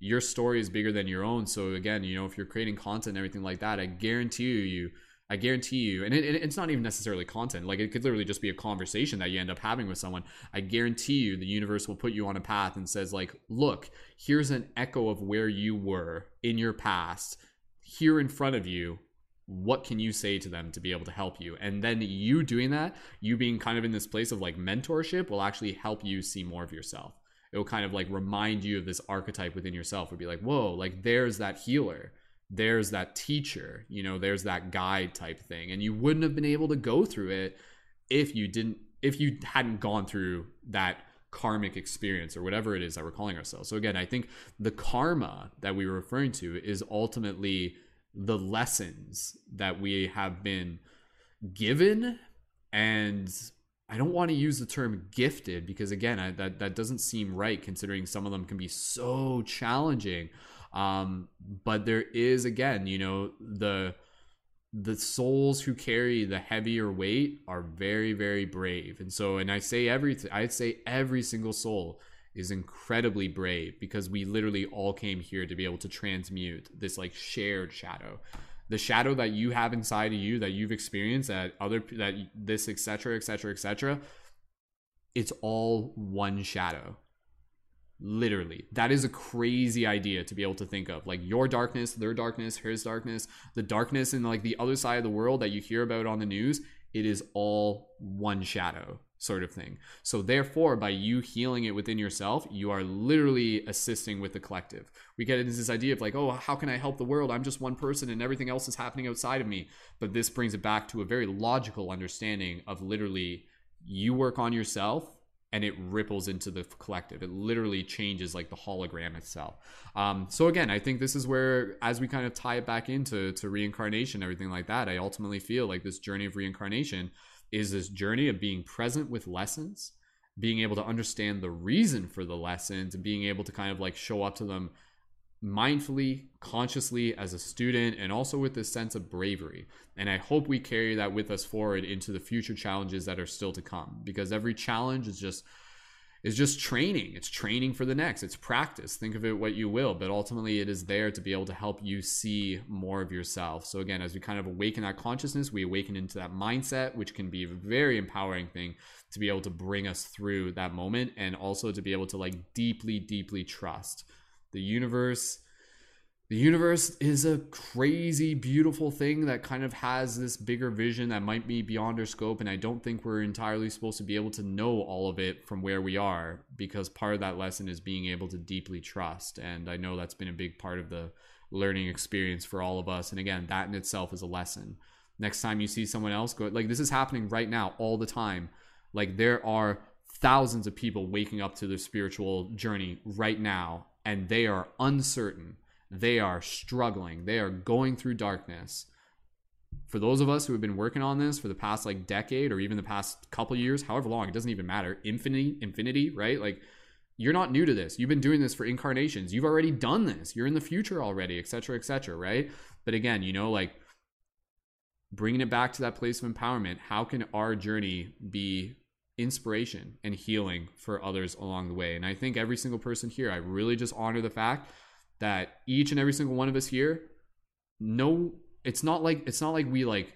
your story is bigger than your own. So again, you know, if you're creating content and everything like that, I guarantee you, you I guarantee you, and it, it's not even necessarily content. Like it could literally just be a conversation that you end up having with someone. I guarantee you, the universe will put you on a path and says, like, look, here's an echo of where you were in your past, here in front of you. What can you say to them to be able to help you? And then you doing that, you being kind of in this place of like mentorship, will actually help you see more of yourself it will kind of like remind you of this archetype within yourself. Would be like, whoa, like there's that healer, there's that teacher, you know, there's that guide type thing, and you wouldn't have been able to go through it if you didn't, if you hadn't gone through that karmic experience or whatever it is that we're calling ourselves. So again, I think the karma that we were referring to is ultimately the lessons that we have been given and I don't want to use the term gifted because again, I, that that doesn't seem right considering some of them can be so challenging. Um, but there is again, you know, the the souls who carry the heavier weight are very very brave. And so and I say every I'd say every single soul is incredibly brave because we literally all came here to be able to transmute this like shared shadow the shadow that you have inside of you that you've experienced that other that this etc etc etc it's all one shadow. Literally. That is a crazy idea to be able to think of. Like your darkness, their darkness, his darkness, the darkness in like the other side of the world that you hear about on the news, it is all one shadow sort of thing. So therefore, by you healing it within yourself, you are literally assisting with the collective. We get into this idea of like, oh, how can I help the world? I'm just one person and everything else is happening outside of me. But this brings it back to a very logical understanding of literally you work on yourself and it ripples into the collective. It literally changes like the hologram itself. Um, so again, I think this is where, as we kind of tie it back into to reincarnation, everything like that, I ultimately feel like this journey of reincarnation is this journey of being present with lessons, being able to understand the reason for the lessons, and being able to kind of like show up to them mindfully, consciously as a student, and also with this sense of bravery. And I hope we carry that with us forward into the future challenges that are still to come because every challenge is just is just training. It's training for the next. It's practice. Think of it what you will, but ultimately it is there to be able to help you see more of yourself. So again, as we kind of awaken that consciousness, we awaken into that mindset, which can be a very empowering thing to be able to bring us through that moment and also to be able to like deeply deeply trust the universe the universe is a crazy beautiful thing that kind of has this bigger vision that might be beyond our scope and i don't think we're entirely supposed to be able to know all of it from where we are because part of that lesson is being able to deeply trust and i know that's been a big part of the learning experience for all of us and again that in itself is a lesson. Next time you see someone else go like this is happening right now all the time. Like there are thousands of people waking up to their spiritual journey right now and they are uncertain they are struggling. They are going through darkness. For those of us who have been working on this for the past like decade or even the past couple years, however long, it doesn't even matter. Infinity, infinity, right? Like you're not new to this. You've been doing this for incarnations. You've already done this. You're in the future already, etc., etc., right? But again, you know, like bringing it back to that place of empowerment, how can our journey be inspiration and healing for others along the way? And I think every single person here, I really just honor the fact that each and every single one of us here no it's not like it's not like we like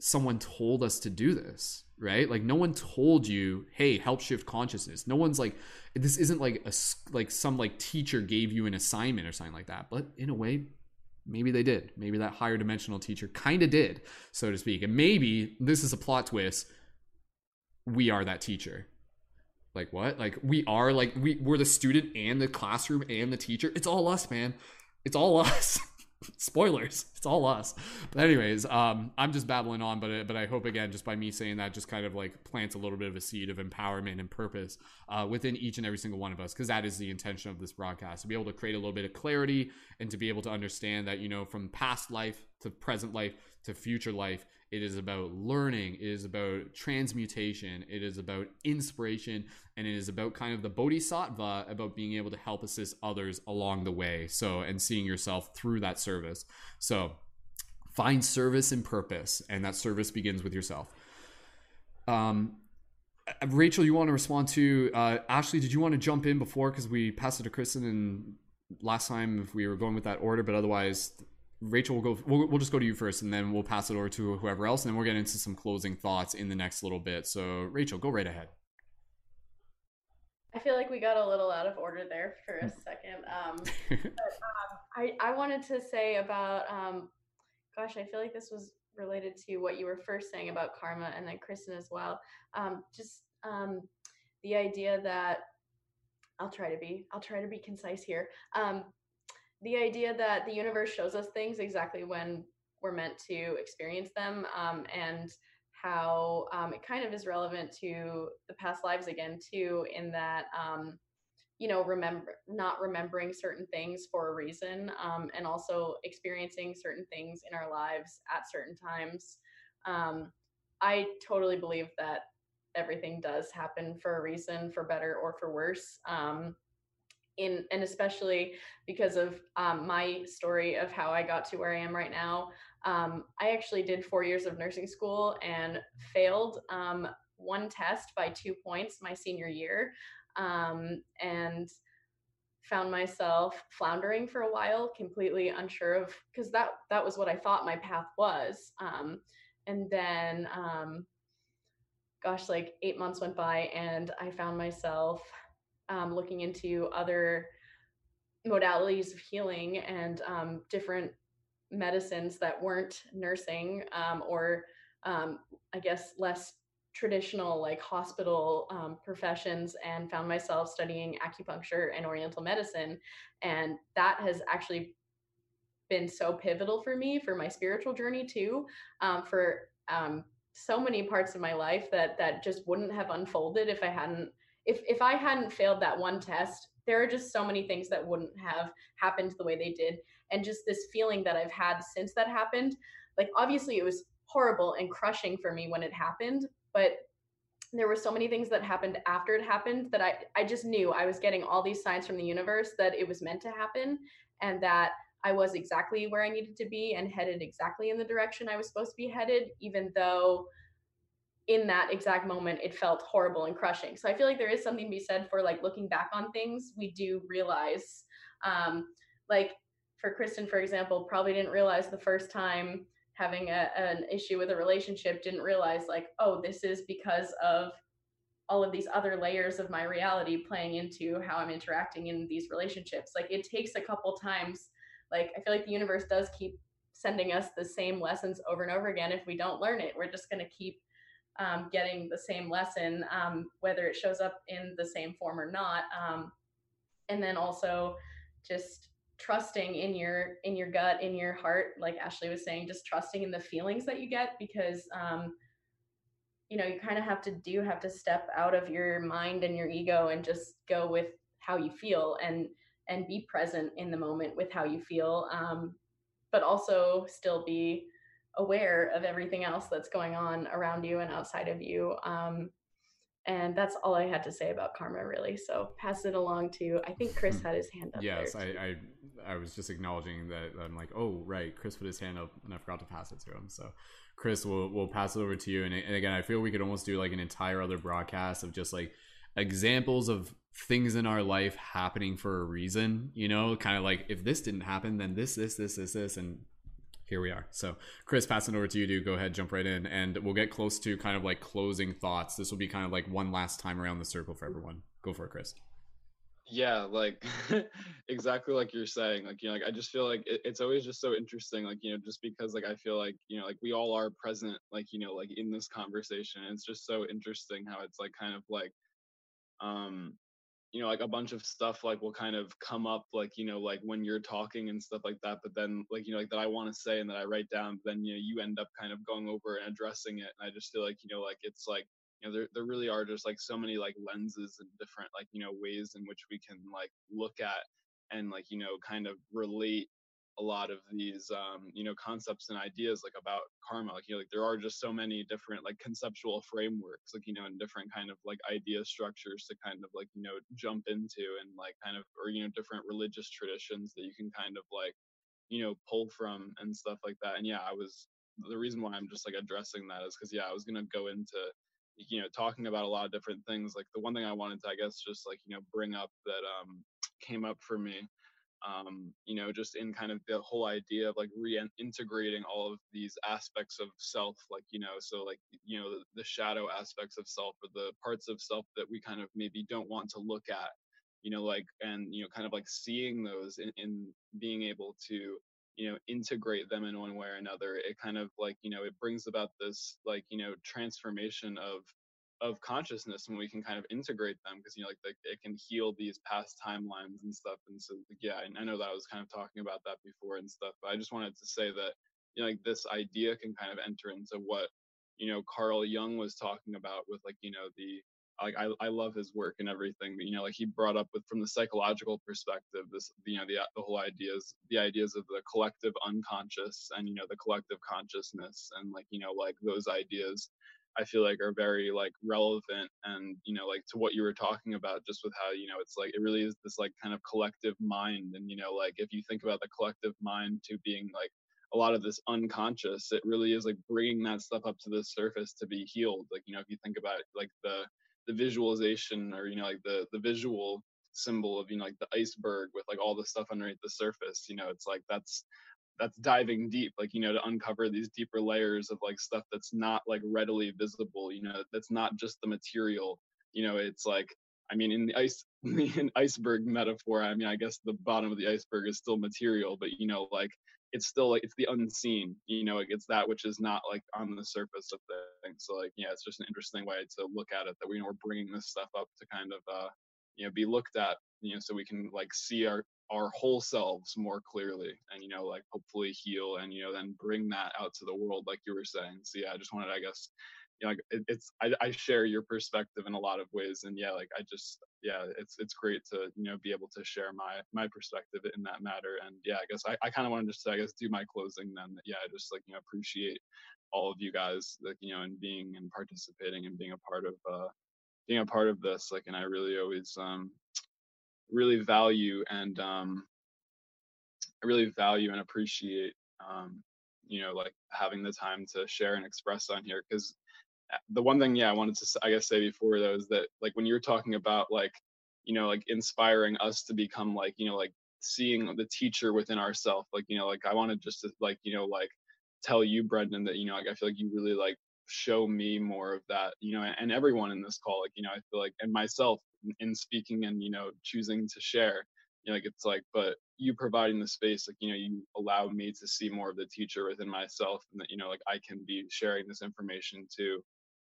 someone told us to do this right? Like no one told you hey help shift consciousness. No one's like this isn't like a like some like teacher gave you an assignment or something like that but in a way maybe they did. Maybe that higher dimensional teacher kind of did so to speak. And maybe this is a plot twist we are that teacher like what? Like we are like we we're the student and the classroom and the teacher. It's all us, man. It's all us. Spoilers. It's all us. But anyways, um, I'm just babbling on, but but I hope again, just by me saying that, just kind of like plants a little bit of a seed of empowerment and purpose uh, within each and every single one of us, because that is the intention of this broadcast to be able to create a little bit of clarity and to be able to understand that you know from past life to present life to future life it is about learning. It is about transmutation. It is about inspiration. And it is about kind of the bodhisattva about being able to help assist others along the way. So, and seeing yourself through that service. So, find service and purpose. And that service begins with yourself. Um, Rachel, you want to respond to uh, Ashley? Did you want to jump in before because we passed it to Kristen and last time we were going with that order, but otherwise Rachel we'll go. We'll, we'll just go to you first, and then we'll pass it over to whoever else, and then we'll get into some closing thoughts in the next little bit. So, Rachel, go right ahead. I feel like we got a little out of order there for a second. Um, but, um, I I wanted to say about um, gosh, I feel like this was related to what you were first saying about karma, and then Kristen as well. Um, just um, the idea that I'll try to be I'll try to be concise here. The idea that the universe shows us things exactly when we're meant to experience them um, and how um, it kind of is relevant to the past lives again too in that um, you know remember not remembering certain things for a reason um, and also experiencing certain things in our lives at certain times. Um, i totally believe that everything does happen for a reason for better or for worse um, in and especially because of um, my story of how I got to where I am right now. Um, I actually did four years of nursing school and failed um, one test by two points my senior year, um, and found myself floundering for a while, completely unsure of because that that was what I thought my path was. Um, and then um, gosh, like eight months went by, and I found myself um, looking into other modalities of healing and um, different medicines that weren't nursing um, or um, I guess less traditional like hospital um, professions and found myself studying acupuncture and oriental medicine. And that has actually been so pivotal for me for my spiritual journey too um, for um, so many parts of my life that that just wouldn't have unfolded if i hadn't if if i hadn't failed that one test there are just so many things that wouldn't have happened the way they did. And just this feeling that i've had since that happened like obviously it was horrible and crushing for me when it happened but there were so many things that happened after it happened that I, I just knew I was getting all these signs from the universe that it was meant to happen and that I was exactly where I needed to be and headed exactly in the direction I was supposed to be headed, even though in that exact moment it felt horrible and crushing. So I feel like there is something to be said for like looking back on things, we do realize, um, like for Kristen, for example, probably didn't realize the first time having a, an issue with a relationship didn't realize like oh this is because of all of these other layers of my reality playing into how i'm interacting in these relationships. Like it takes a couple times. Like i feel like the universe does keep sending us the same lessons over and over again. If we don't learn it we're just going to keep um, getting the same lesson um, whether it shows up in the same form or not um, and then also just trusting in your in your gut in your heart like ashley was saying just trusting in the feelings that you get because um you know you kind of have to do have to step out of your mind and your ego and just go with how you feel and and be present in the moment with how you feel um but also still be aware of everything else that's going on around you and outside of you um and that's all I had to say about karma, really. So pass it along to I think Chris had his hand up. Yes, I, I I was just acknowledging that I'm like, oh right, Chris put his hand up and I forgot to pass it to him. So Chris, we'll we'll pass it over to you. And, and again, I feel we could almost do like an entire other broadcast of just like examples of things in our life happening for a reason. You know, kind of like if this didn't happen, then this, this, this, this, this, and here we are. So, Chris, passing over to you to go ahead, jump right in, and we'll get close to kind of like closing thoughts. This will be kind of like one last time around the circle for everyone. Go for it, Chris. Yeah, like exactly like you're saying. Like, you know, like I just feel like it, it's always just so interesting. Like, you know, just because like I feel like, you know, like we all are present, like, you know, like in this conversation. It's just so interesting how it's like kind of like, um, you know like a bunch of stuff like will kind of come up like you know like when you're talking and stuff like that but then like you know like that i want to say and that i write down but then you know you end up kind of going over and addressing it and i just feel like you know like it's like you know there, there really are just like so many like lenses and different like you know ways in which we can like look at and like you know kind of relate a lot of these um, you know concepts and ideas like about karma like you know like there are just so many different like conceptual frameworks like you know and different kind of like idea structures to kind of like you know jump into and like kind of or you know different religious traditions that you can kind of like you know pull from and stuff like that. And yeah i was the reason why i'm just like addressing that is because yeah i was to go into you know talking about a lot of different things. Like the one thing i wanted to i guess just like you know bring up that um came up for me um, you know, just in kind of the whole idea of like reintegrating all of these aspects of self, like, you know, so like, you know, the, the shadow aspects of self or the parts of self that we kind of maybe don't want to look at, you know, like, and, you know, kind of like seeing those in, in being able to, you know, integrate them in one way or another. It kind of like, you know, it brings about this like, you know, transformation of, of consciousness when we can kind of integrate them because you know like it can heal these past timelines and stuff and so like, yeah I, I know that i was kind of talking about that before and stuff but i just wanted to say that you know like this idea can kind of enter into what you know carl jung was talking about with like you know the like I, I love his work and everything but you know like he brought up with from the psychological perspective this you know the the whole ideas the ideas of the collective unconscious and you know the collective consciousness and like you know like those ideas I feel like are very like relevant and you know like to what you were talking about just with how you know it's like it really is this like kind of collective mind and you know like if you think about the collective mind to being like a lot of this unconscious it really is like bringing that stuff up to the surface to be healed like you know if you think about like the the visualization or you know like the the visual symbol of you know like the iceberg with like all the stuff underneath the surface you know it's like that's that's diving deep like you know to uncover these deeper layers of like stuff that's not like readily visible you know that's not just the material. You know it's like i mean in the ice in iceberg metaphor i mean i guess the bottom of the iceberg is still material but you know like it's still like it's the unseen you know it's that which is not like on the surface of things. So like yeah it's just an interesting way to look at it that we you know we're bringing this stuff up to kind of uh you know be looked at you know so we can like see our our whole selves more clearly and you know like hopefully heal and you know then bring that out to the world like you were saying. So yeah i just wanted i guess you know it, it's I, I share your perspective in a lot of ways and yeah like i just yeah it's it's great to you know be able to share my my perspective in that matter. And yeah i guess i, I kind of wanted to just i guess do my closing then. Yeah i just like you know appreciate all of you guys like you know and being and participating and being a part of uh being a part of this like and i really always um really value and um I really value and appreciate um you know like having the time to share and express on here because the one thing yeah I wanted to I guess say before though is that like when you're talking about like you know like inspiring us to become like you know like seeing the teacher within ourselves like you know like I wanted just to like you know like tell you Brendon that you know like I feel like you really like show me more of that you know and everyone in this call like you know I feel like and myself in speaking and you know choosing to share you know like it's like but you providing the space like you know you allow me to see more of the teacher within myself and that you know like i can be sharing this information to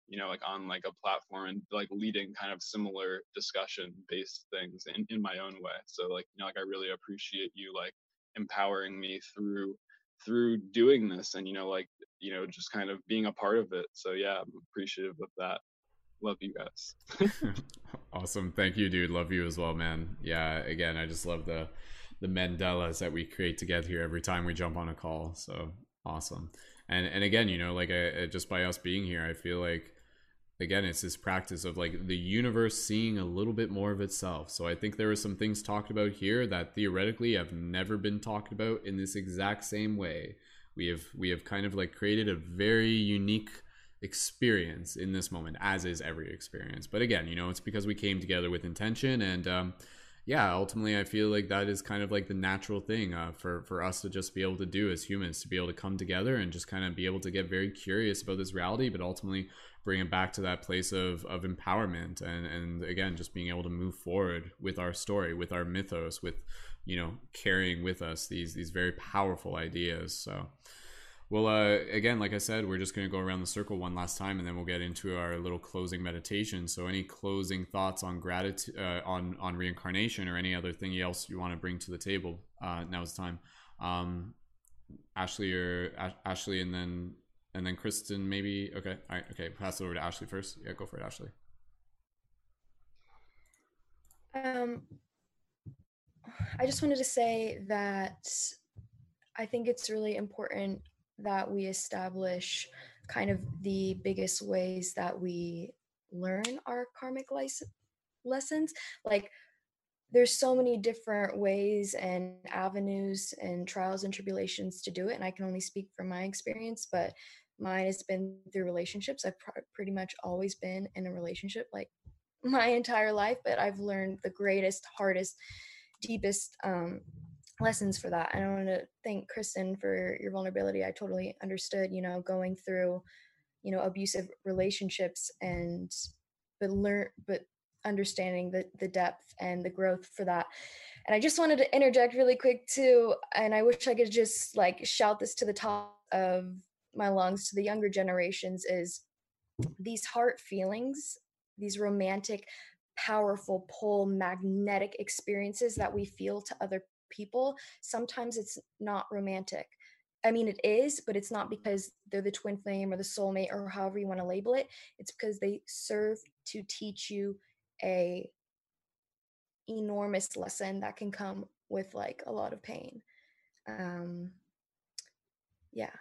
you know like on like a platform and like leading kind of similar discussion based things in, in my own way. So like you know like i really appreciate you like empowering me through through doing this and you know like you know just kind of being a part of it. So yeah i'm appreciative of that love you guys. Awesome. Thank you dude. Love you as well man. Yeah again i just love the the mandalas that we create together here every time we jump on a call. So awesome. And and again you know like I, just by us being here i feel like again it's this practice of like the universe seeing a little bit more of itself. So i think there are some things talked about here that theoretically have never been talked about in this exact same way. We have we have kind of like created a very unique experience in this moment as is every experience. But again you know it's because we came together with intention and um, yeah ultimately i feel like that is kind of like the natural thing uh, for for us to just be able to do as humans to be able to come together and just kind of be able to get very curious about this reality but ultimately bring it back to that place of of empowerment and and again just being able to move forward with our story with our mythos with you know carrying with us these these very powerful ideas. So well, uh, again, like I said, we're just going to go around the circle one last time, and then we'll get into our little closing meditation. So, any closing thoughts on gratitude, uh, on on reincarnation, or any other thing else you want to bring to the table? Uh, now is time. Um, Ashley or Ash- Ashley, and then and then Kristen, maybe. Okay, all right. Okay, pass it over to Ashley first. Yeah, go for it, Ashley. Um, I just wanted to say that I think it's really important that we establish kind of the biggest ways that we learn our karmic lessons. Like there's so many different ways and avenues and trials and tribulations to do it and i can only speak from my experience but mine has been through relationships. I've pr- pretty much always been in a relationship like my entire life but i've learned the greatest hardest deepest um, lessons for that. And I want to thank Kristen for your vulnerability. I totally understood, you know, going through, you know, abusive relationships and but learn but understanding the the depth and the growth for that. And I just wanted to interject really quick too, and I wish I could just like shout this to the top of my lungs to the younger generations is these heart feelings, these romantic powerful pull magnetic experiences that we feel to other people, sometimes it's not romantic. I mean, it is, but it's not because they're the twin flame or the soulmate or however you want to label it. It's because they serve to teach you a enormous lesson that can come with like a lot of pain. Um, yeah,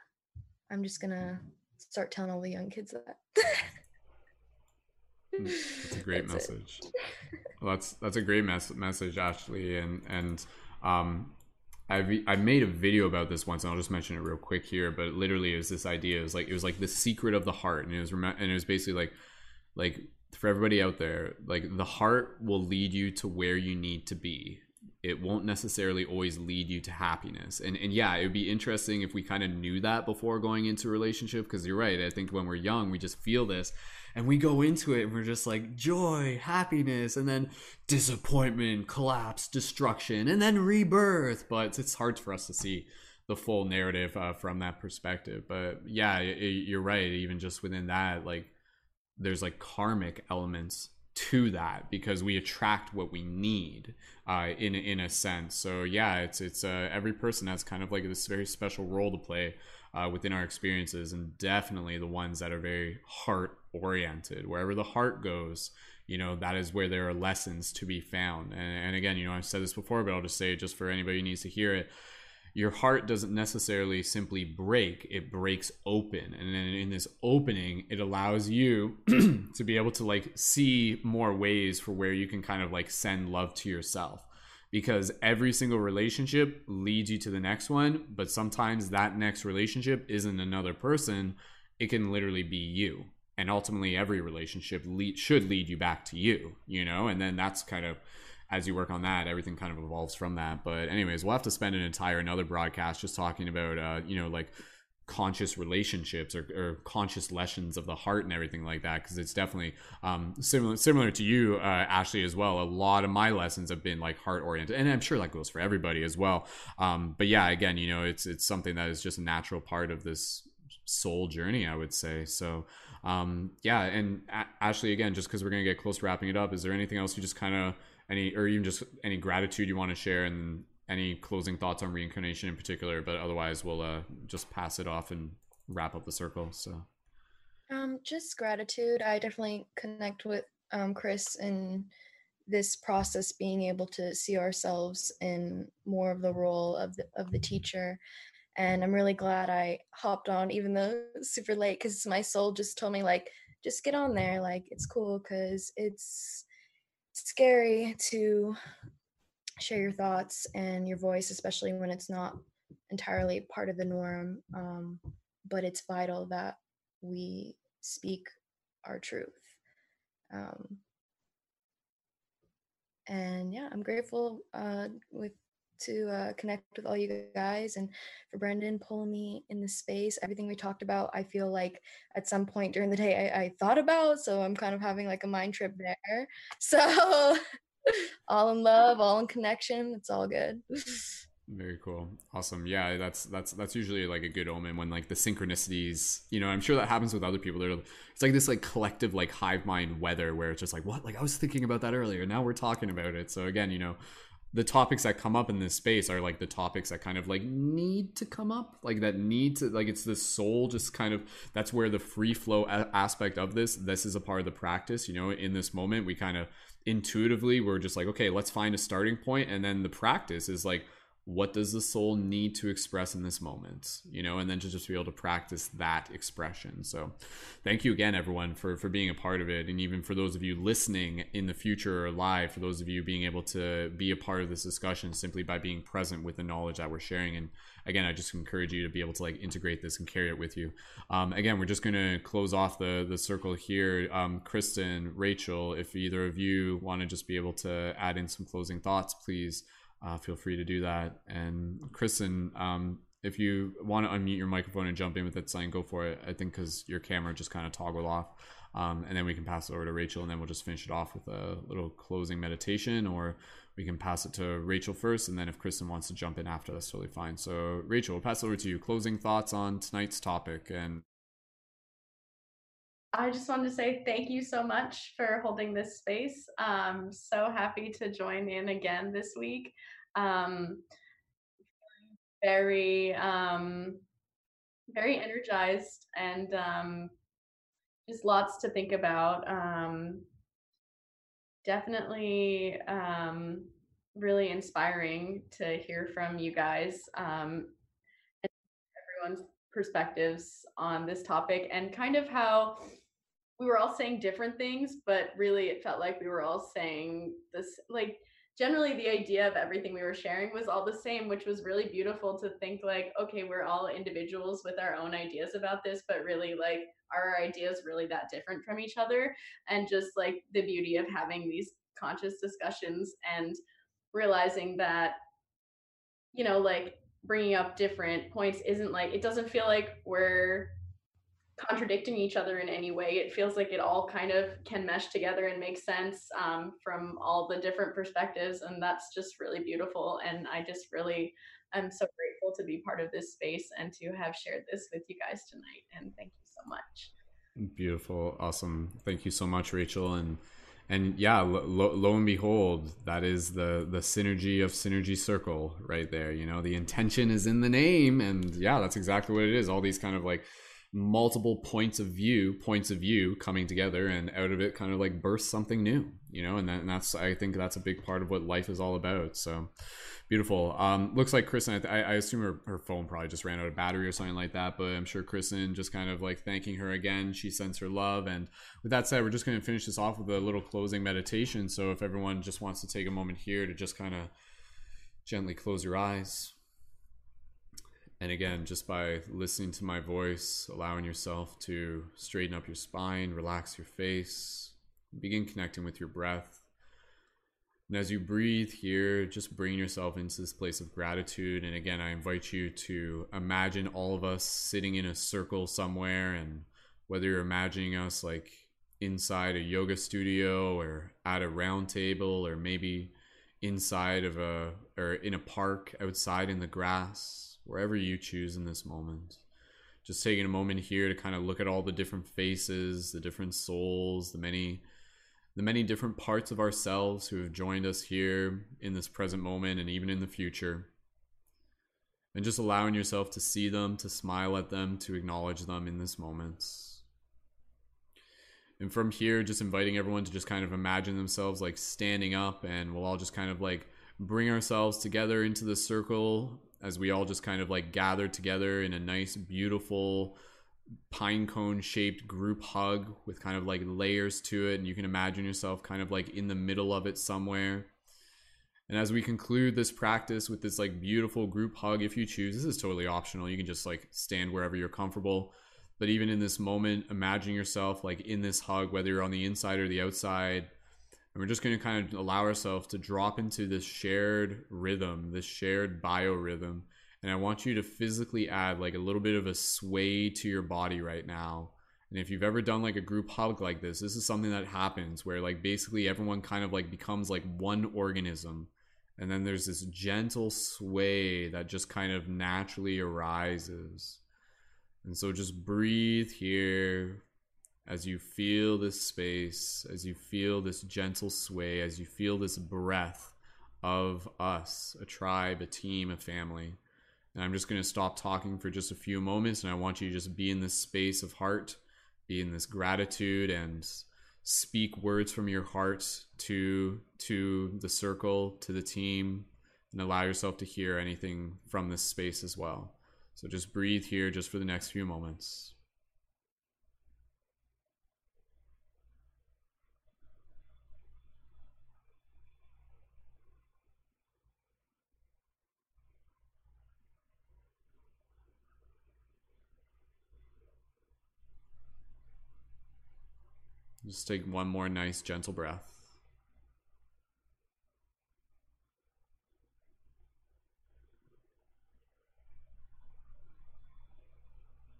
I'm just gonna start telling all the young kids that. Hmm, that's a great that's message. well, that's that's a great mes- message, Ashley, and and um, I I made a video about this once, and I'll just mention it real quick here. But literally, it was this idea. It was like it was like the secret of the heart, and it was and it was basically like like for everybody out there, like the heart will lead you to where you need to be. It won't necessarily always lead you to happiness. And and yeah, it would be interesting if we kind of knew that before going into a relationship because you're right. I think when we're young, we just feel this and we go into it and we're just like joy, happiness, and then disappointment, collapse, destruction, and then rebirth. But it's hard for us to see the full narrative uh, from that perspective. But yeah, it, you're right. Even just within that, like there's like karmic elements to that because we attract what we need uh, in in a sense. So yeah, it's it's uh, every person has kind of like this very special role to play uh, within our experiences, and definitely the ones that are very heart oriented. Wherever the heart goes, you know that is where there are lessons to be found. And, and again, you know I've said this before, but I'll just say it just for anybody who needs to hear it your heart doesn't necessarily simply break it breaks open. And then in this opening it allows you to be able to like see more ways for where you can kind of like send love to yourself. Because every single relationship leads you to the next one but sometimes that next relationship isn't another person. It can literally be you. And ultimately every relationship should lead you back to you you know? And then that's kind of as you work on that, everything kind of evolves from that. But anyways, we'll have to spend an entire another broadcast just talking about uh, you know like conscious relationships or, or, conscious lessons of the heart and everything like that because it's definitely um, similar similar to you uh, ashley as well. A lot of my lessons have been like heart oriented and i'm sure that goes for everybody as well. Um, but yeah again you know it's it's something that is just a natural part of this soul journey i would say. So um, yeah and a- ashley again just because we're to get close to wrapping it up is there anything else you just kind of any or even just any gratitude you want to share and any closing thoughts on reincarnation in particular but otherwise we'll uh, just pass it off and wrap up the circle so. Um just gratitude. I definitely connect with um chris in this process being able to see ourselves in more of the role of the of the teacher. And i'm really glad i hopped on even though super late because my soul just told me like just get on there like it's cool because it's scary to share your thoughts and your voice, especially when it's not entirely part of the norm. Um, but it's vital that we speak our truth. Um, and yeah, I'm grateful uh, with to uh, connect with all you guys and for Brendon pulling me in the space. Everything we talked about, I feel like at some point during the day I, I thought about. So I'm kind of having like a mind trip there. So all in love, all in connection. It's all good. Very cool. Awesome. Yeah, that's that's that's usually like a good omen when like the synchronicities, you know, I'm sure that happens with other people. They're it's like this like collective like hive mind weather where it's just like, what? Like I was thinking about that earlier. Now we're talking about it. So again, you know, the topics that come up in this space are like the topics that kind of like need to come up like that need to like it's the soul just kind of that's where the free flow a- aspect of this this is a part of the practice you know in this moment we kind of intuitively we're just like okay let's find a starting point and then the practice is like what does the soul need to express in this moment you know and then to just be able to practice that expression. So thank you again everyone for for being a part of it. And even for those of you listening in the future or live for those of you being able to be a part of this discussion simply by being present with the knowledge that we're sharing. And again i just encourage you to be able to like integrate this and carry it with you. Um, again we're just going to close off the the circle here. Um, kristen rachel if either of you want to just be able to add in some closing thoughts please uh, feel free to do that. And Kristen, um, if you want to unmute your microphone and jump in with that sign, go for it. I think because your camera just kind of toggled off. Um, and then we can pass it over to Rachel, and then we'll just finish it off with a little closing meditation, or we can pass it to Rachel first, and then if Kristen wants to jump in after, that's totally fine. So, Rachel, we'll pass it over to you. Closing thoughts on tonight's topic, and I just wanted to say thank you so much for holding this space. Um, so happy to join in again this week. Um, very, um, very energized and um, just lots to think about. Um, definitely um, really inspiring to hear from you guys um, and everyone's perspectives on this topic and kind of how we were all saying different things, but really it felt like we were all saying this like generally the idea of everything we were sharing was all the same, which was really beautiful to think like, okay, we're all individuals with our own ideas about this, but really like are our ideas really that different from each other? And just like the beauty of having these conscious discussions and realizing that you know like bringing up different points isn't like it doesn't feel like we're contradicting each other in any way it feels like it all kind of can mesh together and make sense um, from all the different perspectives and that's just really beautiful and i just really i'm so grateful to be part of this space and to have shared this with you guys tonight and thank you so much Beautiful, awesome. Thank you so much, Rachel. And and yeah, lo, lo, lo and behold, that is the the synergy of Synergy Circle right there. You know, the intention is in the name, and yeah, that's exactly what it is. All these kind of like multiple points of view, points of view coming together, and out of it, kind of like burst something new. You know, and, that, and that's I think that's a big part of what life is all about. So Beautiful. Um, looks like Kristen. I, I assume her, her phone probably just ran out of battery or something like that. But I'm sure Kristen just kind of like thanking her again. She sends her love. And with that said, we're just going to finish this off with a little closing meditation. So if everyone just wants to take a moment here to just kind of gently close your eyes. And again, just by listening to my voice, allowing yourself to straighten up your spine, relax your face, begin connecting with your breath. And as you breathe here, just bring yourself into this place of gratitude. And again, I invite you to imagine all of us sitting in a circle somewhere. And whether you're imagining us like inside a yoga studio or at a round table or maybe inside of a or in a park outside in the grass, wherever you choose in this moment. Just taking a moment here to kind of look at all the different faces, the different souls, the many the many different parts of ourselves who have joined us here in this present moment and even in the future. And just allowing yourself to see them, to smile at them, to acknowledge them in this moment. And from here, just inviting everyone to just kind of imagine themselves like standing up, and we'll all just kind of like bring ourselves together into the circle as we all just kind of like gather together in a nice, beautiful, pine cone shaped group hug with kind of like layers to it and you can imagine yourself kind of like in the middle of it somewhere. And as we conclude this practice with this like beautiful group hug if you choose this is totally optional. You can just like stand wherever you're comfortable. But even in this moment imagine yourself like in this hug whether you're on the inside or the outside and we're just going to kind of allow ourselves to drop into this shared rhythm this shared biorhythm and I want you to physically add like a little bit of a sway to your body right now. And if you've ever done like a group hug like this, this is something that happens where like basically everyone kind of like becomes like one organism. And then there's this gentle sway that just kind of naturally arises. And so just breathe here as you feel this space, as you feel this gentle sway, as you feel this breath of us, a tribe, a team, a family. And I'm just going to stop talking for just a few moments. And I want you to just be in this space of heart, be in this gratitude, and speak words from your heart to to the circle, to the team, and allow yourself to hear anything from this space as well. So just breathe here just for the next few moments. Just take one more nice, gentle breath.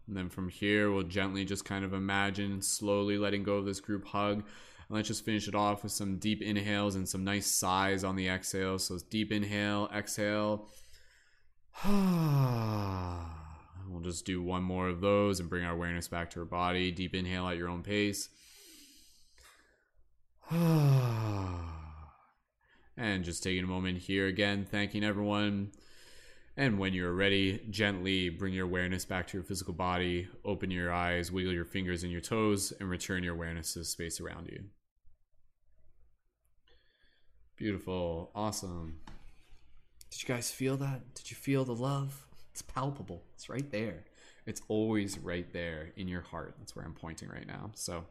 And then from here, we'll gently just kind of imagine slowly letting go of this group hug. And let's just finish it off with some deep inhales and some nice sighs on the exhale. So deep inhale, exhale. we'll just do one more of those and bring our awareness back to our body. Deep inhale at your own pace. and just taking a moment here again, thanking everyone. And when you're ready, gently bring your awareness back to your physical body, open your eyes, wiggle your fingers and your toes, and return your awareness to the space around you. Beautiful. Awesome. Did you guys feel that? Did you feel the love? It's palpable. It's right there. It's always right there in your heart. That's where I'm pointing right now. So,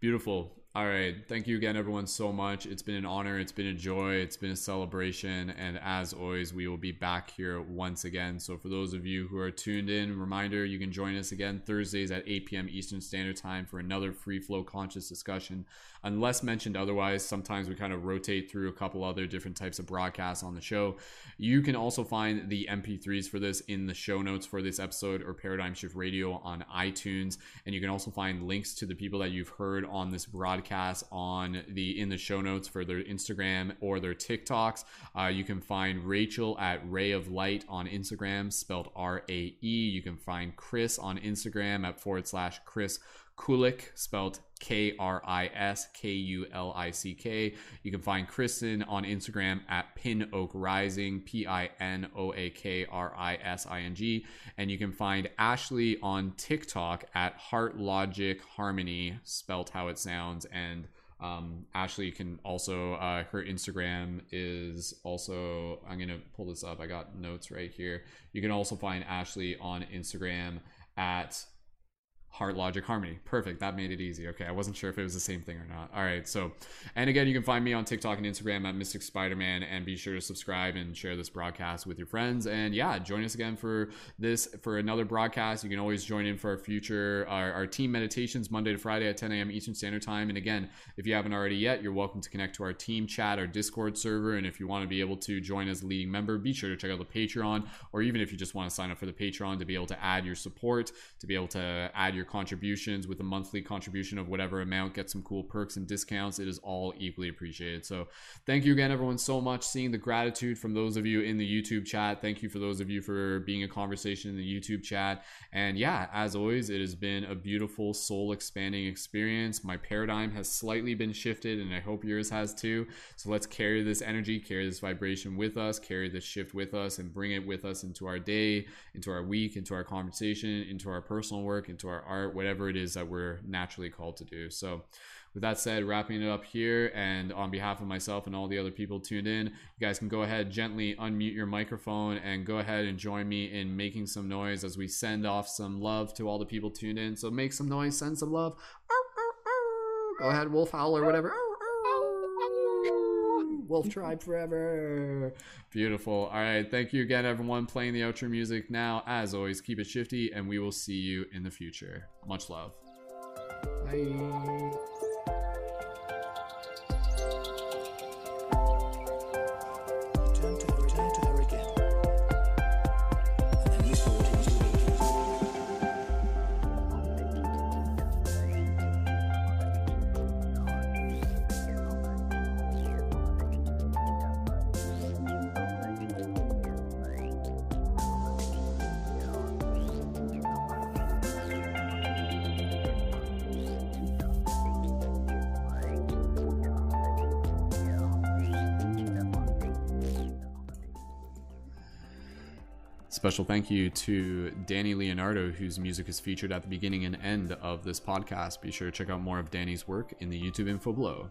Beautiful. All right. Thank you again, everyone, so much. It's been an honor. It's been a joy. It's been a celebration. And as always, we will be back here once again. So, for those of you who are tuned in, reminder you can join us again Thursdays at 8 p.m. Eastern Standard Time for another free flow conscious discussion. Unless mentioned otherwise, sometimes we kind of rotate through a couple other different types of broadcasts on the show. You can also find the MP3s for this in the show notes for this episode or Paradigm Shift Radio on iTunes. And you can also find links to the people that you've heard on this broadcast on the in the show notes for their Instagram or their TikToks. Uh, you can find Rachel at Ray of Light on Instagram, spelled R A E. You can find Chris on Instagram at forward slash Kris Kulick, spelled K R I S K U L I C K. You can find Kristen on Instagram at Pin Oak Rising, P I N O A K R I S I N G. And you can find Ashley on TikTok at Heart Logic Harmony, spelled how it sounds. And um, Ashley can also, uh, her Instagram is also, I'm going to pull this up. I got notes right here. You can also find Ashley on Instagram at Heart Logic Harmony. Perfect. That made it easy. Okay. I wasn't sure if it was the same thing or not. All right. So, and again, you can find me on TikTok and Instagram at Mystic Spider Man and be sure to subscribe and share this broadcast with your friends. And yeah, join us again for this, for another broadcast. You can always join in for our future, our, our team meditations Monday to Friday at 10 a.m. Eastern Standard Time. And again, if you haven't already yet, you're welcome to connect to our team chat, our Discord server. And if you want to be able to join as a leading member, be sure to check out the Patreon, or even if you just want to sign up for the Patreon to be able to add your support, to be able to add your contributions with a monthly contribution of whatever amount, get some cool perks and discounts. It is all equally appreciated. So thank you again, everyone, so much. Seeing the gratitude from those of you in the YouTube chat. Thank you for those of you for being a conversation in the YouTube chat. And yeah, as always, it has been a beautiful soul expanding experience. My paradigm has slightly been shifted, and I hope yours has too. So let's carry this energy, carry this vibration with us, carry this shift with us, and bring it with us into our day, into our week, into our conversation, into our personal work, into our art, whatever it is that we're naturally called to do. So, with that said, wrapping it up here, and on behalf of myself and all the other people tuned in, you guys can go ahead, gently unmute your microphone, and go ahead and join me in making some noise as we send off some love to all the people tuned in. So, make some noise, send some love. Go ahead, wolf howl or whatever. Wolf Tribe forever. Beautiful. All right. Thank you again, everyone, playing the outro music now. As always, keep it shifty, and we will see you in the future. Much love. Bye. Special thank you to Dani Leonardo, whose music is featured at the beginning and end of this podcast. Be sure to check out more of Dani's work in the YouTube info below.